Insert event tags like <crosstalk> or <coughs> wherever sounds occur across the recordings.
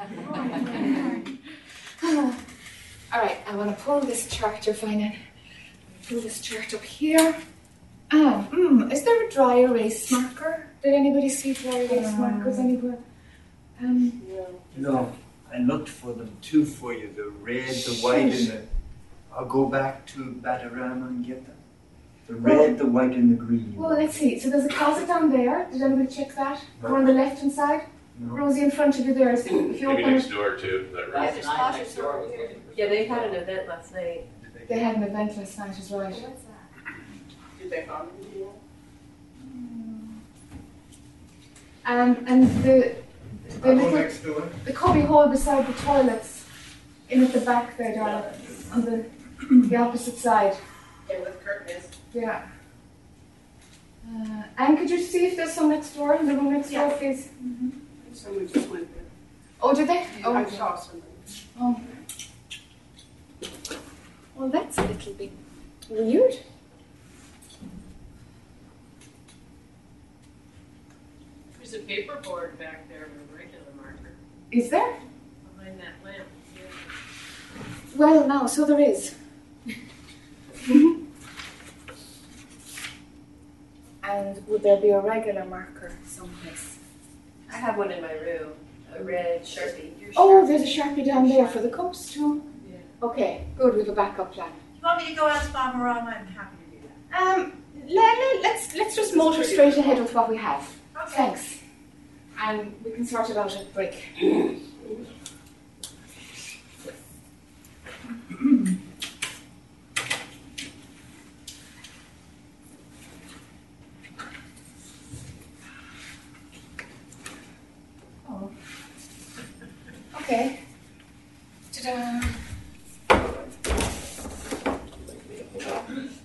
All right, I want to pull this chart you're finding. Pull this chart up here. Ah, mm, is there a dry erase marker? Did anybody see dry erase markers anywhere? Um, No, no, I looked for them too for you. The red, the white, and the. I'll go back to Batarama and get them. The red, the white, and the green. well, let's see. So there's a closet down there. Did anybody check that? No. on the left hand side. No. Rosie in front of you there. So if you Maybe open next it, door too, is that right? Yeah, there's closets door was looking. Yeah, they had an event last night. they had an event last night, is right. Did they find it? Um, and the the I'll little next door. the cubby hole beside the toilets, in at the back there, darling, on the the opposite side. Yeah, with curtains. Yeah. Uh, and could you see if there's some next door in the room next door, please? Someone just went there. Oh, did they? Oh, I saw somebody. oh. Well, that's a little bit weird. There's a paperboard back there with a regular marker Is there? behind that lamp. Yeah. Well, no, so there is. <laughs> and would there be a regular marker someplace? I have one in my room, a red Sharpie. Oh, there's a sharpie down there for the cups too. Yeah. Okay, good. We have a backup plan. You want me to go ask Mama Rama? I'm happy to do that. Um, let, let's let's just motor straight ahead with what we have. Okay. Thanks. And we can sort it out at break. <clears throat> <clears throat> Okay. Ta-da.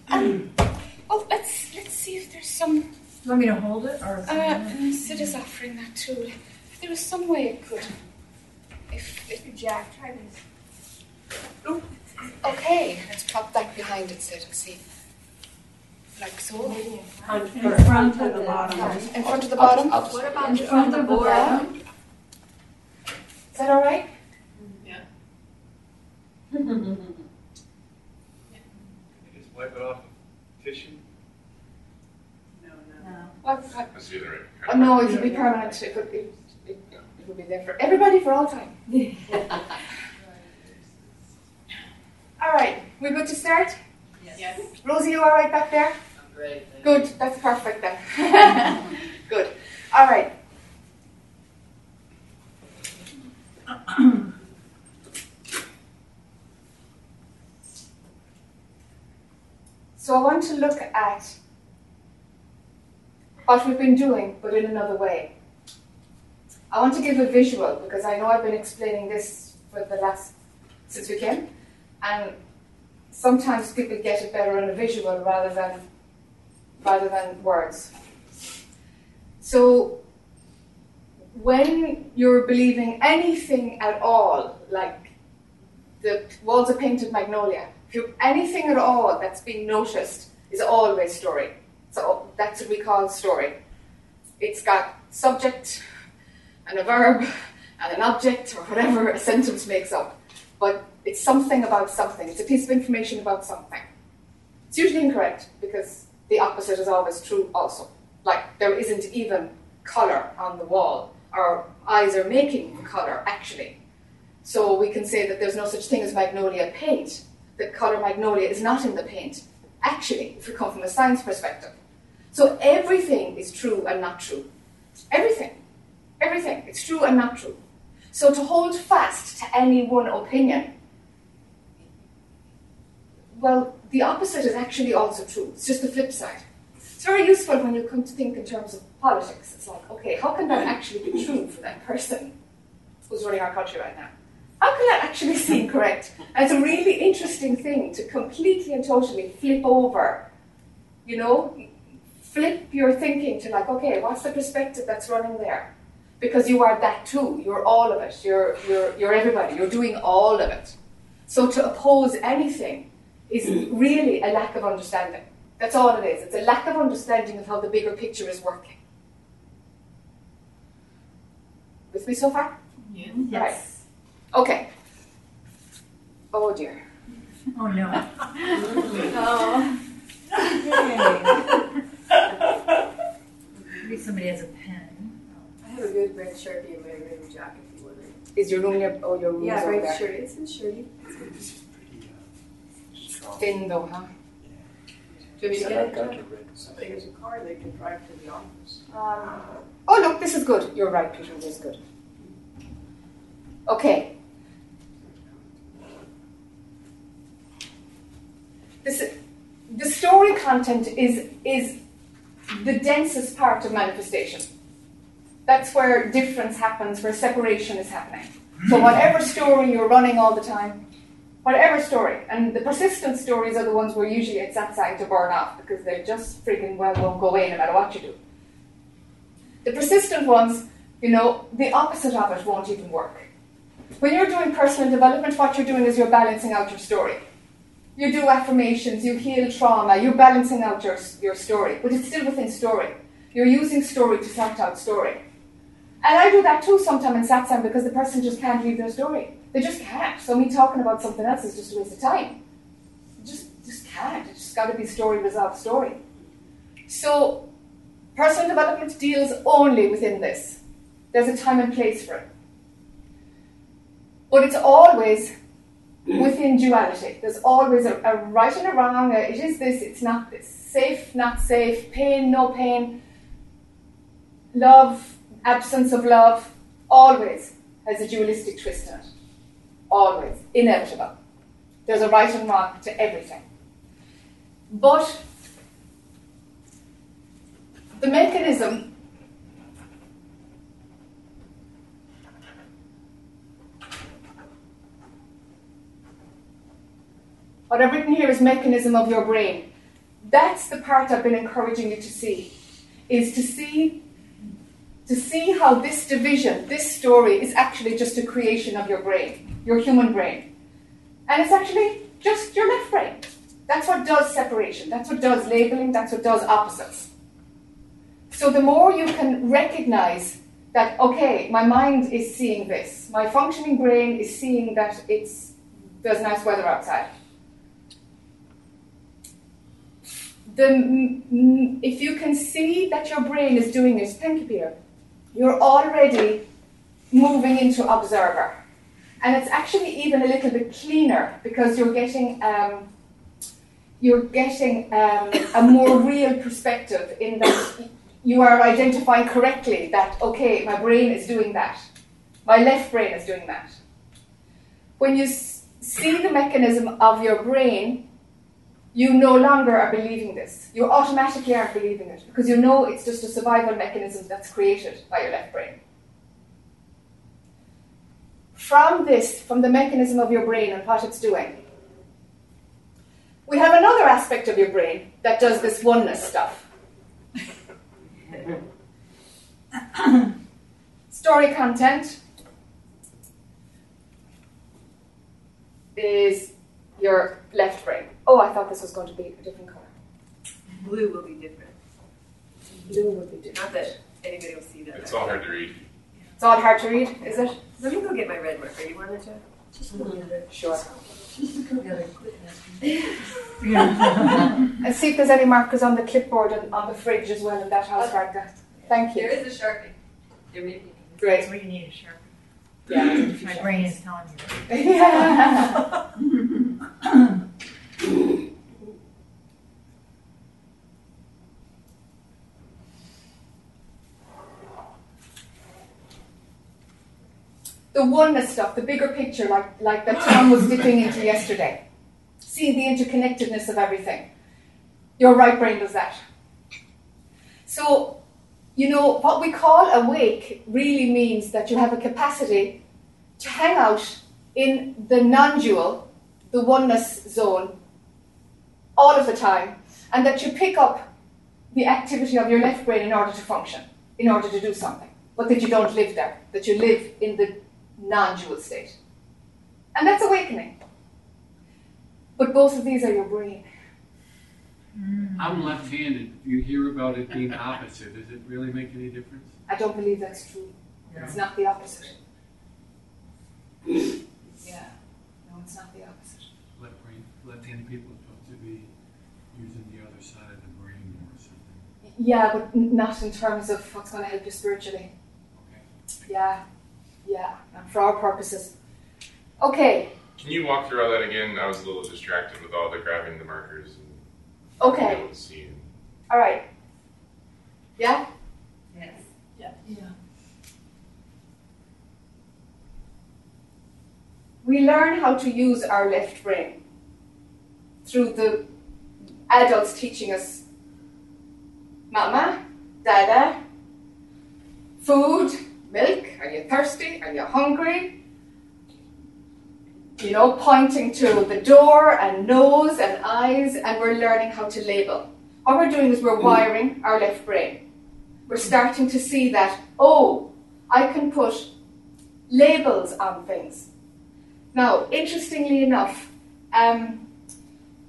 Um, oh, let's let's see if there's some You want me to hold it or? uh, Sid is offering that too. If there was some way it could. If, if Jack, try this. okay, let's pop that behind it, Sid, and see. Like so. On In first. front of the bottom. In front of the bottom. What about In front of the bottom. Is that all right? You <laughs> just wipe it off with tissue? No, no. No. What, what? That's the other way. Oh, no, it would be permanent. It would, it, it, it would be there for everybody for all time. <laughs> All right, we good to start? Yes. Rosie, you all right back there? I'm great. Good, that's perfect then. <laughs> Good. All right. So I want to look at what we've been doing, but in another way. I want to give a visual because I know I've been explaining this for the last since we came, and sometimes people get it better on a visual rather than rather than words. So, when you're believing anything at all, like the walls of painted magnolia, if you anything at all that's being noticed is always story. So that's what we call story. It's got subject and a verb and an object or whatever a sentence makes up, but it's something about something. It's a piece of information about something. It's usually incorrect because the opposite is always true also. Like there isn't even colour on the wall. Our eyes are making the colour actually. So we can say that there's no such thing as magnolia paint. That colour magnolia is not in the paint. Actually, if we come from a science perspective. So everything is true and not true. Everything. Everything. It's true and not true. So to hold fast to any one opinion, well, the opposite is actually also true. It's just the flip side. It's very useful when you come to think in terms of politics. It's like, okay, how can that actually be true for that person who's running our country right now? How can that actually seem correct? And it's a really interesting thing to completely and totally flip over, you know, flip your thinking to like, okay, what's the perspective that's running there? Because you are that too. You're all of it. You're, you're, you're everybody. You're doing all of it. So to oppose anything is really a lack of understanding. That's all it is. It's a lack of understanding of how the bigger picture is working. With me so far? Yes. Okay. Oh dear. Oh, no. Oh. <laughs> <laughs> Maybe somebody has a pen. I have a good red sharpie in my red jacket if you want it. Is your room near? Oh, your room's Yeah, over red there. shirt. It's in shirty. This is pretty uh, strong. Thin though, huh? Do you want me to So get it? got Jack? to read I think there's a car they can drive to the office. Um, oh, look, this is good. You're right, Peter. This is good. Okay. This, the story content is is the densest part of manifestation. That's where difference happens, where separation is happening. So whatever story you're running all the time, whatever story, and the persistent stories are the ones where usually it's that side to burn off because they just freaking well won't go away no matter what you do. The persistent ones, you know, the opposite of it won't even work. When you're doing personal development, what you're doing is you're balancing out your story. You do affirmations, you heal trauma, you're balancing out your, your story, but it's still within story. You're using story to sort out story. And I do that too sometimes in satsang because the person just can't leave their story. They just can't. So me talking about something else is just a waste of time. Just just can't. It's just got to be story resolved story. So personal development deals only within this. There's a time and place for it. But it's always within duality. There's always a, a right and a wrong. A, it is this, it's not this. Safe, not safe. Pain, no pain. Love, absence of love. Always has a dualistic twist in it. Always. Inevitable. There's a right and wrong to everything. But the mechanism what I've written here is mechanism of your brain. That's the part I've been encouraging you to see, is to see to see how this division, this story, is actually just a creation of your brain, your human brain. And it's actually just your left brain. That's what does separation, that's what does labeling, that's what does opposites. So the more you can recognize that, okay, my mind is seeing this, my functioning brain is seeing that it's there's nice weather outside. The, if you can see that your brain is doing this, thank you, Peter, you're already moving into observer. And it's actually even a little bit cleaner because you're getting um, you're getting um, a more real perspective in that you are identifying correctly that okay, my brain is doing that, my left brain is doing that. When you see the mechanism of your brain, you no longer are believing this. You automatically aren't believing it because you know it's just a survival mechanism that's created by your left brain. From this, from the mechanism of your brain and what it's doing, we have another aspect of your brain that does this oneness stuff. <coughs> Story content is your left brain. Oh, I thought this was going to be a different color. Blue will be different. Blue will be different. Not that anybody will see that. It's all hard to read. It's all hard to read, is it? Let me go get my red marker. You wanted to? Just go the other. Sure. Just go the other. Quit And see if there's any markers on the clipboard and on the fridge as well in that house right there. Thank you. is a sharpie. There may be. Great. That's what you need, a sharp. Yeah. My brain is telling you. yeah. <laughs> <laughs> the oneness stuff, the bigger picture, like, like that Tom was dipping into <coughs> yesterday. Seeing the interconnectedness of everything. Your right brain does that. So, you know, what we call awake really means that you have a capacity to hang out in the non dual, the oneness zone, all of the time, and that you pick up the activity of your left brain in order to function, in order to do something, but that you don't live there, that you live in the non dual state. And that's awakening. But both of these are your brain. Mm. I'm left-handed. You hear about it being opposite. Does it really make any difference? I don't believe that's true. It's not the opposite. Yeah. No, it's not the opposite. Left brain, left-handed people are supposed to be using the other side of the brain more or something. Yeah, but n- not in terms of what's going to help you spiritually. Okay. Yeah, yeah, for our purposes. Okay, Can you walk through all that again? I was a little distracted with all the grabbing the markers and okay, being able to see. all right. Yeah? Yes. Yeah. We learn how to use our left brain through the adults teaching us Mama, Dada, food, milk, are you thirsty? Are you hungry? You know, pointing to the door and nose and eyes, and we're learning how to label. What we're doing is we're wiring our left brain. We're starting to see that, oh, I can put labels on things. Now, interestingly enough, um,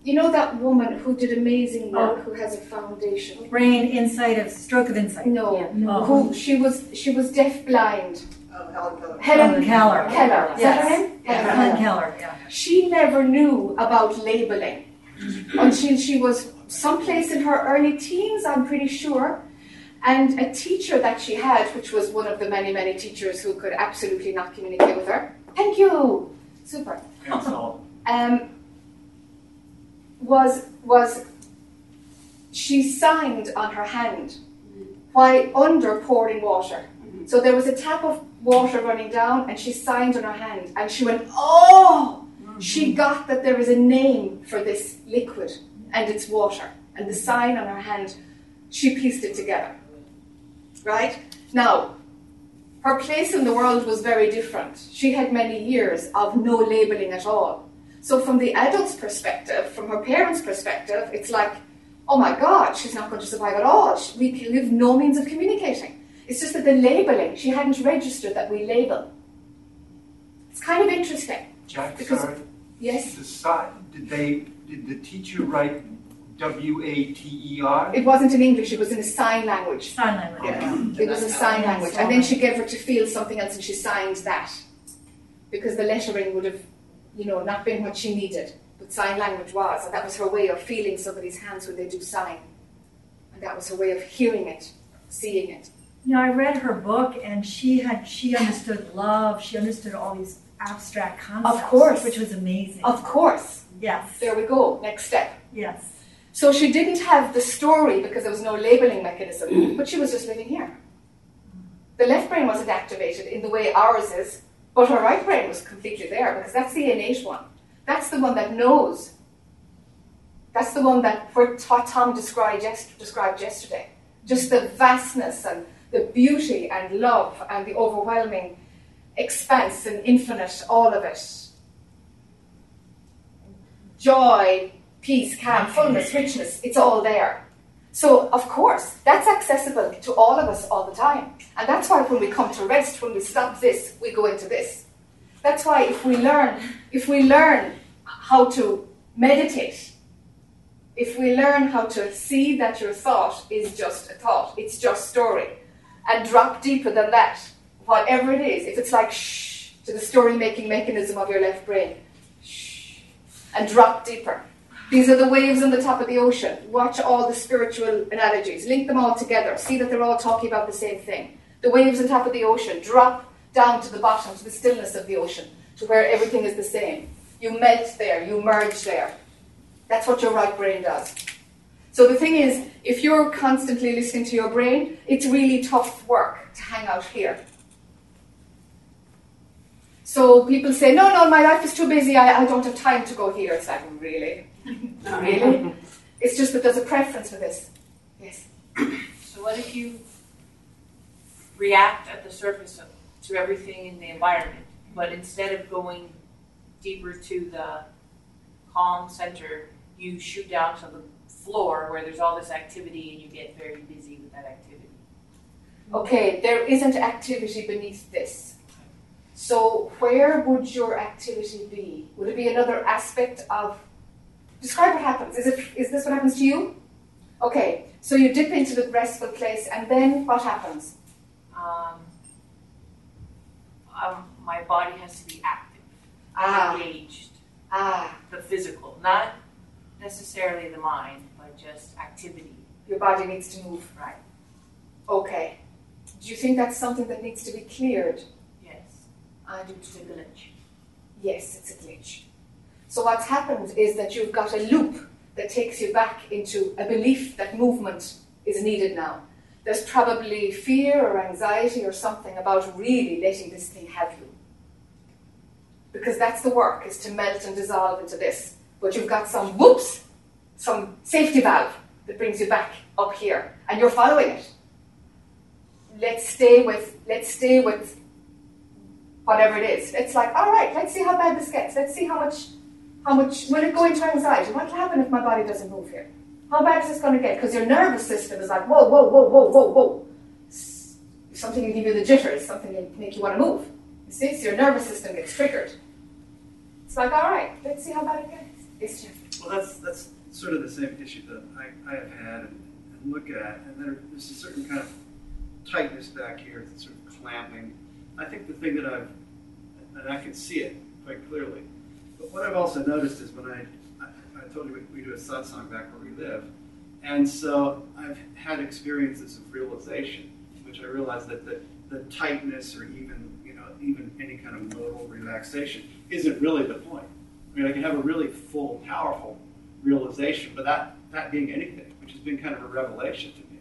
you know that woman who did amazing work, who has a foundation. Brain insight of stroke of insight. No, Oh. who she was she was deaf blind. Oh, Helen Keller. Helen Keller. Keller. Is that her Yes. name? Helen Helen Keller. Keller, yeah. She never knew about labeling until she was someplace in her early teens, I'm pretty sure. And a teacher that she had, which was one of the many, many teachers who could absolutely not communicate with her. Thank you. Super. Pencil. Um, was was she signed on her hand while under pouring water. Mm-hmm. So there was a tap of water running down, and she signed on her hand, and she went, "Oh!" Mm-hmm. She got that there is a name for this liquid, and it's water, and the sign on her hand. She pieced it together. Right now, her place in the world was very different. She had many years of no labeling at all. So, from the adult's perspective, from her parents' perspective, it's like, oh my God, she's not going to survive at all. She- We have no means of communicating. It's just that the labeling, she hadn't registered that we label. It's kind of interesting. Jack, Because- sorry. Yes? The si- did they, did the teacher write W A T E R? It wasn't in English, it was in a sign language. Sign language. Yeah. It was a sign language. And then she gave her to feel something else and she signed that. Because the lettering would have, you know, not been what she needed. But sign language was. And that was her way of feeling somebody's hands when they do sign. And that was her way of hearing it, seeing it. You know, I read her book and she had she understood love. She understood all these abstract concepts. Of course. Which was amazing. Of course. yes. There we go. Next step. Yes. So she didn't have the story because there was no labeling mechanism, <clears throat> but she was just living here. The left brain wasn't activated in the way ours is, but her right brain was completely there because that's the innate one. That's the one that knows. That's the one that what Tom described, described yesterday. Just the vastness and the beauty and love and the overwhelming expanse and infinite, all of it. Joy, peace, calm, fullness, richness, it's all there. So, of course, that's accessible to all of us all the time. And that's why when we come to rest, when we stop this, we go into this. That's why if we learn, if we learn how to meditate, if we learn how to see that your thought is just a thought, it's just story, and drop deeper than that, whatever it is, if it's like shh to the story making mechanism of your left brain, shh, and drop deeper. These are the waves on the top of the ocean. Watch all the spiritual analogies, link them all together, see that they're all talking about the same thing. The waves on top of the ocean, drop down to the bottom, to the stillness of the ocean, to where everything is the same. You melt there, you merge there. That's what your right brain does. So the thing is, if you're constantly listening to your brain, it's really tough work to hang out here. So people say, no, no, my life is too busy, I, I don't have time to go here. It's like, really? <laughs> really? It's just that there's a preference for this. Yes. <clears throat> So what if you react at the surface of, to everything in the environment, but instead of going deeper to the calm center, you shoot down to the floor where there's all this activity and you get very busy with that activity? Okay, there isn't activity beneath this. So where would your activity be? Would it be another aspect of describe what happens? Is it is this what happens to you? Okay, so you dip into the restful place and then what happens? Um, um, my body has to be active, Ah, engaged. ah, The physical, not necessarily the mind, but just activity. your body needs to move. Right. Okay. Do you think that's something that needs to be cleared? Yes. I do It's a glitch. Yes, it's a glitch. So what's happened is that you've got a loop that takes you back into a belief that movement is needed now. There's probably fear or anxiety or something about really letting this thing have you. Because that's the work, is to melt and dissolve into this. But you've got some whoops, some safety valve that brings you back up here, and you're following it. Let's stay with let's stay with whatever it is. It's like, all right, let's see how bad this gets. Let's see how much, how much will it go into anxiety? What will happen if my body doesn't move here? How bad is this going to get? Because your nervous system is like, whoa, whoa, whoa, whoa, whoa, whoa. S- Something will give you the jitters. Something will make you want to move. You see, so your nervous system gets triggered. It's like, all right, let's see how bad it gets. It's just, Well, that's that's sort of the same issue that I, I have had and, and look at, and there, there's a certain kind of tightness back here, it's sort of clamping. I think the thing that I've, and I can see it quite clearly, but what I've also noticed is when I, I, I told you we, we do a satsang back where we live, and so I've had experiences of realization, which I realized that the, the tightness or even, you know, even any kind of modal relaxation isn't really the point. I mean, I can have a really full, powerful realization, but that, that being anything, which has been kind of a revelation to me.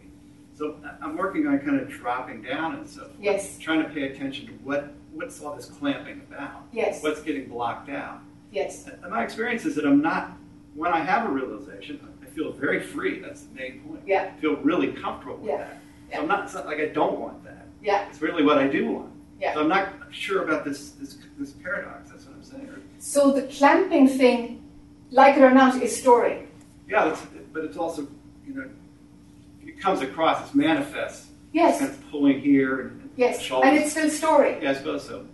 So I'm working on kind of dropping down and so forth, yes, trying to pay attention to what, what's all this clamping about, yes, what's getting blocked out. Yes, And my experience is that I'm not, when I have a realization, I feel very free. That's the main point. Yeah. I feel really comfortable with Yeah. that. Yeah. So I'm not, it's not like I don't want that. yeah. It's really what I do want. Yeah. So I'm not sure about this, this, this paradox. That's what I'm saying. So the clamping thing, like it or not, is story. Yeah, that's, but it's also, you know, it comes across, it's manifest. Yes, Kind of pulling here and, and yes, shoulders. and it's still story. yeah, I suppose so.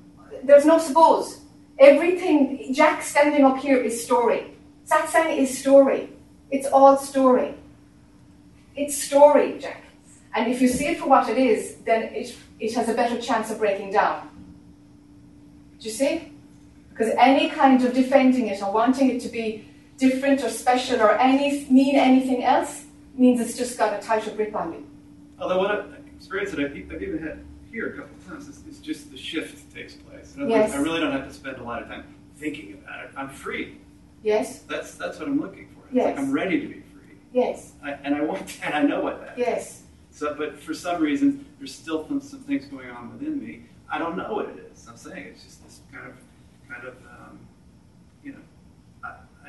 There's no suppose. Everything, Jack standing up here is story. Satsang is story. It's all story. It's story, Jack. And if you see it for what it is, then it, it has a better chance of breaking down. Do you see? Because any kind of defending it or wanting it to be different or special or any mean anything else means it's just got a tighter grip on you. Although what I've experienced I've, I've even had here a couple times is, is just the shift takes place. In other words, Yes. I really don't have to spend a lot of time thinking about it. I'm free. Yes? That's that's what I'm looking for. It's Yes. like I'm ready to be free. Yes. I, and I want that. I know what that is. Yes. So, but for some reason, there's still some, some things going on within me. I don't know what it is. I'm saying it's just this kind of, kind of, um, you know, I, I,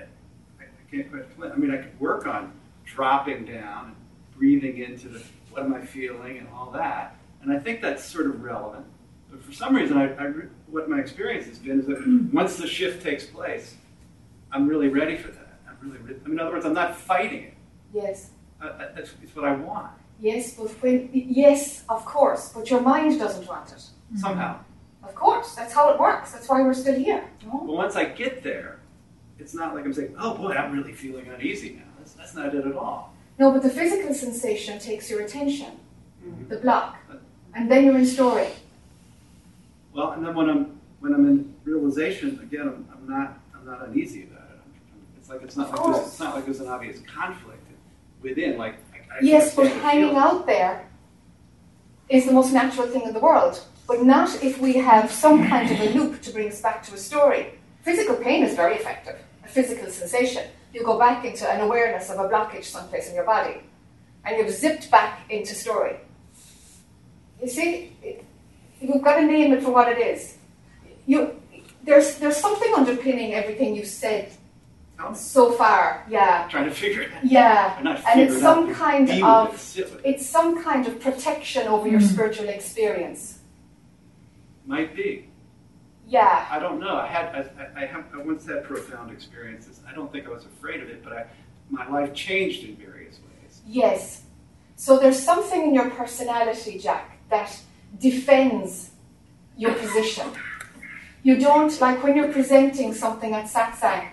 I I can't quite explain. I mean, I could work on dropping down and breathing into the what am I feeling and all that, and I think that's sort of relevant. But for some reason, I, I what my experience has been is that once the shift takes place, I'm really ready for that. I'm really, re- I mean, in other words, I'm not fighting it. Yes. Uh, uh, that's it's what I want Yes, but when yes, of course, but your mind doesn't want it. somehow. Of course, that's how it works. That's why we're still here. No? But once I get there, it's not like I'm saying, "Oh boy, I'm really feeling uneasy now." That's, that's not it at all. no, but the physical sensation takes your attention, Mm-hmm. the block, and then you're in story. Well, and then when I'm when I'm in realization again, I'm, I'm not I'm not uneasy about it. I'm, it's like it's not like there's, it's not like there's an obvious conflict within. Like I, I Yes, but hanging out there is the most natural thing in the world. But not if we have some kind of a loop to bring us back to a story. Physical pain is very effective, a physical sensation. You go back into an awareness of a blockage someplace in your body, and you've zipped back into story. You see, it, you've got to name it for what it is. You, there's, there's something underpinning everything you've said oh. so far. Yeah, trying to figure it out. yeah. Not And it's some out, kind of it, sit with it. it's some kind of protection over your hmm. spiritual experience. Might be. Yeah, I don't know. I had I, I, I have I once had profound experiences. I don't think I was afraid of it, but I my life changed in various ways. yes. So there's something in your personality, Jack, that defends your position. You don't, like when you're presenting something at satsang,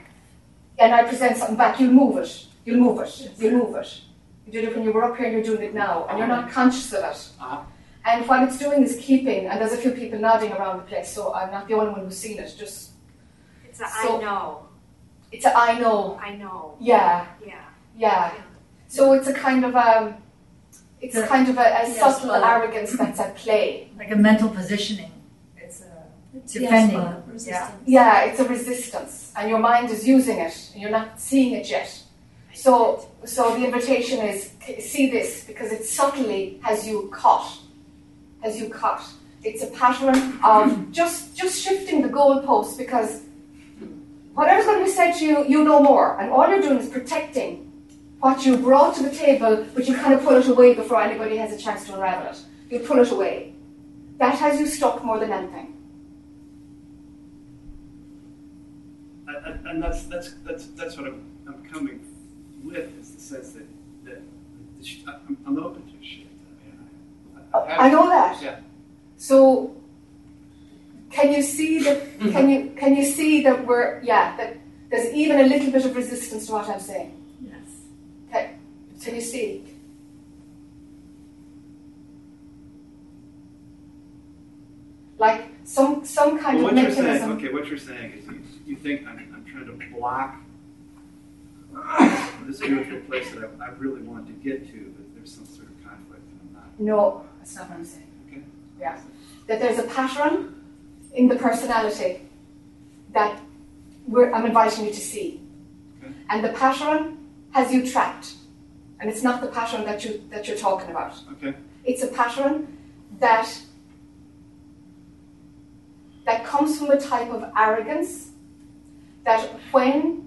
and I present something back, you'll move it, you'll move it, you'll move it. You did it when you were up here and you're doing it now, and you're not conscious of it. Uh-huh. And what it's doing is keeping, and there's a few people nodding around the place, so I'm not the only one who's seen it. Just It's a So- I know, it's a I know, I know, yeah, yeah. yeah. So it's a kind of um, it's The- kind of a, a Yes, subtle well- arrogance that's at play. Like a mental positioning. It's a It's Defending. yes, but resistance. Yeah, it's a resistance, and your mind is using it, and you're not seeing it yet. So, so the invitation is see this because it subtly has you caught, has you caught. It's a pattern of <clears throat> just just shifting the goalposts because whatever's going to be said to you, you know more, and all you're doing is protecting what you brought to the table, but you kind of pull it away before anybody has a chance to unravel it. You pull it away. That has you stuck more than anything. I- I- And that's, that's, that's, that's what I'm, I'm coming with, is the sense that, that, sh- I'm, I'm open to shift. I mean, I- had- I know that. Yeah. So can you see that can you can you see that we're yeah, that there's even a little bit of resistance to what I'm saying? Yes. Okay. Can you see? Like some some kind Well, of what you're saying, okay, what you're saying is you, you think I'm, I'm trying to block this spiritual place that I, I really want to get to, but there's some sort of conflict and I'm not. No, that's not what I'm saying. Okay. Yeah. That there's a pattern in the personality that we're, I'm inviting you to see. Okay. And the pattern has you trapped. And it's not the pattern that you that you're talking about. Okay. It's a pattern that that comes from a type of arrogance that when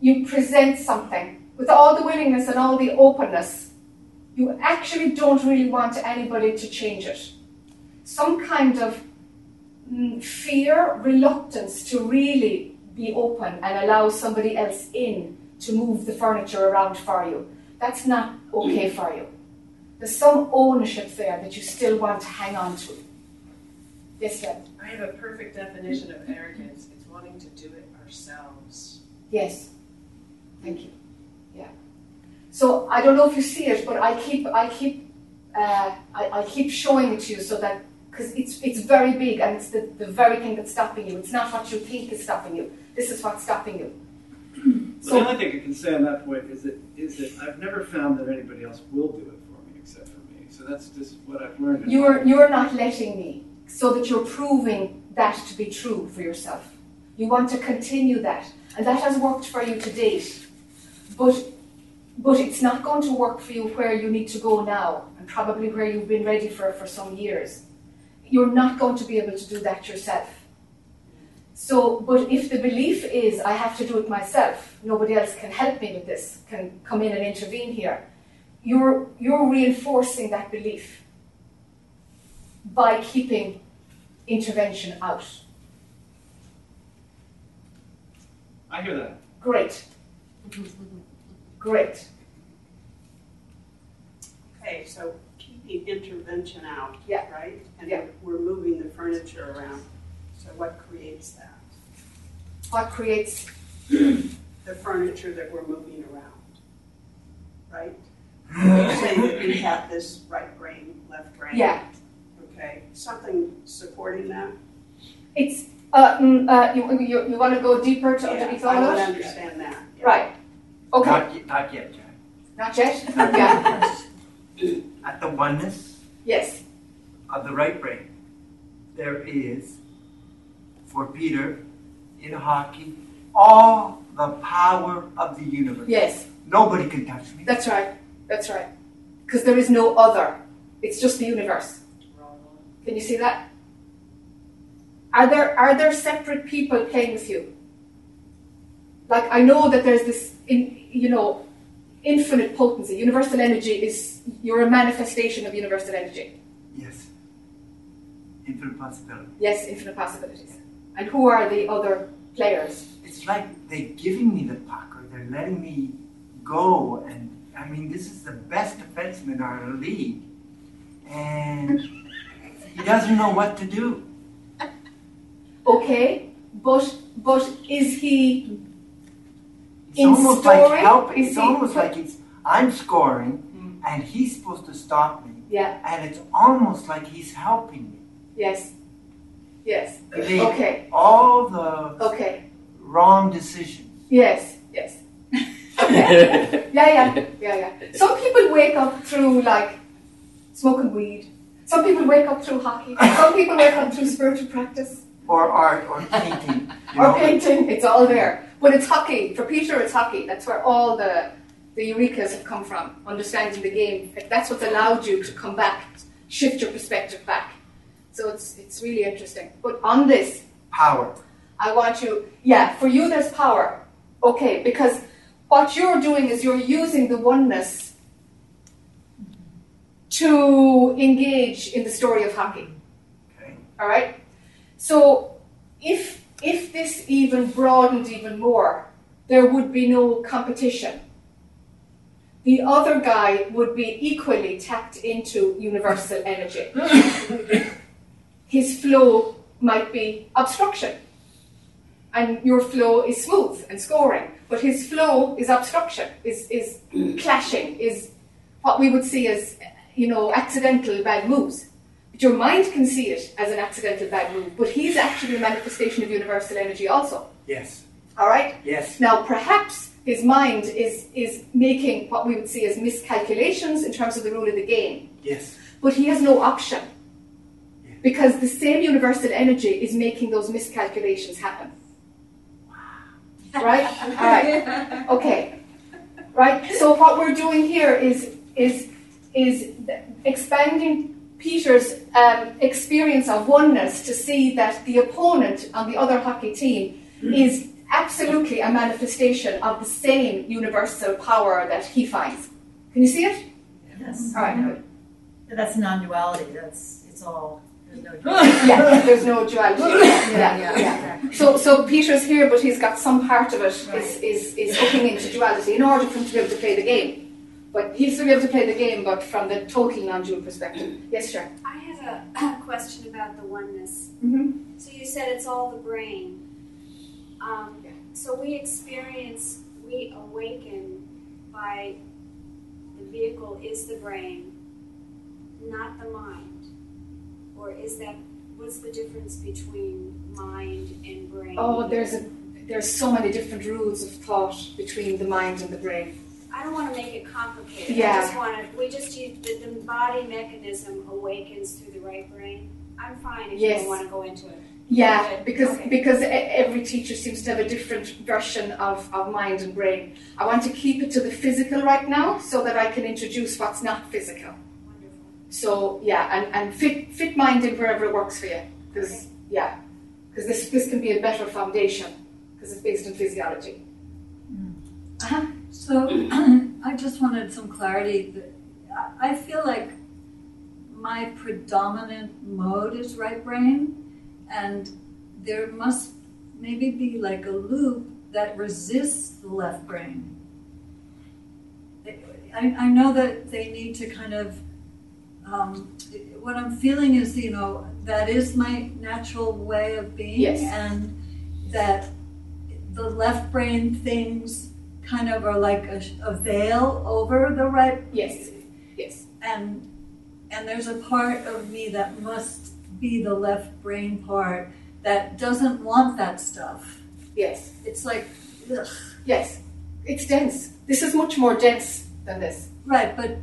you present something with all the willingness and all the openness, you actually don't really want anybody to change it. Some kind of mm, fear, reluctance to really be open and allow somebody else in to move the furniture around for you. That's not okay for you. There's some ownership there that you still want to hang on to. Yes, Deb? I have a perfect definition of arrogance. It's wanting to do it ourselves. Yes. Thank you. Yeah. So I don't know if you see it, but I keep I keep uh, I, I keep showing it to you so that because it's it's very big and it's the, the very thing that's stopping you. It's not what you think is stopping you. This is what's stopping you. The only thing I can say on that point is that is that I've never found that anybody else will do it for me except for me. So that's just what I've learned. You're you're not letting me, so that you're proving that to be true for yourself. You want to continue that, and that has worked for you to date. But but it's not going to work for you where you need to go now, and probably where you've been ready for for some years. You're not going to be able to do that yourself. So, but if the belief is I have to do it myself, nobody else can help me with this, can come in and intervene here, you're you're reinforcing that belief by keeping intervention out. I hear that. Great. Great. Okay, so keeping intervention out, Yeah. right? And Yeah. we're moving the furniture around. So what creates that? What creates <clears throat> The furniture that we're moving around, right? You say that we have this right brain, left brain. Yeah. Okay, something supporting that? it's uh, mm, uh you, you, you want to go deeper to Yeah, underneath I all want to understand that. yeah. Right. Okay. Not, yet- not yet, Jack. Not yet? yeah. At the oneness Yes. of the right brain, there is, for Peter, in hockey, all the power of the universe. Yes. Nobody can touch me. That's right. That's right. Because there is no other. It's just the universe. Can you see that? Are there are there separate people playing with you? Like I know that there's this in you know infinite potency. Universal energy is you're a manifestation of universal energy. Yes. Infinite possibility. Yes, infinite possibilities. And who are the other players? It's like they're giving me the puck or they're letting me go. And I mean, this is the best defenseman in our league. And he doesn't know what to do. Okay, but but is he It's almost story, like helping. It's almost like it's I'm scoring mm. and he's supposed to stop me, Yeah. and it's almost like he's helping me. Yes. Yes. He made Okay. all the Okay. wrong decisions. Yes. Yes. <laughs> Yeah, yeah, yeah, yeah. Some people wake up through like smoking weed. Some people wake up through hockey. Some people wake up through spiritual practice Or art, or painting. <laughs> You or know? painting. It's all there. But it's hockey. For Peter, it's hockey. That's where all the the eurekas have come from. Understanding the game. That's what's allowed you to come back, shift your perspective back. So it's it's really interesting. But on this, Power. I want you, yeah, for you there's power. Okay, because what you're doing is you're using the oneness to engage in the story of hockey. Okay. All right? So if if this even broadened even more, there would be no competition. The other guy would be equally tapped into universal energy. <laughs> His flow might be obstruction and your flow is smooth and scoring, but his flow is obstruction, is, is <clears throat> clashing, is what we would see as, you know, accidental bad moves. But your mind can see it as an accidental bad move, but he's actually a manifestation of universal energy also. Yes. All right? Yes. Now, perhaps his mind is, is making what we would see as miscalculations in terms of the rule of the game, Yes. but he has no option because the same universal energy is making those miscalculations happen. Right? <laughs> All right. Okay. Right? So what we're doing here is is is expanding Peter's um, experience of oneness to see that the opponent on the other hockey team is absolutely a manifestation of the same universal power that he finds. Can you see it? Yes. All right. Good. That's non-duality. That's it's all. There's no. yeah, there's no duality. Yeah, <laughs> Yeah, yeah, yeah. So, so Peter's here, but he's got some part of it is, is, is hooking into duality in order for him to be able to play the game. But he'll still be able to play the game, but from the total non-dual perspective. Yes, sure. I had a <coughs> question about the oneness. Mm-hmm. So you said it's all the brain. Um, Yeah. So we experience, we awaken by the vehicle is the brain, not the mind. Or is that, what's the difference between mind and brain? Oh, there's a there's so many different rules of thought between the mind and the brain. I don't want to make it complicated. Yeah. I just want to, we just use, the, the body mechanism awakens through the right brain. I'm fine if you don't want to go into it. Yeah, because Okay. because every teacher seems to have a different version of, of mind and brain. I want to keep it to the physical right now so that I can introduce what's not physical. So yeah, and, and fit fit mind in wherever it works for you. Because yeah, because this this can be a better foundation because it's based on physiology. Uh-huh. So <clears throat> I just wanted some clarity. that- I I feel like my predominant mode is right brain, and there must maybe be like a loop that resists the left brain. I, I know that they need to kind of. Um, what I'm feeling is, you know, that is my natural way of being, Yes. and that the left brain things kind of are like a, a veil over the right Yes, yes, and and there's a part of me that must be the left brain part that doesn't want that stuff yes, it's like ugh. yes. It's dense. This is much more dense than this. right but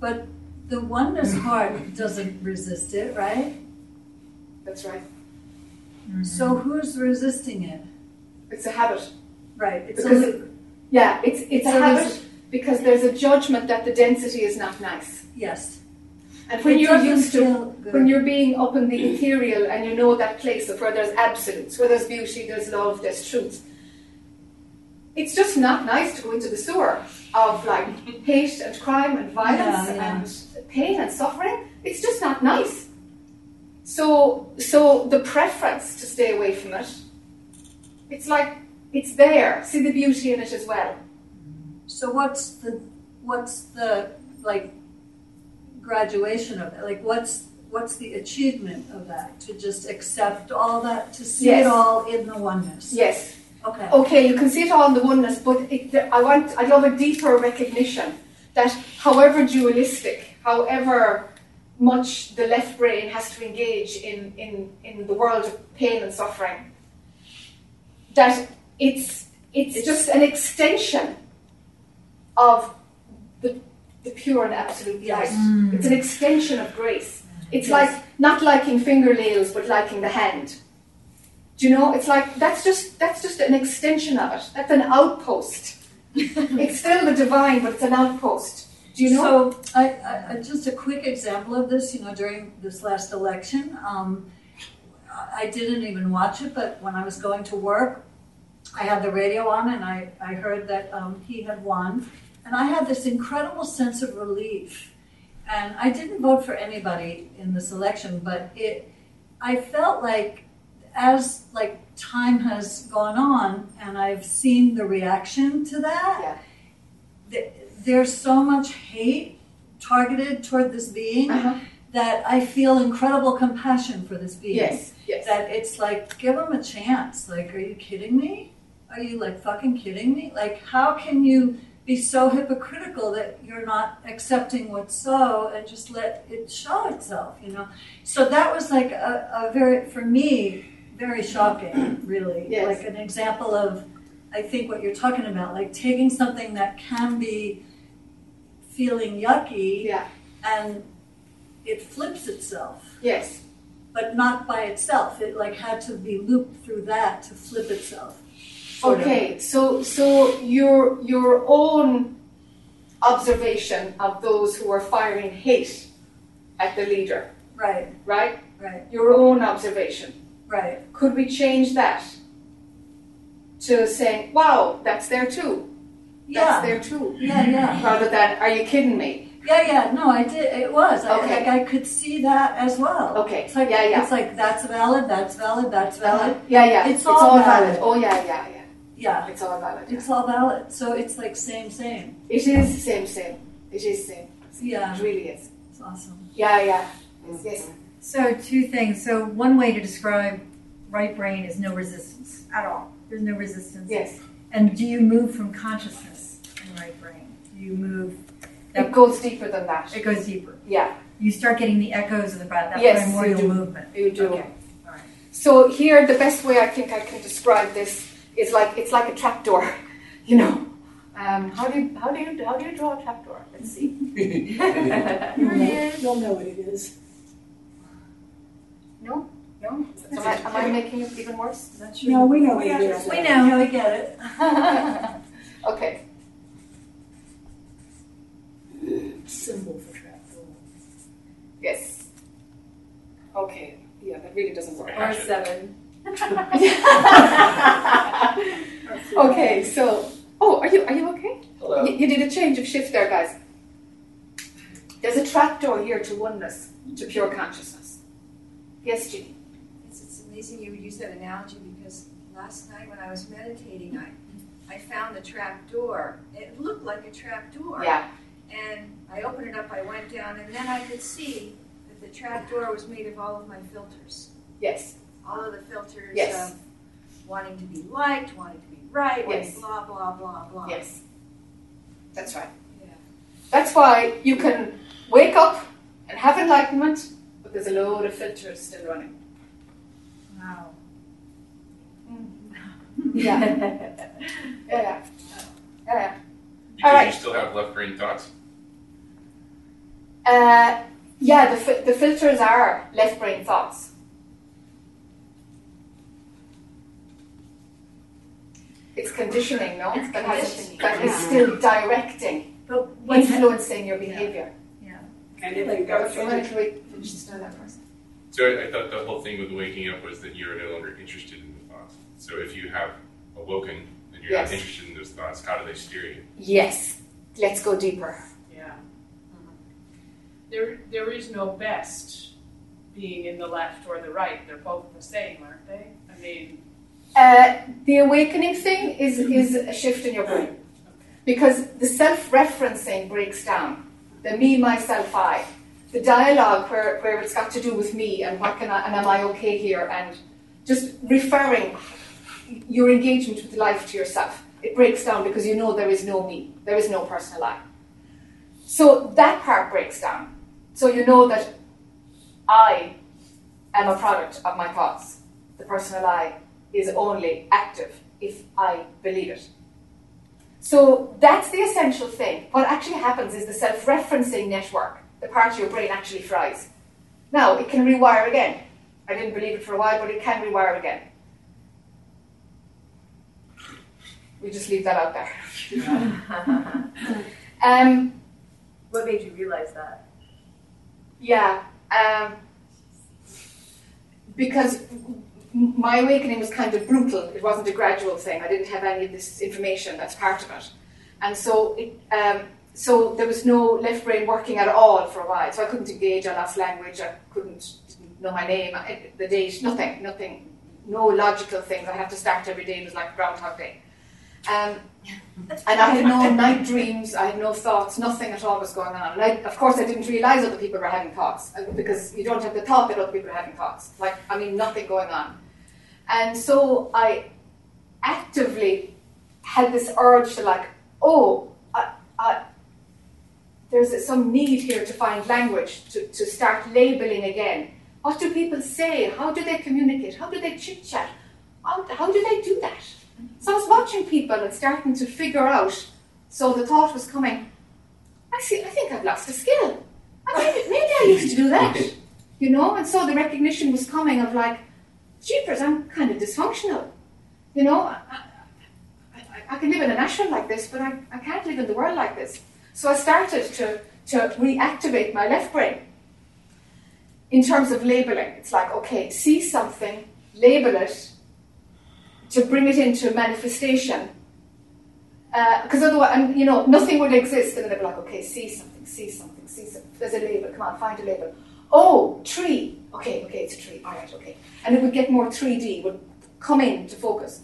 but the oneness part doesn't resist it right That's right. Mm-hmm. so who's resisting it It's a habit. right it's Because Yeah, it's it's a habit because there's a judgment that the density is not nice. yes And when It you're used to when you're being up in the ethereal and you know that place of where there's absolutes, where there's beauty, there's love, there's truth. It's just not nice to go into the sewer of like <laughs> hate and crime and violence Yeah, yeah. and pain and suffering. It's just not nice. So so the preference to stay away from it, it's like it's there. See the beauty in it as well. so what's the what's the like graduation of it like what's what's the achievement of that to just accept all that to see Yes. it all in the oneness Yes. Okay Okay, you can see it all in the oneness, but it, I want, I love a deeper recognition that however dualistic, however much the left brain has to engage in, in, in the world of pain and suffering, that it's, it's, just an extension of the, the pure and absolute light. Mm. It's an extension of grace. It's like not liking fingernails but liking the hand. Do you know? It's like that's just that's just an extension of it. That's an outpost. <laughs> it's still the divine, but it's an outpost. Do you know? So, I, I, just a quick example of this, you know, during this last election, um, I I didn't even watch it, but when I was going to work, I had the radio on and I, I heard that um, he had won. And I had this incredible sense of relief. And I didn't vote for anybody in this election, but it, I felt like as like time has gone on and I've seen the reaction to that, Yeah. th- there's so much hate targeted toward this being Uh-huh. that I feel incredible compassion for this being. Yes. Yes. That it's like, give him a chance. Like, are you kidding me? Are you like fucking kidding me? Like, how can you be so hypocritical that you're not accepting what's so and just let it show itself, you know? So that was like a, a very, for me, very shocking, <clears throat> really. Yes. Like an example of, I think, what you're talking about, like taking something that can be feeling yucky Yeah. and it flips itself Yes. but not by itself. It like had to be looped through that to flip itself. sort of. Okay. So so your your own observation of those who are firing hate at the leader, Right, right? right, Your own observation. Right. Could we change that to saying, "Wow, that's there too. That's there too," yeah, yeah, <laughs> rather than, "Are you kidding me?" yeah, yeah. No, I did. It was. I, Okay. like I could see that as well. Okay. It's like Yeah, yeah. it's like that's valid. That's valid. That's uh-huh. valid. Yeah, yeah. It's all valid. Oh, yeah, yeah, yeah. Yeah, It's all valid. it's all valid. So it's like same, same. It is same, same. It is same. Yeah, It really is. it's awesome. Yeah, yeah. Yes. So two things. So one way to describe right brain is no resistance at all. There's no resistance. Yes. And do you move from consciousness in right brain? Do you move? It goes deeper than that. It goes deeper. Yeah, You start getting the echoes of the that Yes, primordial you do. movement. you do. Okay. All right. So here, the best way I think I can describe this is like it's like a trapdoor, <laughs> you know. Um, how do you how do you how do you draw a trapdoor? Let's see. You'll <laughs> know, you'll know what it is. No, no. Am I, am I making it even worse? Not sure. No, we know what it is. We know. Yeah, we get it. <laughs> <laughs> okay. Symbol for trapdoor. Yes. Okay. Yeah, that really doesn't work. Or seven. <laughs> okay, so oh, are you are you okay? Hello. You, you did a change of shift there, guys. There's a trapdoor here to oneness, to pure consciousness. Yes, Jean. It's, it's amazing you would use that analogy because last night when I was meditating, I, I found the trap door. It looked like a trap door. Yeah. And I opened it up, I went down, and then I could see that the trap door was made of all of my filters. Yes. All of the filters Yes. of wanting to be liked, wanting to be right, Yes. blah, blah, blah, blah. Yes. That's right. Yeah. That's why you can wake up and have enlightenment, there's a load of filters still running. Wow. <laughs> <laughs> Yeah. yeah, yeah. Yeah, yeah. Because All right. you still have left brain thoughts. Uh, yeah, the, fi- the filters are left brain thoughts. It's conditioning, no? It's that, has, conditioning, that is yeah. still directing, But influencing your behavior. Yeah. And if you go through Why the don't we finish this now, that first? So I, I thought the whole thing with waking up was that you're no longer interested in the thoughts. So if you have awoken and you're Yes. not interested in those thoughts, how do they steer you? Yes. Let's go deeper. Yeah. There, there is no best being in the left or the right. They're both the same, aren't they? I mean, Uh, the awakening thing is, is a shift in your brain. Because the self referencing breaks down. The me, myself, I. The dialogue where, where it's got to do with me and what can I, and am I okay here and just referring your engagement with life to yourself. It breaks down because you know there is no me. There is no personal I. So that part breaks down. So you know that I am a product of my thoughts. The personal I is only active if I believe it. So that's the essential thing. What actually happens is the self referencing network, the part of your brain actually fries. Now, it can rewire again. I didn't believe it for a while, but it can rewire again. We just leave that out there. <laughs> um, what made you realize that? Yeah, um, because my awakening was kind of brutal. It wasn't a gradual thing. I didn't have any of this information. That's part of it, and so it, um, so there was no left brain working at all for a while. So I couldn't engage. I lost language. I couldn't know my name, the date, nothing, nothing, no logical things. I had to start every day. It was like Groundhog Day. Um, and I had no night dreams, I had no thoughts, nothing at all was going on. I, of course, I didn't realize other people were having thoughts uh, because you don't have the thought that other people are having thoughts. Like, I mean, nothing going on. And so I actively had this urge to, like, oh, I, I, there's some need here to find language, to, to start labeling again. What do people say? How do they communicate? How do they chit chat? How, how do they do that? So I was watching people and starting to figure out. So the thought was coming, I see, I think I've lost a skill. maybe, maybe I used to do that. <laughs> You know? And so the recognition was coming of like, jeepers, I'm kind of dysfunctional. You know, I, I, I, can live in a nation like this, but I, I can't live in the world like this. So I started to, to reactivate my left brain in terms of labeling. It's like, okay, see something, label it, to bring it into manifestation. Because uh, otherwise, and, you know, nothing would exist, and they'd be like, okay, see something, see something, see something. There's a label. Come on, find a label. Oh, tree. Okay, okay, it's a tree. All right, okay. And it would get more 3D, would come in to focus.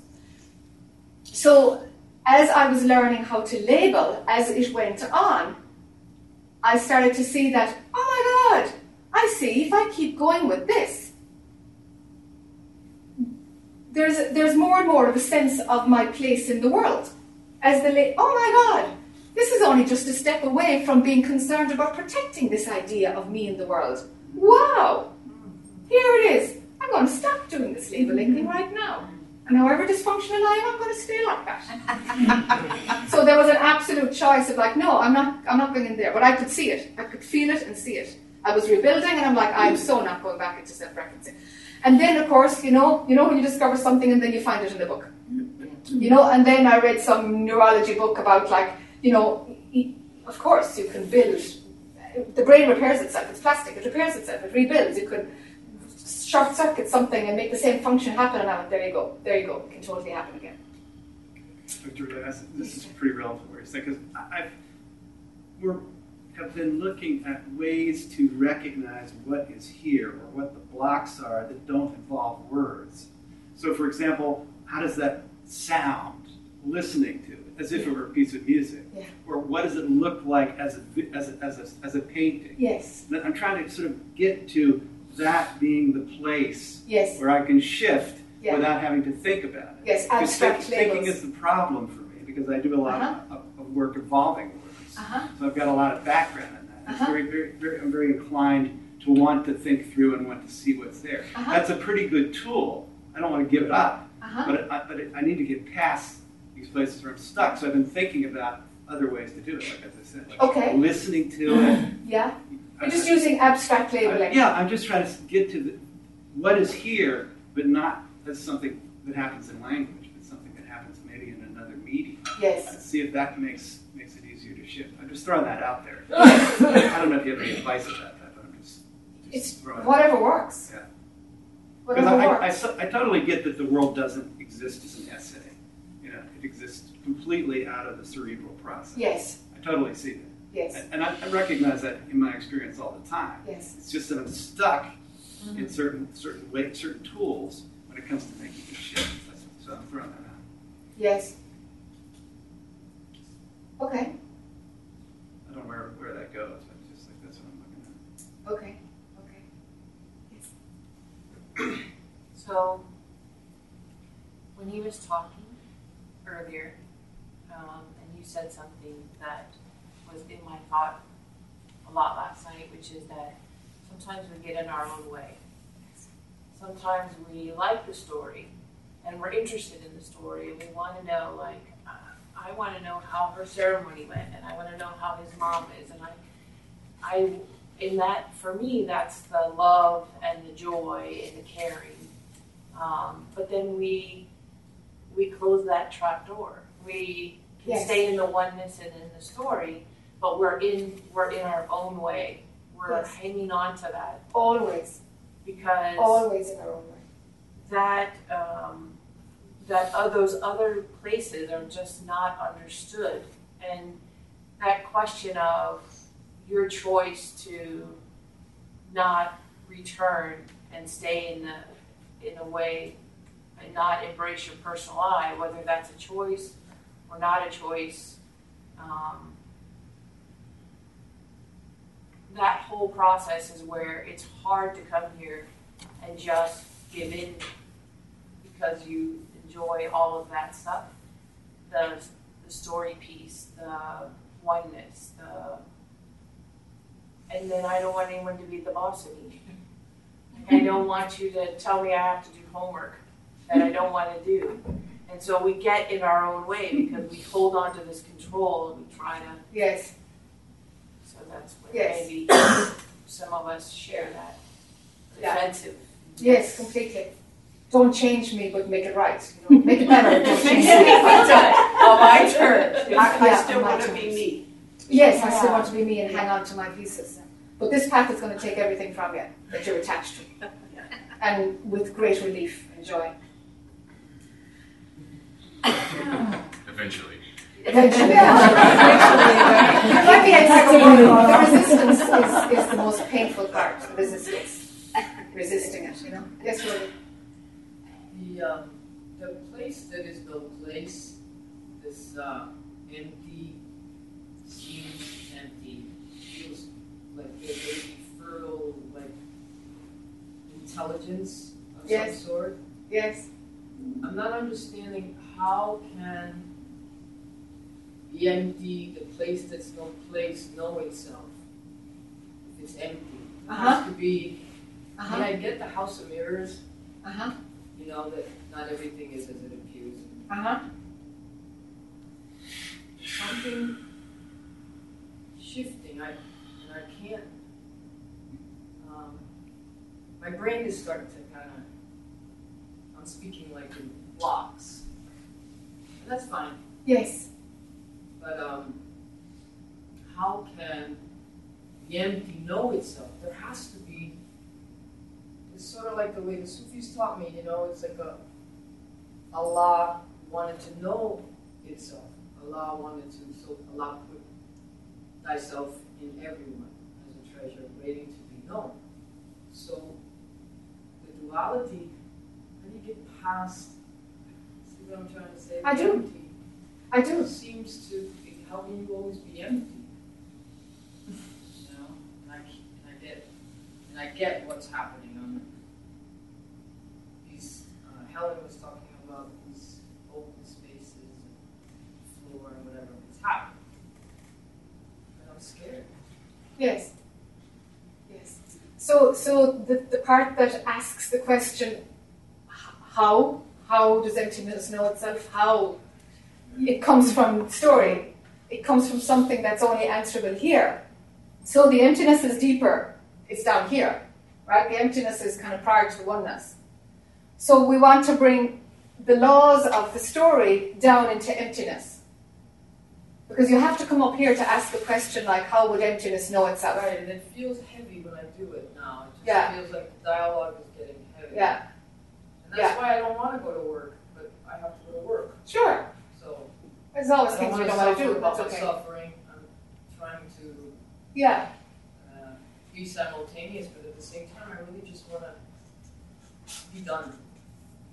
So, as I was learning how to label as it went on, I started to see that, oh my God, I see if I keep going with this, there's, there's more and more of a sense of my place in the world. As the la- oh my God, this is only just a step away from being concerned about protecting this idea of me in the world. Wow, here it is. I'm going to stop doing this labeling thing right now. And however dysfunctional I am, I'm going to stay like that. <laughs> so there was an absolute choice of like, no, I'm not, I'm not going in there. But I could see it. I could feel it and see it. I was rebuilding, and I'm like, I'm so not going back into self-referencing. And then, of course, you know, you know when you discover something and then you find it in the book. You know, and then I read some neurology book about like, you know, of course you can build. The brain repairs itself. It's plastic. It repairs itself. It rebuilds. You could short circuit something and make the same function happen, and there you go. There you go. It can totally happen again. Victoria, this is pretty relevant what you're saying because I've we're have been looking at ways to recognize what is here or what the blocks are that don't involve words. So, for example, how does that sound listening to it as if it were a piece of music? Yeah. Or what does it look like as a, as a, as a, as a painting? Yes. I'm trying to sort of get to that being the place yes. where I can shift yeah. without having to think about it. Yes, abstract thinking is the problem for me because I do a lot uh-huh. of, of work involving uh-huh. So I've got a lot of background in that. Uh-huh. Very, very, very, I'm very inclined to want to think through and want to see what's there. Uh-huh. That's a pretty good tool. I don't want to give it up, uh-huh. but, it, I, but it, I need to get past these places where I'm stuck. So I've been thinking about other ways to do it, like as I said, like okay. listening to <clears throat> it. Yeah. You're just using abstract labeling. I, yeah, I'm just trying to get to the, what is here, but not as something that happens in language, but something that happens maybe in another medium. Yes. see if that makes makes it easier to shift. I'm just throwing that out there. <laughs> I don't know if you have any advice about that, but I'm just, just it's whatever out. works. Yeah. Whatever I, works. I, I, I, totally get that the world doesn't exist as an essay. You know, it exists completely out of the cerebral process. Yes. I totally see that. Yes. And, and I, I, recognize that in my experience all the time. Yes. It's just that I'm stuck mm-hmm. in certain certain way, certain tools when it comes to making a shift. So I'm throwing that out. Yes. Okay I don't know where, where that goes, but just like that's what I'm looking at. Okay. Okay. Yes. <clears throat> so when he was talking earlier, um, and you said something that was in my thought a lot last night, which is that sometimes we get in our own way. Sometimes we like the story and we're interested in the story and we want to know, like, uh, I want to know how her ceremony went and I want to know how his mom is. And I, I, in that, for me, that's the love and the joy and the caring. Um, but then we, we close that trap door. We Yes. stay in the oneness and in the story, but we're in, we're in our own way. We're Yes. hanging on to that Always, because always in our own way. that um, that uh, those other places are just not understood, and that question of your choice to not return and stay in the in a way and not embrace your personal I, whether that's a choice or not a choice. Um, that whole process is where it's hard to come here and just give in because you enjoy all of that stuff. The, the story piece the oneness the and then i don't want anyone to be the boss of me. <laughs> I don't want you to tell me i have to do homework that i don't want to do and so we get in our own way because we hold on to this control and we try to Yes, so that's where Yes. maybe some of us share that Yeah. defensive yes, completely. Don't change me, but make it right. You know? Make it better. <laughs> Don't change me. Oh, my turn. I, I Yeah, still want to be me. Yes, I still want to be me and hang on to my pieces. But this path is going to take everything from you that you're attached to. <laughs> And with great relief and joy. <laughs> Eventually. Eventually. But yes, the resistance is, is the most painful part, the resistance. Resisting it, you know? Yes, Rory? The, um, the place that is the place, this, uh, empty, seems empty, feels like there may be fertile, like, intelligence of Yes. some sort. Yes. I'm not understanding how can the empty, the place that's no place, know itself if it's empty. It Uh-huh. has to be, Uh-huh. can I get the House of Mirrors? Uh-huh. You know, that not everything is as it appears. Uh-huh. Something shifting, I, and I can't, um, my brain is starting to kind of, I'm speaking like in blocks. That's fine, Yes. but, um, how can the empty know itself? There has to be, it's sort of like the way the Sufis taught me, you know, it's like a, Allah wanted to know itself. Allah wanted to, so Allah put thyself in everyone as a treasure waiting to be known. So the duality, how do you get past, what I'm trying to say? I do. empty I do. Seems to be helping you always be empty. You know, and I, and I get, and I get what's happening on these, uh, Helen was talking about these open spaces and floor and whatever, it's happening. And I'm scared. Yes. Yes. So, so the, the part that asks the question, how? How does emptiness know itself? How? It comes from story. It comes from something that's only answerable here. So the emptiness is deeper. It's down here, right? The emptiness is kind of prior to the oneness. So we want to bring the laws of the story down into emptiness. Because you have to come up here to ask a question like, how would emptiness know itself? Right, and it feels heavy when I do it now. It just Yeah. feels like the dialogue is getting heavy. Yeah. And that's Yeah. why I don't want to go to work, but I have to go to work. Sure. So There's always things we wanna don't want to suffer do. about That's my okay. suffering. I'm trying to Yeah. uh, be simultaneous, but at the same time, I really just want to be done.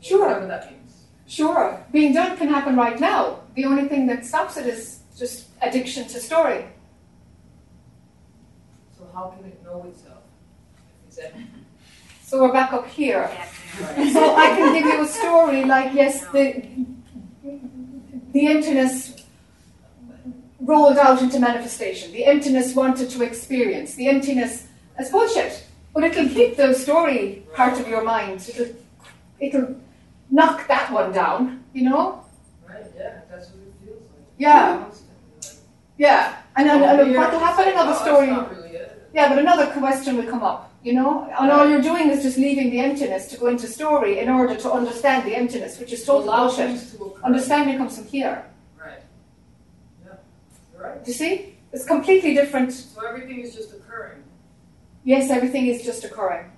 Sure. Whatever that means. Sure. Being done can happen right now. The only thing that stops it is just addiction to story. So how can it know itself? It's empty. So we're back up here. So I can give you a story like, yes, the the emptiness rolled out into manifestation. The emptiness wanted to experience. The emptiness is bullshit. But it'll keep the story part of your mind. It'll, it'll knock that one down, you know? Right, yeah, that's what it feels like. Yeah. Yeah. And, and, and what will happen, another story. Yeah, but another question will come up, you know? And all you're doing is just leaving the emptiness to go into story in order to understand the emptiness, which is total bullshit. to. Understanding comes from here. Right. Yeah, you're right. Do you see? It's completely different. So everything is just occurring. Yes, everything is just occurring.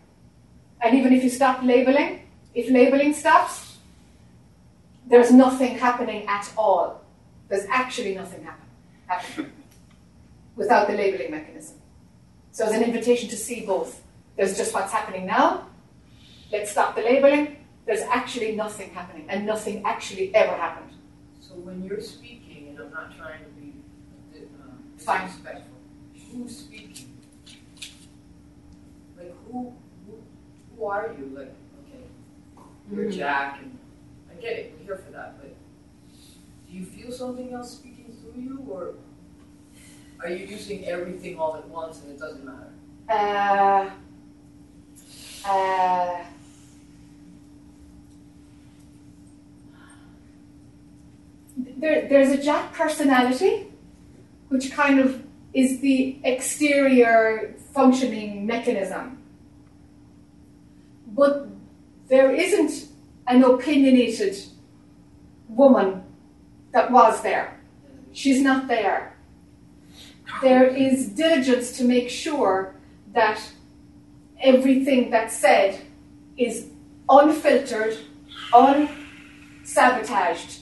And even if you stop labeling, if labeling stops, there's nothing happening at all. There's actually nothing happen, happening <laughs> without the labeling mechanism. So it's an invitation to see both. There's just what's happening now. Let's stop the labeling. There's actually nothing happening, and nothing actually ever happened. So when you're speaking, and I'm not trying to be uh, disrespectful, who's speaking? Like who, who, who are you? Like, okay, you're Mhm. Jack, and I get it. We're here for that, but do you feel something else speaking through you, or are you using everything all at once and it doesn't matter? Uh, uh, there, there's a Jack personality, which kind of is the exterior functioning mechanism. But there isn't an opinionated woman that was there. She's not there. There is diligence to make sure that everything that's said is unfiltered, unsabotaged,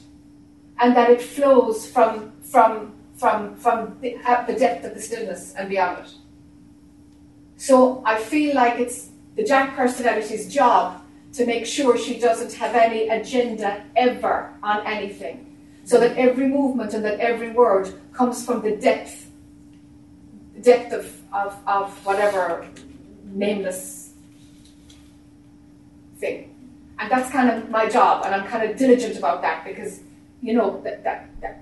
and that it flows from from from from the, at the depth of the stillness and beyond it. So I feel like it's the Jack personality's job to make sure she doesn't have any agenda ever on anything, so that every movement and that every word comes from the depth depth of, of, of whatever nameless thing. And that's kind of my job, and I'm kind of diligent about that because, you know, that, that, that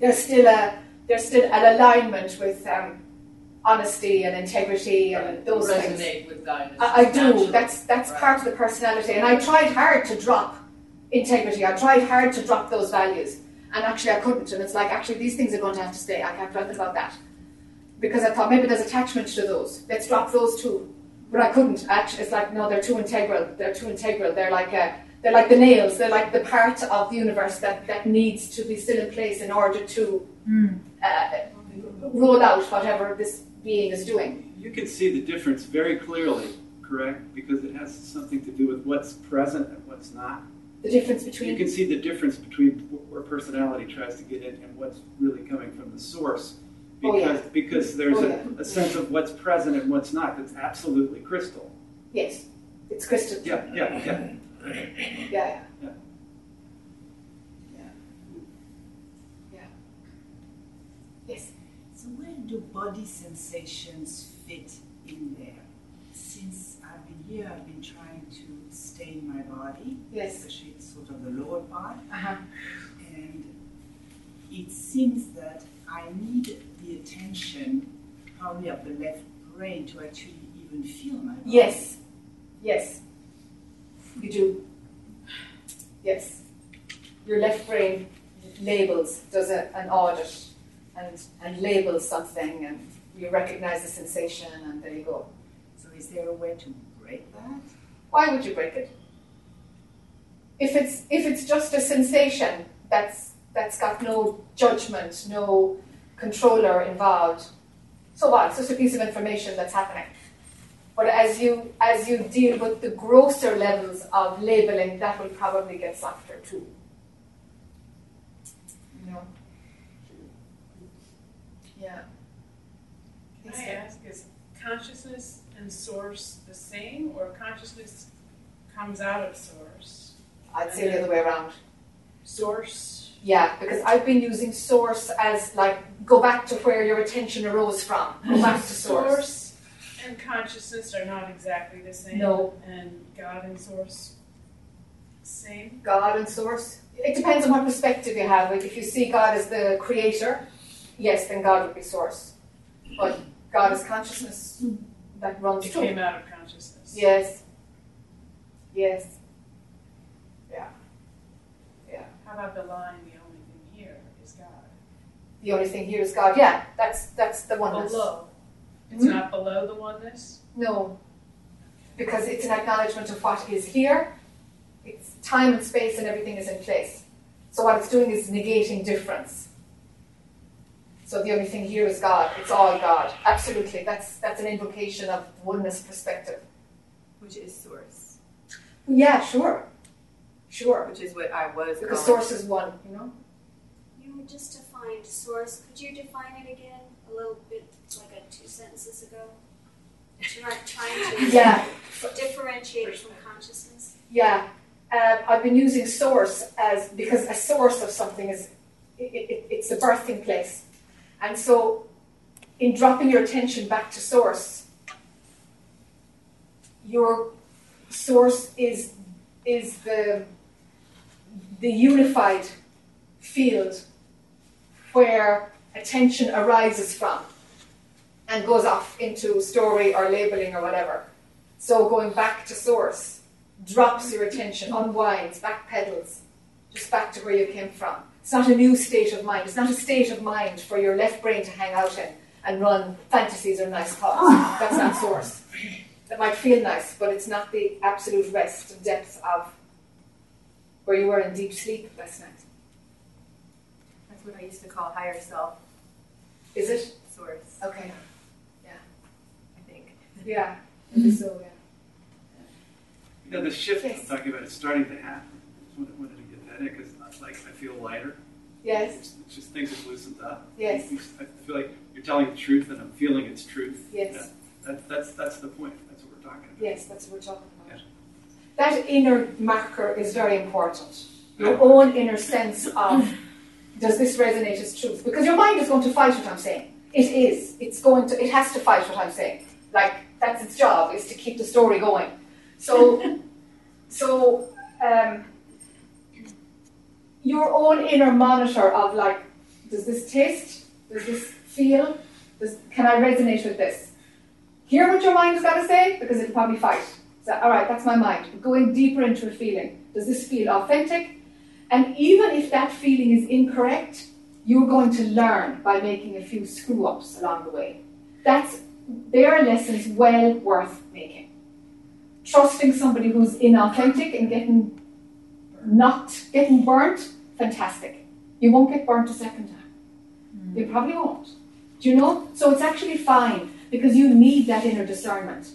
there's still a there's still an alignment with um, honesty and integrity and those resonate things. with Dinah. I, I do. That's that's Right. part of the personality, and I tried hard to drop integrity. I tried hard to drop those values, and actually I couldn't. And it's like actually these things are going to have to stay. I can't do anything about that because I thought maybe there's attachment to those. Let's drop those too. But I couldn't. Actually, it's like no, they're too integral. They're too integral. They're like uh they're like the nails. They're like the part of the universe that, that needs to be still in place in order to uh, roll out whatever this being is doing. You can see the difference very clearly, correct? Because it has something to do with what's present and what's not. The difference between You can see the difference between where personality tries to get in and what's really coming from the source. Oh, Because, yeah. because there's Oh, a, yeah. a sense of what's present and what's not that's absolutely crystal. yes, it's crystal. Yeah, yeah, yeah. Yeah, yeah. Yeah. Yeah. Yeah. Yes. So where do body sensations fit in there? Since I've been here, I've been trying to stay in my body, Yes. especially sort of the lower part, Uh-huh. and it seems that I need the attention probably of the left brain to actually even feel my body. Yes. Yes. You do. Yes. Your left brain labels, does a, an audit and, and labels something and you recognize the sensation and there you go. So is there a way to break that? Why would you break it? If it's if it's just a sensation that's that's got no judgment, no controller involved, so what? It's just a piece of information that's happening. But as you as you deal with the grosser levels of labeling, that will probably get softer too. You know? Yeah. Can I ask, is consciousness and source the same, or consciousness comes out of source? I'd say the other way around. Source. Yeah, because I've been using source as like go back to where your attention arose from. Go back to source. <laughs> Source and consciousness are not exactly the same. No. And God and source. Same. God and source. It depends on what perspective you have. Like if you see God as the creator, yes, then God would be source. But God is consciousness that runs It through. came out of consciousness. Yes. Yes. Yeah. Yeah. How about the line, the only thing here is God? The only thing here is God. Yeah, that's that's the oneness. Below. It's Hmm? not below the oneness? No. Because it's an acknowledgement of what is here. It's time and space and everything is in place. So what it's doing is negating difference. So the only thing here is God. It's all God. Absolutely. That's that's an invocation of oneness perspective. Which is source. Yeah, sure. Sure. Which is what I was Because calling. source is one, you know? You just defined source. Could you define it again a little bit, like a two sentences ago? You're not trying to <laughs> Yeah. differentiate from consciousness. Yeah, um, I've been using source as because a source of something is it, it, it's the birthing place, and so in dropping your attention back to source, your source is is the the unified field where attention arises from and goes off into story or labeling or whatever. So going back to source drops your attention, unwinds, backpedals, just back to where you came from. It's not a new state of mind. It's not a state of mind for your left brain to hang out in and run fantasies or nice thoughts. <sighs> That's not source. That might feel nice, but it's not the absolute rest and depth of where you were in deep sleep last night. That's what I used to call higher self Is it? source, Okay. Yeah. I think. Yeah. So, yeah. You know, the shift Yes. I'm talking about is starting to happen. I just wanted, wanted to get that in because, uh, like, I feel lighter. Yes. It's, it's just things have loosened up. Yes. I feel like you're telling the truth, and I'm feeling its truth. Yes. Yeah. That, that's that's the point. That's what we're talking about. Yes, that's what we're talking about. Yeah. That inner marker is very important. Your own inner sense of does this resonate as truth? Because your mind is going to fight what I'm saying. It is. It's going to. It has to fight what I'm saying. Like that's its job is to keep the story going. So, <laughs> so um, your own inner monitor of like, does this taste? Does this feel? Does, can I resonate with this? Hear what your mind has got to say because it'll probably fight. So, all right, that's my mind. Going deeper into a feeling. Does this feel authentic? And even if that feeling is incorrect, you're going to learn by making a few screw ups along the way. That's they are lessons well worth making. Trusting somebody who's inauthentic and getting knocked, getting burnt, fantastic. You won't get burnt a second time. You hmm. probably won't. Do you know? So it's actually fine because you need that inner discernment.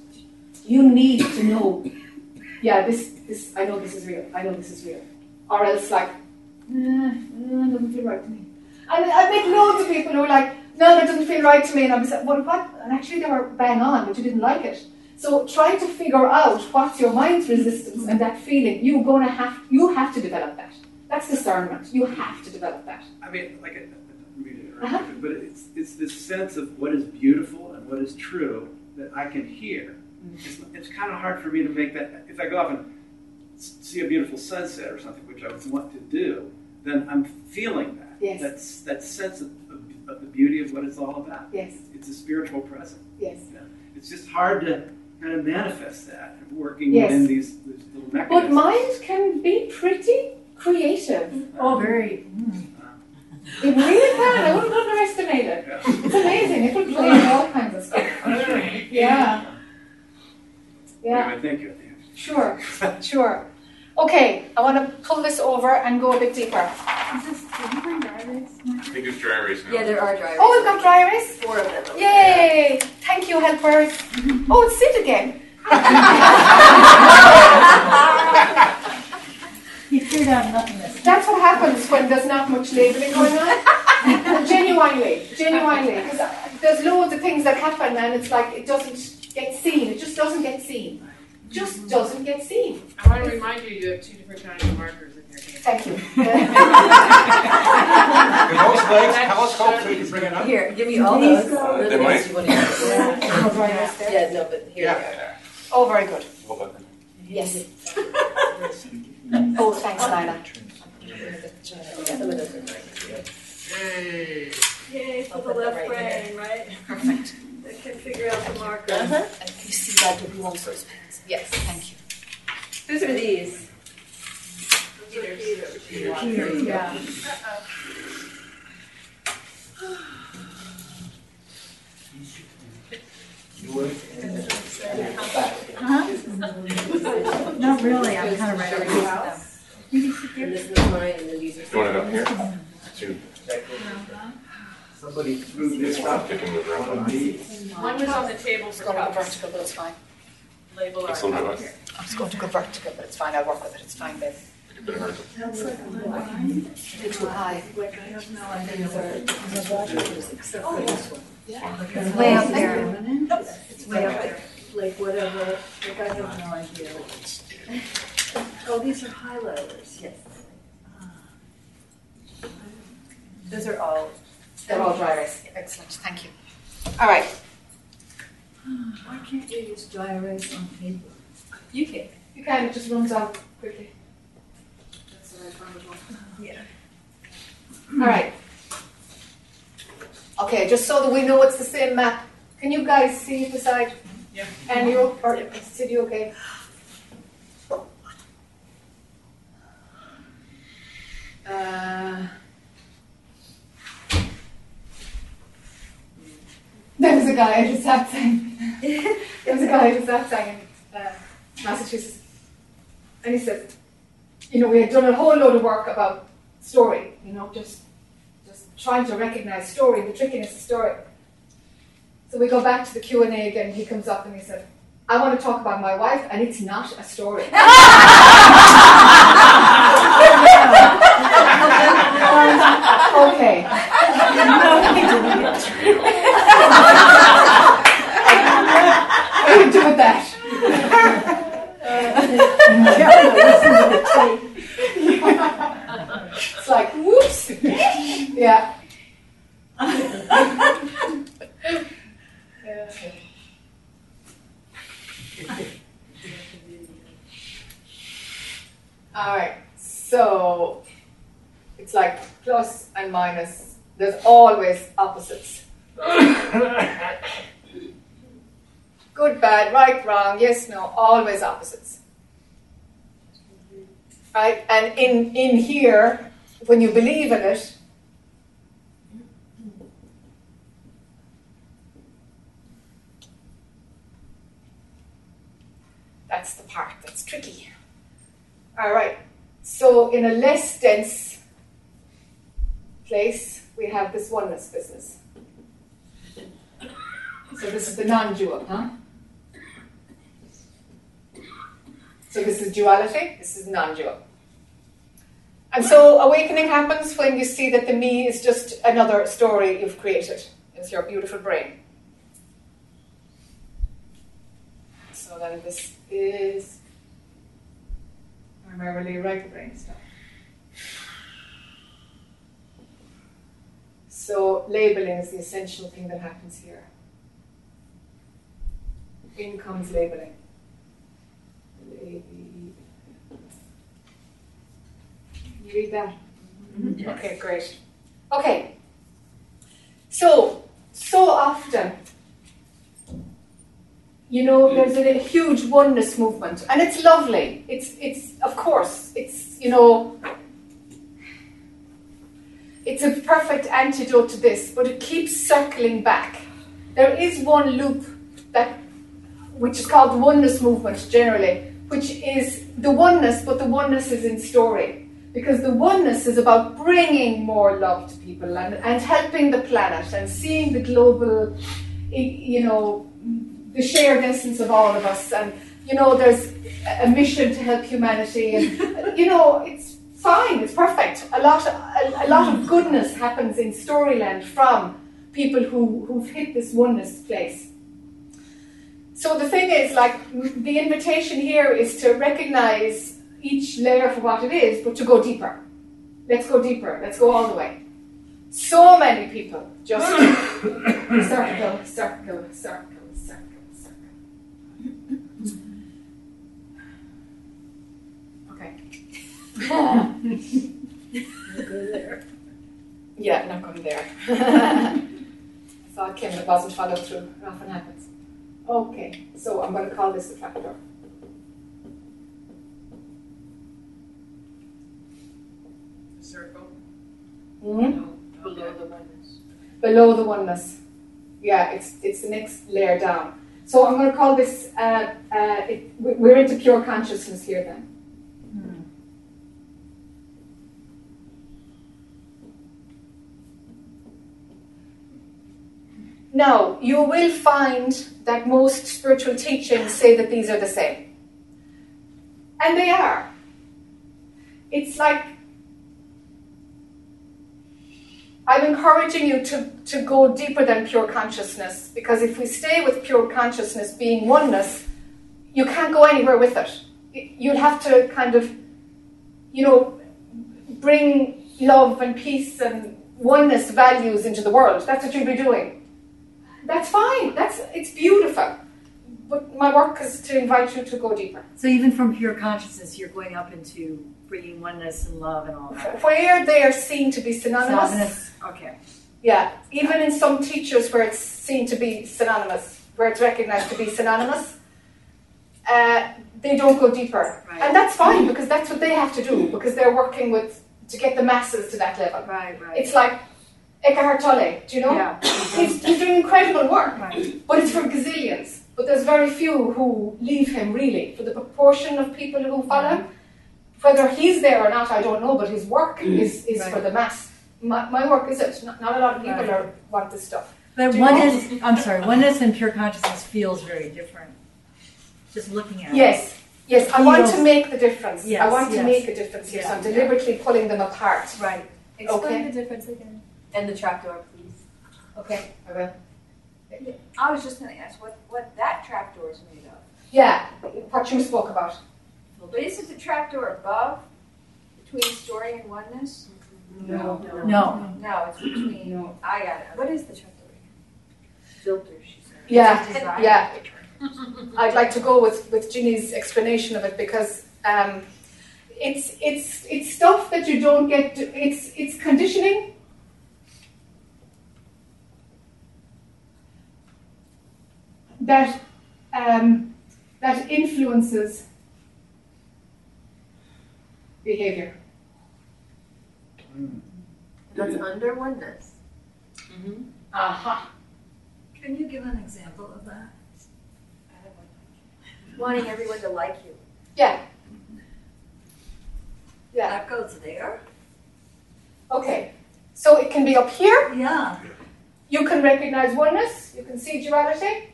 You need to know, yeah, this, this, I know this is real. I know this is real. Or else, like, nah, nah, it doesn't feel right to me. And I met loads of people who were like, no, that doesn't feel right to me. And I was like, well, what? And actually, they were bang on, but you didn't like it. So try to figure out what's your mind's resistance and that feeling. You're gonna have, you have to develop that. That's discernment. You have to develop that. I mean, like, I, I don't mean to interrupt Uh-huh. but it's it's this sense of what is beautiful and what is true that I can hear. It's, it's kind of hard for me to make that. If I go off and see a beautiful sunset or something, which I would want to do, then I'm feeling that. Yes. That's that sense of, of, of the beauty of what it's all about. Yes. It's a spiritual presence. Yes. You know? It's just hard to kind of manifest that working Yes. within these, these little mechanisms. But mechanisms. mind can be pretty creative. Oh, very. It really can. I wouldn't underestimate it. It's amazing. It will play all kinds of stuff. <laughs> Yeah. Yeah. Anyway, thank you. Sure. Sure. Okay, I want to pull this over and go a bit deeper. Is this, did you bring dry erase? I think it's dry erase now. Yeah, there are drivers. Oh, we've got dry erase? Four of them. Yay! Thank you, helpers. Mm-hmm. Oh, it's Sid again. He cleared out nothingness. That's what happens when there's not much labelling going on. <laughs> genuinely, genuinely. Because there's loads of things that happen and it's like it doesn't get seen. It just doesn't get seen. Just doesn't get seen. I want to remind you, you have two different kinds of markers in your hand. Thank you. <laughs> those legs telescope so you can bring it up? Here, give me all These those. go- Really They might. nice you want to use. Oh, dry erase there? Yeah, no, but here Yeah. they are. Oh, very good. Yes. Oh, thanks, Lila. Yay Yay for the left brain, right? Perfect. That can figure out the marker. Uh-huh. And you see that with one those pens? Yes. Thank you. Whose are these? Peters, yeah. Uh-huh. Not really, I'm kind of right over here. And this is mine, and then these are. You want it up here? Two. Somebody threw this rock They can move around. on me. One was on the table for It's going to go cups. vertical, but it's fine. Label That's our a cup bit. here. I was going to go vertical, but it's fine. I'll work with it. It's fine, babe. Make it a bit vertical. It's too high. Like I have no idea where, oh, except for this one. It's way up there. It's way up there, like whatever, like I have no idea. Oh, these are highlighters. Yes. Ah. Those are all. They're all dry erase. Excellent, thank you. All right. Why can't you use dry erase on paper? You can. You can, it just runs out quickly. That's what I found. Yeah. All right. Okay, just so that we know it's the same map. Can you guys see the side? Yeah. And you or City okay? Uh, there was a guy I just sat saying. <laughs> there was a guy I just sat saying in uh, Massachusetts, and he said, you know, we had done a whole load of work about story, you know, just just trying to recognize story, the trickiness of story. So we go back to the Q and A again. He comes up and he said, "I want to talk about my wife, and it's not a story." <laughs> okay. <laughs> What do that? it's like, whoops. yeah. All right. So it's like plus and minus. There's always opposites. <laughs> Good, bad, right, wrong, yes, no, always opposites. Right? And in, in here, when you believe in it, that's the part that's tricky. All right. So in a less dense place, we have this oneness business. So this is the non-dual, huh? So this is duality, this is non-dual. And so awakening happens when you see that the me is just another story you've created. It's your beautiful brain. So then this is primarily right brain stuff. So labeling is the essential thing that happens here. In comes labeling. Labeling. You read that? Mm-hmm. Okay, great. Okay. So, so often, you know, there's a huge oneness movement, and it's lovely. It's, it's, of course, it's, you know, it's a perfect antidote to this, but it keeps circling back. There is one loop that, which is called the oneness movement generally, which is the oneness, but the oneness is in story. Because the oneness is about bringing more love to people and, and helping the planet and seeing the global, you know, the shared essence of all of us. And, you know, there's a mission to help humanity. And, <laughs> you know, it's fine, it's perfect. A lot, of, a, a lot of goodness happens in Storyland from people who, who've hit this oneness place. So the thing is, like, the invitation here is to recognize each layer for what it is, but to go deeper. Let's go deeper. Let's go all the way. So many people just <coughs> <coughs> circle, circle, circle, circle, circle. Okay. <laughs> <laughs> Yeah, not going there. <laughs> Thought came and it wasn't followed through. It often happens. Okay, so I'm going to call this a trapdoor. The circle. Mhm. Below the oneness. Below the oneness. Yeah, it's it's the next layer down. So I'm going to call this. Uh, uh, it, we're into pure consciousness here then. Now, you will find that most spiritual teachings say that these are the same. And they are. It's like I'm encouraging you to, to go deeper than pure consciousness because if we stay with pure consciousness being oneness, you can't go anywhere with it. You'll have to kind of, you know, bring love and peace and oneness values into the world. That's what you'll be doing. That's fine. That's it's beautiful. But my work is to invite you to go deeper. So even from pure consciousness, you're going up into bringing oneness and love and all that. Where they are seen to be synonymous. Synonymous. Okay. Yeah, even in some teachers where it's seen to be synonymous, where it's recognized to be synonymous, uh, they don't go deeper. Right. And that's fine because that's what they have to do because they're working with to get the masses to that level. Right, right. It's like Eckhart Tolle, do you know? Yeah. <coughs> He's, he's doing incredible work, Right. but it's for gazillions. But there's very few who leave him really. For the proportion of people who follow him, whether he's there or not, I don't know. But his work mm. is, is for the mass. My, my work isn't. Not, not a lot of people Right. are, want this stuff. But Do you oneness, I'm sorry, oneness and pure consciousness feels very different. Just looking at it. Yes, yes. I want to make the difference. I Yes, want to yes. make a difference here. so I'm Yeah. deliberately pulling them apart. Right. Explain Okay. the difference again. And the trapdoor, please. Okay, Okay. I was just gonna ask what, what that trapdoor is made of. Yeah, what you spoke about. But isn't the trapdoor above, between story and oneness? No. No. No, it's between, I got it. What is the trapdoor? Filters, she said. Yeah, It's yeah. <laughs> I'd like to go with, with Ginny's explanation of it because um, it's it's it's stuff that you don't get. To, it's it's conditioning. That um, that influences behavior. That's under oneness. Mm-hmm. Aha. Can you give an example of that? Wanting everyone to like you. Yeah. Yeah. That goes there. Okay. So it can be up here. Yeah. You can recognize oneness. You can see duality,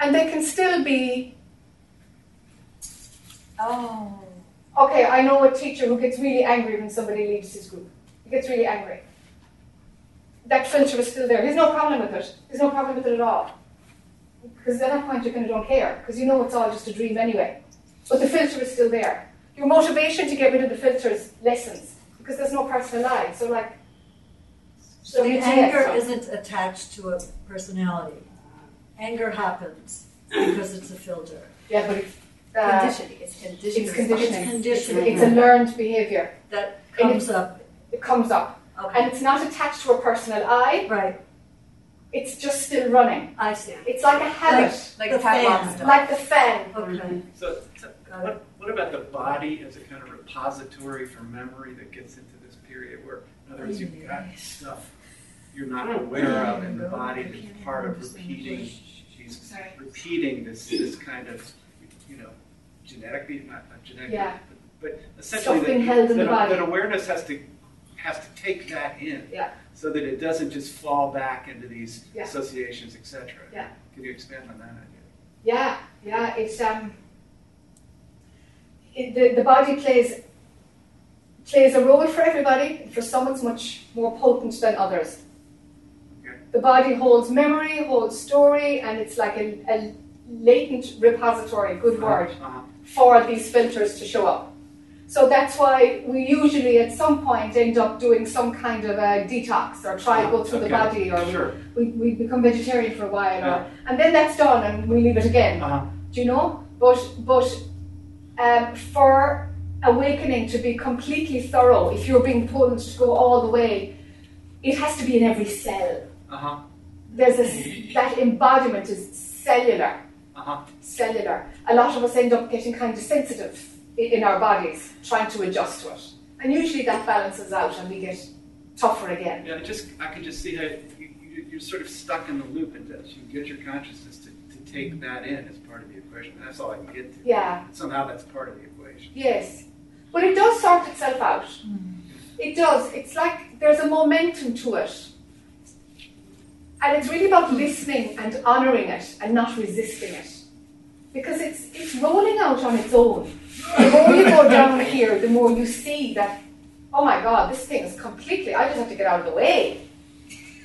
and they can still be. Oh. Okay, I know a teacher who gets really angry when somebody leaves his group. He gets really angry. That filter is still there. There's no problem with it. There's no problem with it at all. Because at that point you kind of don't care, because you know it's all just a dream anyway. But the filter is still there. Your motivation to get rid of the filters lessens, because there's no personal lie. So like, So the anger isn't attached to a personality. Anger happens because it's a filter. Yeah, but it's, uh, Conditioning, it's conditioning. it's conditioning. It's conditioning. It's a learned behavior. That comes up. It comes up. Okay. And it's not attached to a personal I, Right. it's just still running. I see. It's like a habit, Like the Pavlov fan. stuff. like the fan. Okay. So, so what, what about the body as a kind of repository for memory that gets into this period where, in other words, you've got stuff you're not aware of in the body that's part of repeating, she's repeating this, this kind of, you know, genetically, not, not genetically, Yeah. but, but essentially being that, that, that awareness has to, has to take that in. Yeah. So that it doesn't just fall back into these Yeah. associations, etc. Yeah. Can you expand on that idea? Yeah, yeah, it's um, it, the the body plays plays a role for everybody. For some, it's much more potent than others. Okay. The body holds memory, holds story, and it's like a, a latent repository, good word, Uh-huh. for these filters to show up. So that's why we usually at some point end up doing some kind of a detox or try to go through the body or sure. we, we become vegetarian for a while Yeah. or, and then that's done and we leave it again. Uh-huh. Do you know? But but um, for awakening to be completely thorough, if you're being pulled to go all the way, it has to be in every cell. Uh-huh. There's a, that embodiment is cellular. Uh-huh. Cellular. A lot of us end up getting kind of sensitive in our bodies, trying to adjust to it. And usually that balances out and we get tougher again. Yeah, I just I can just see how you, you, you're sort of stuck in the loop and that you get your consciousness to, to take that in as part of the equation. That's all I can get to. Yeah. Somehow that's part of the equation. Yes. But it does sort itself out. It does. It's like there's a momentum to it. And it's really about listening and honouring it and not resisting it. Because it's it's rolling out on its own. The more you go down here, the more you see that, oh my god, this thing is completely I just have to get out of the way.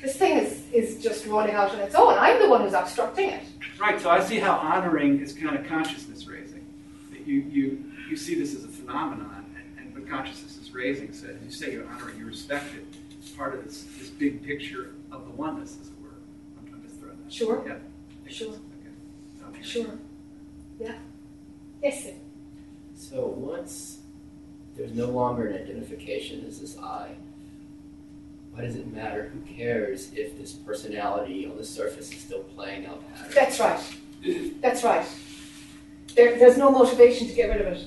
This thing is, is just rolling out on its own. I'm the one who's obstructing it. Right, so I see how honoring is kind of consciousness raising. That you, you, you see this as a phenomenon, and, and consciousness is raising, so as you say you're honoring, you respect it. It's part of this, this big picture of the oneness, it were. I'm, I'm just throwing that. Sure. Yeah. Sure. Okay. Sure. Yeah. Yes. sir. So once there's no longer an identification as this I, why does it matter? Who cares if this personality on the surface is still playing out patterns? That's right. That's right. There, there's no motivation to get rid of it.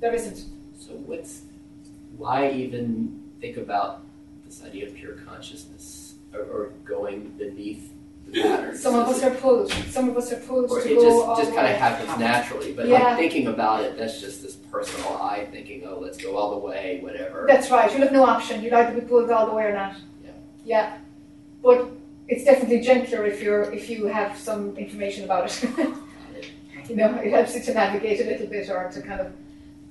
There isn't. So what's why even think about this idea of pure consciousness or, or going beneath Some of us are pulled. Some of us are pulled or to it go just just kind of happens naturally. But Yeah. like thinking about it, that's just this personal I thinking, oh, let's go all the way, whatever. That's right. You'll have no option. You'll either be pulled all the way or not. Yeah. Yeah. But it's definitely gentler if you're if you have some information about it. <laughs> you know, it helps you to navigate a little bit or to kind of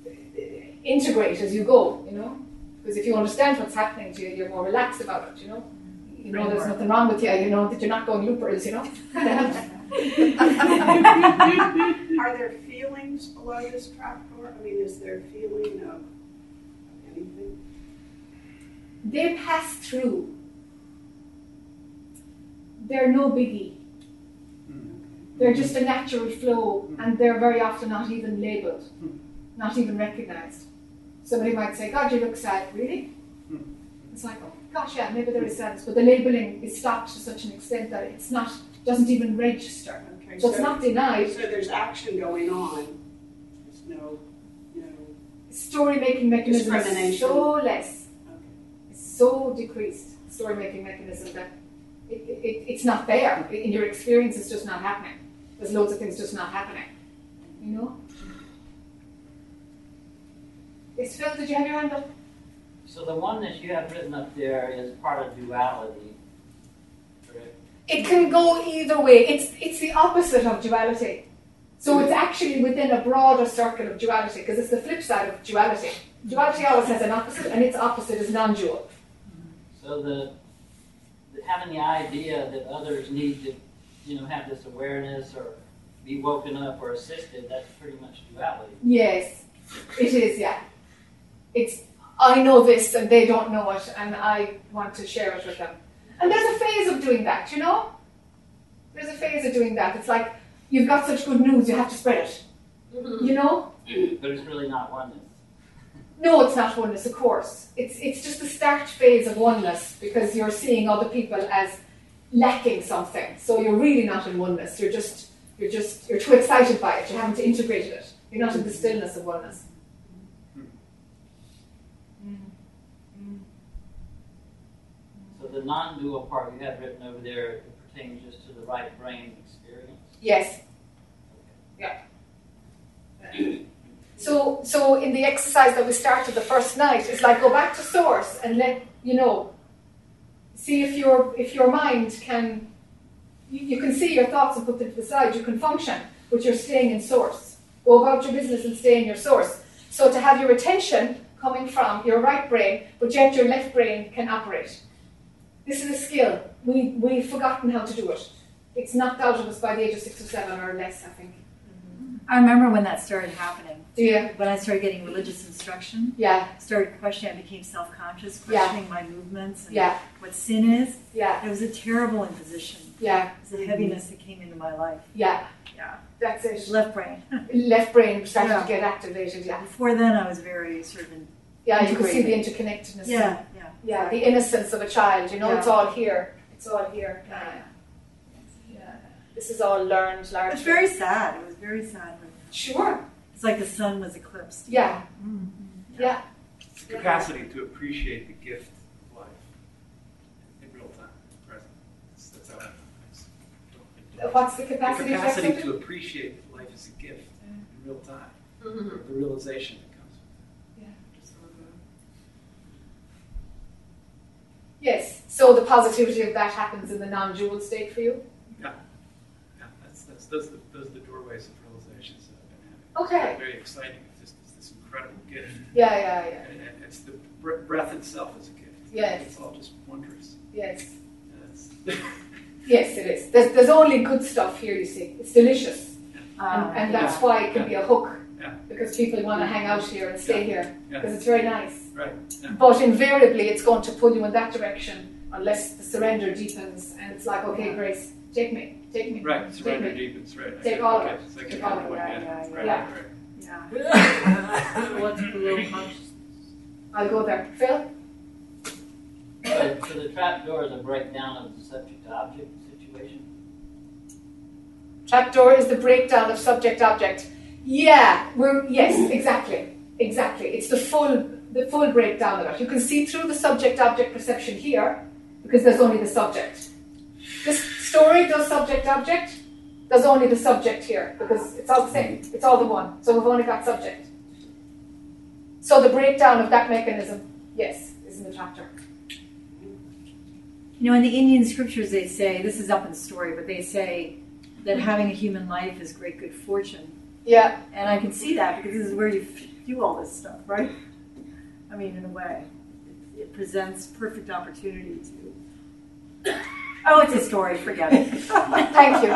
eh, integrate as you go. You know, because if you understand what's happening to you, you're more relaxed about it. You know. You know, there's nothing wrong with you. You know that you're not going loopers. You know. <laughs> Are there feelings below this trapdoor? I mean, is there a feeling of anything? they pass through. They're no biggie. Hmm. They're just a natural flow, and they're very often not even labeled, hmm. not even recognized. Somebody might say, God, you look sad. Really? Hmm. It's like, oh, gosh, yeah, maybe there is sadness, but the labeling is stopped to such an extent that it's not, doesn't even register. Okay, So it's not denied. So there's action going on. There's no, no. Story making mechanism is so less, it's so decreased. Story making mechanism that it, it, it's not there. In your experience, it's just not happening. There's loads of things just not happening. You know? Yes, Phil, did you have your hand up? So the one that you have written up there is part of duality, correct? It can go either way. It's it's the opposite of duality. So it's actually within a broader circle of duality because it's the flip side of duality. Duality always has an opposite, and its opposite is non-dual. So the, the having the idea that others need to, you know, have this awareness or be woken up or assisted, that's pretty much duality. Yes, it is. Yeah, it's I know this and they don't know it, and I want to share it with them. And there's a phase of doing that, you know. There's a phase of doing that. It's like you've got such good news, you have to spread it. Mm-hmm. You know. But it's really not oneness. No, it's not oneness, of course. It's it's just the start phase of oneness because you're seeing other people as lacking something. So you're really not in oneness. You're just you're just you're too excited by it. You haven't integrated it. You're not in the stillness of oneness. So the non-dual part you have written over there pertains just to the right brain experience. Yes. Yeah. So so in the exercise that we started the first night, it's like go back to source and let you know. See if your if your mind can you, you can see your thoughts and put them to the side. You can function, but you're staying in source. Go about your business and stay in your source. So to have your attention coming from your right brain, but yet your left brain can operate. This is a skill. We we've forgotten how to do it. It's knocked out of us by the age of six or seven or less, I think. Mm-hmm. I remember when that started happening. Do you? When I started getting religious instruction. Yeah. Started questioning. I became self-conscious, Yeah. questioning my movements and Yeah. what sin is. Yeah. It was a terrible imposition. Yeah. It was a heaviness that came into my life. Yeah. Yeah. That's it. Left brain. <laughs> Left brain started Yeah. to get activated. Yeah. Before then, I was very sort of in. Yeah, you can see the interconnectedness. Yeah, yeah. Yeah, the innocence of a child. You know, Yeah. it's all here. It's all here. Yeah. yeah. This is all learned, largely. It was very sad. It was very sad. Sure. It's like the sun was eclipsed. Yeah. Mm. Yeah. It's the capacity to appreciate the gift of life in real time, present. That's, that's how I What's the capacity the to capacity accept it? to appreciate that life is a gift in real time. Mhm. The realization that comes. Yes. So the positivity of that happens in the non-dual state for you. Yeah, yeah. That's that's those are the, those are the doorways of realizations that I've been having. Okay. Very exciting. It's just it's this incredible gift. Yeah, yeah, yeah. And, and it's the br- breath itself is a gift. Yes. It's all just wondrous. Yes. And <laughs> Yes, it is. There's, there's only good stuff here. You see, it's delicious, Ah, and, and that's Yeah. why it can be a hook Yeah. because people want to hang out here and stay here Yeah. because it's very nice. Right. Yeah. But invariably, it's going to pull you in that direction unless the surrender deepens, and it's like, okay, Grace, take me, take me, Right. take Surrender me. deepens. Right. Take all of it. Take all of it. Yeah, yeah. yeah, Right. yeah. Right. Yeah. <laughs> What's below consciousness? I'll go there. Phil? So, so the trap door is a breakdown of the subject object situation. Trapdoor is the breakdown of subject object. Yeah, we're yes, exactly, exactly. It's the full the full breakdown of it. You can see through the subject object perception here because there's only the subject. This story does subject object. There's only the subject here because it's all the same. Mm-hmm. It's all the one. So we've only got subject. So the breakdown of that mechanism, yes, is in the trapdoor. You know, in the Indian scriptures, they say this is up in the story, but they say that having a human life is great good fortune. Yeah. And I can see that because this is where you f- do all this stuff, right? I mean, in a way, it, it presents perfect opportunity to. Oh, it's a story. Forget it. <laughs> Thank you.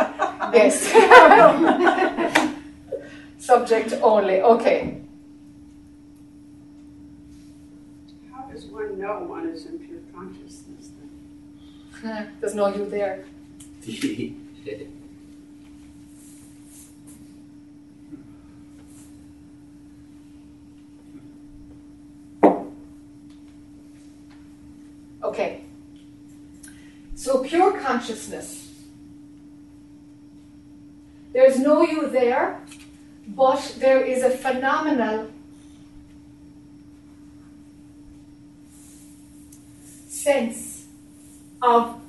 Yes. <laughs> Subject only. Okay. How does one know one is in pure consciousness then? There's no you there. <laughs> Okay. So pure consciousness. There's no you there, but there is a phenomenal sense of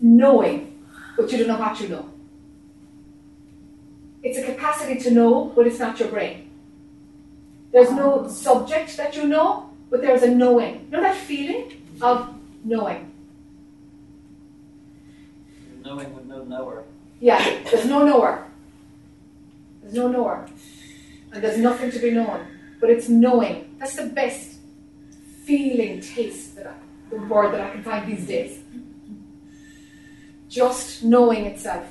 knowing, but you don't know what you know. It's a capacity to know, but it's not your brain. There's no ah. subject that you know, but there's a knowing. You know that feeling of knowing? Knowing with no knower. Yeah, there's no knower. There's no knower. And there's nothing to be known. But it's knowing. That's the best feeling taste that I, the word that I can find these days. Just knowing itself.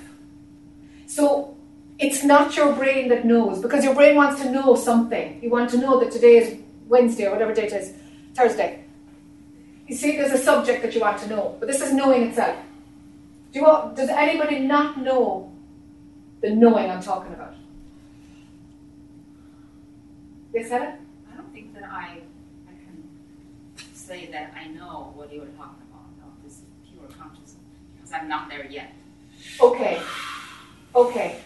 So it's not your brain that knows, because your brain wants to know something. You want to know that today is Wednesday or whatever date it is, Thursday. You see, there's a subject that you want to know, but this is knowing itself. Do you want, does anybody not know the knowing I'm talking about? Yes, Helen? I don't think that I, I can say that I know what you were talking about, of this pure consciousness, because I'm not there yet. Okay. Okay.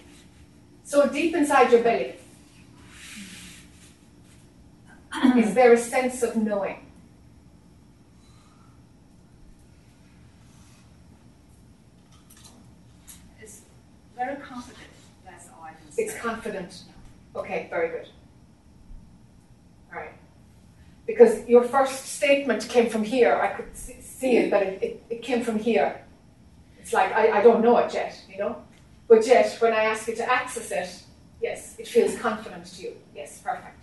So deep inside your belly, <clears throat> is there a sense of knowing? Very confident, that's all I can say. It's confident. Okay, very good. All right. Because your first statement came from here. I could see see it, but it, it, it came from here. It's like, I, I don't know it yet, you know? But yet, when I ask you to access it, yes, it feels confident to you. Yes, perfect.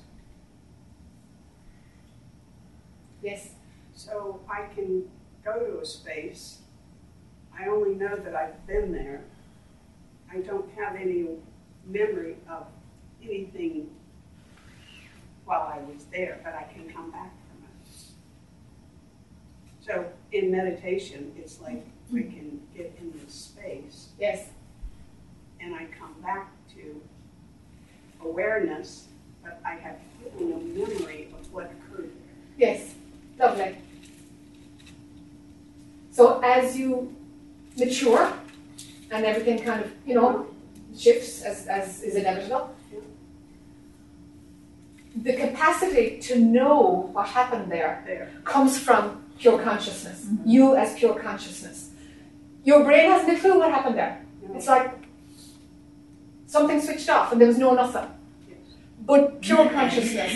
Yes. So I can go to a space. I only know that I've been there. I don't have any memory of anything while I was there, but I can come back from it. So in meditation, it's like we can get in this space Yes. and I come back to awareness, but I have no memory of what occurred there. Yes. Lovely. So as you mature and everything kind of, you know, shifts as, as is inevitable, the capacity to know what happened there, There. comes from pure consciousness. You as pure consciousness. Your brain hasn't a clue what happened there. It's like something switched off and there was no nothing. But pure consciousness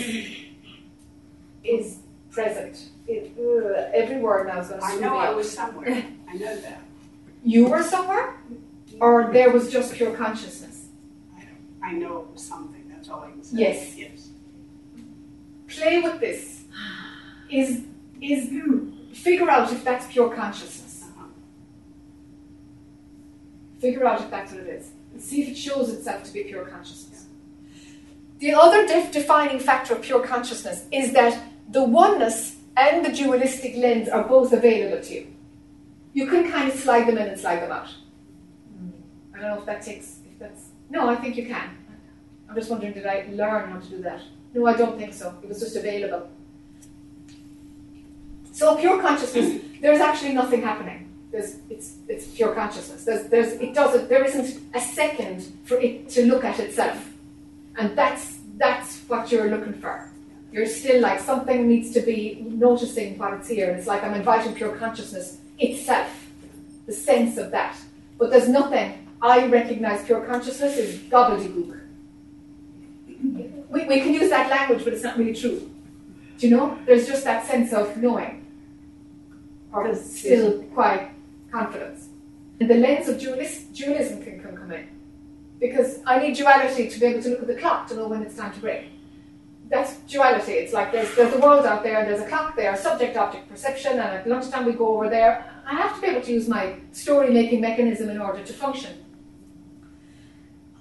is present. It, uh, every word now is going to I know I was somewhere. I know that. You were somewhere? Or there was just pure consciousness? I know it was something. That's all I can say. Yes. Yes. Play with this. Is is figure out if that's pure consciousness. Uh-huh. Figure out if that's what it is. And see if it shows itself to be pure consciousness. The other def- defining factor of pure consciousness is that the oneness and the dualistic lens are both available to you. You can kind of slide them in and slide them out. I don't know if that takes, if that's, no, I think you can. I'm just wondering, did I learn how to do that? No, I don't think so. It was just available. So pure consciousness, <laughs> there's actually nothing happening. There's, it's, it's pure consciousness. There's, there's, it doesn't, there isn't a second for it to look at itself. And that's, that's what you're looking for. You're still like something needs to be noticing what it's here. It's like I'm inviting pure consciousness itself, the sense of that. But there's nothing. I recognize pure consciousness is gobbledygook. We, we can use that language, but it's not really true. Do you know? There's just that sense of knowing, or still quite confidence. And the lens of dualis- dualism can, can come in. Because I need duality to be able to look at the clock to know when it's time to break. That's duality. It's like there's, there's the world out there, there's a clock there, subject object perception, and at lunchtime we go over there. I have to be able to use my story making mechanism in order to function.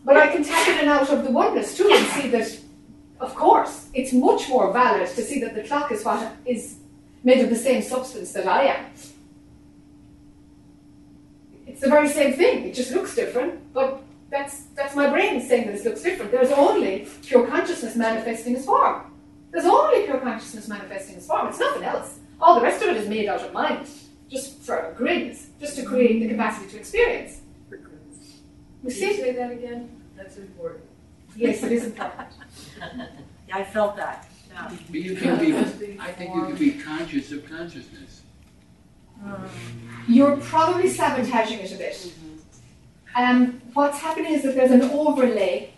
But I can tap in and out of the oneness too and see that, of course, it's much more valid to see that the clock is what is made of the same substance that I am. It's the very same thing. It just looks different, but that's that's my brain saying that it looks different. There's only pure consciousness manifesting as form. There's only pure consciousness manifesting as form. It's nothing else. All the rest of it is made out of mind, just for grids, just to create the capacity to experience. You Can see? you say that again? That's important. Yes, it is important. <laughs> Yeah, I felt that. Yeah. But you can be, I think you can be conscious of consciousness. You're probably sabotaging it a bit. Um, what's happening is that there's an overlay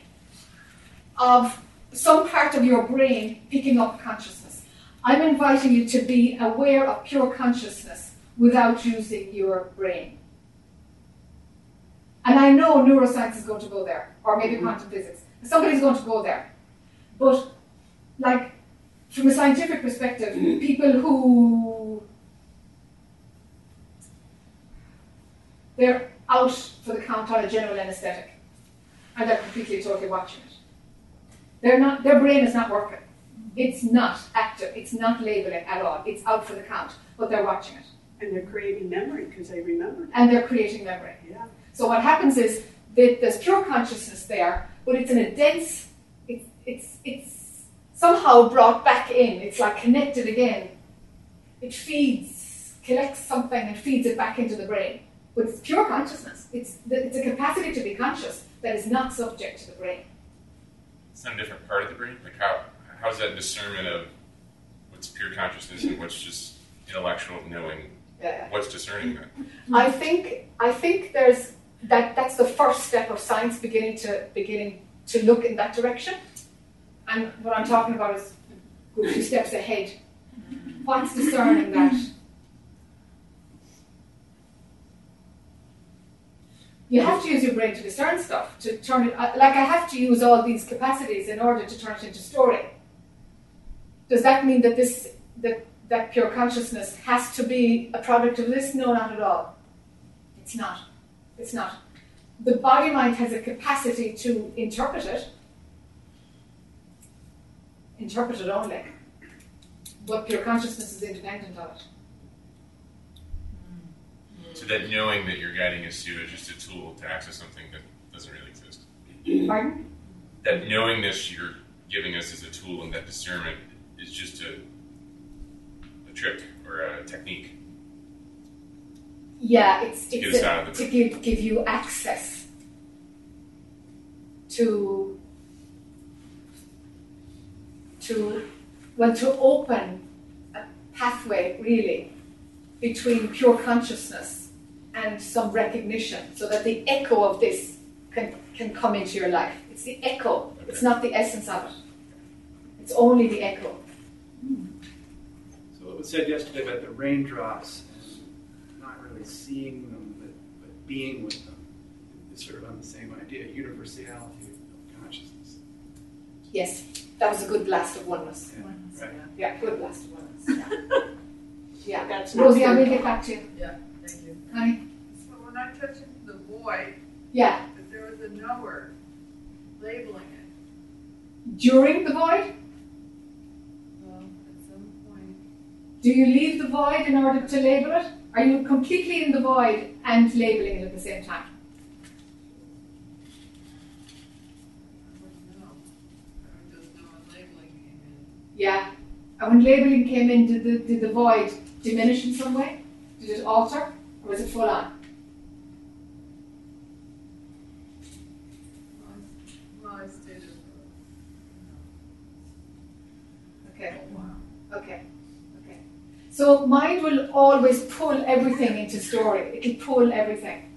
of some part of your brain picking up consciousness. I'm inviting you to be aware of pure consciousness without using your brain. And I know neuroscience is going to go there, or maybe mm-hmm. quantum physics. Somebody's going to go there. But, like, from a scientific perspective, mm-hmm. people who they're out for the count on a general anesthetic, and they're completely totally watching it. They're not. Their brain is not working. It's not active. It's not labeling at all. It's out for the count, but they're watching it, And they're creating memory because they remember. and they're creating memory. Yeah. So what happens is that there's pure consciousness there, but it's in a dense. It's it's it's somehow brought back in. It's like connected again. It feeds, collects something, and feeds it back into the brain. But it's pure consciousness. It's the, it's a capacity to be conscious that is not subject to the brain. It's not a different part of the brain. Like how how's that discernment of what's pure consciousness and what's just intellectual knowing? Yeah. What's discerning that? I think I think there's that that's the first step of science beginning to beginning to look in that direction. And what I'm talking about is a few steps ahead. What's discerning that? You have to use your brain to discern stuff, to turn it, uh, like I have to use all these capacities in order to turn it into story. Does that mean that this, that, that pure consciousness has to be a product of this? No, not at all. It's not. It's not. the body mind has a capacity to interpret it, interpret it only, but pure consciousness is independent of it. So that knowing that you're guiding us to is just a tool to access something that doesn't really exist. Pardon? That knowingness you're giving us as a tool and that discernment is just a, a trick or a technique. Yeah, it's, To get it's a- out of the- to give, give you access to to well to open a pathway really between pure consciousness and some recognition so that the echo of this can, can come into your life. It's the echo, it's not the essence of it. It's only the echo. So what was said yesterday about the raindrops and seeing them, but, but being with them, is sort of on the same idea, universality of consciousness. Yes, that was a good blast of oneness. Right. Yeah, good blast of oneness. Yeah. <laughs> yeah. That's Rosie, I will good. get back to you. Yeah, thank you. Honey? So when I touch the void, Yeah. if there was a knower labeling it, During the void, well, at some point, do you leave the void in order to label it? Are you completely in the void and labeling it at the same time? I wouldn't know. I would just know a labeling came in. Yeah. And when labeling came in, did the, did the void diminish in some way? Did it alter? Or was it full on? Well, I stayed as Okay. Okay. Okay. So mind will always pull everything into story. It'll pull everything.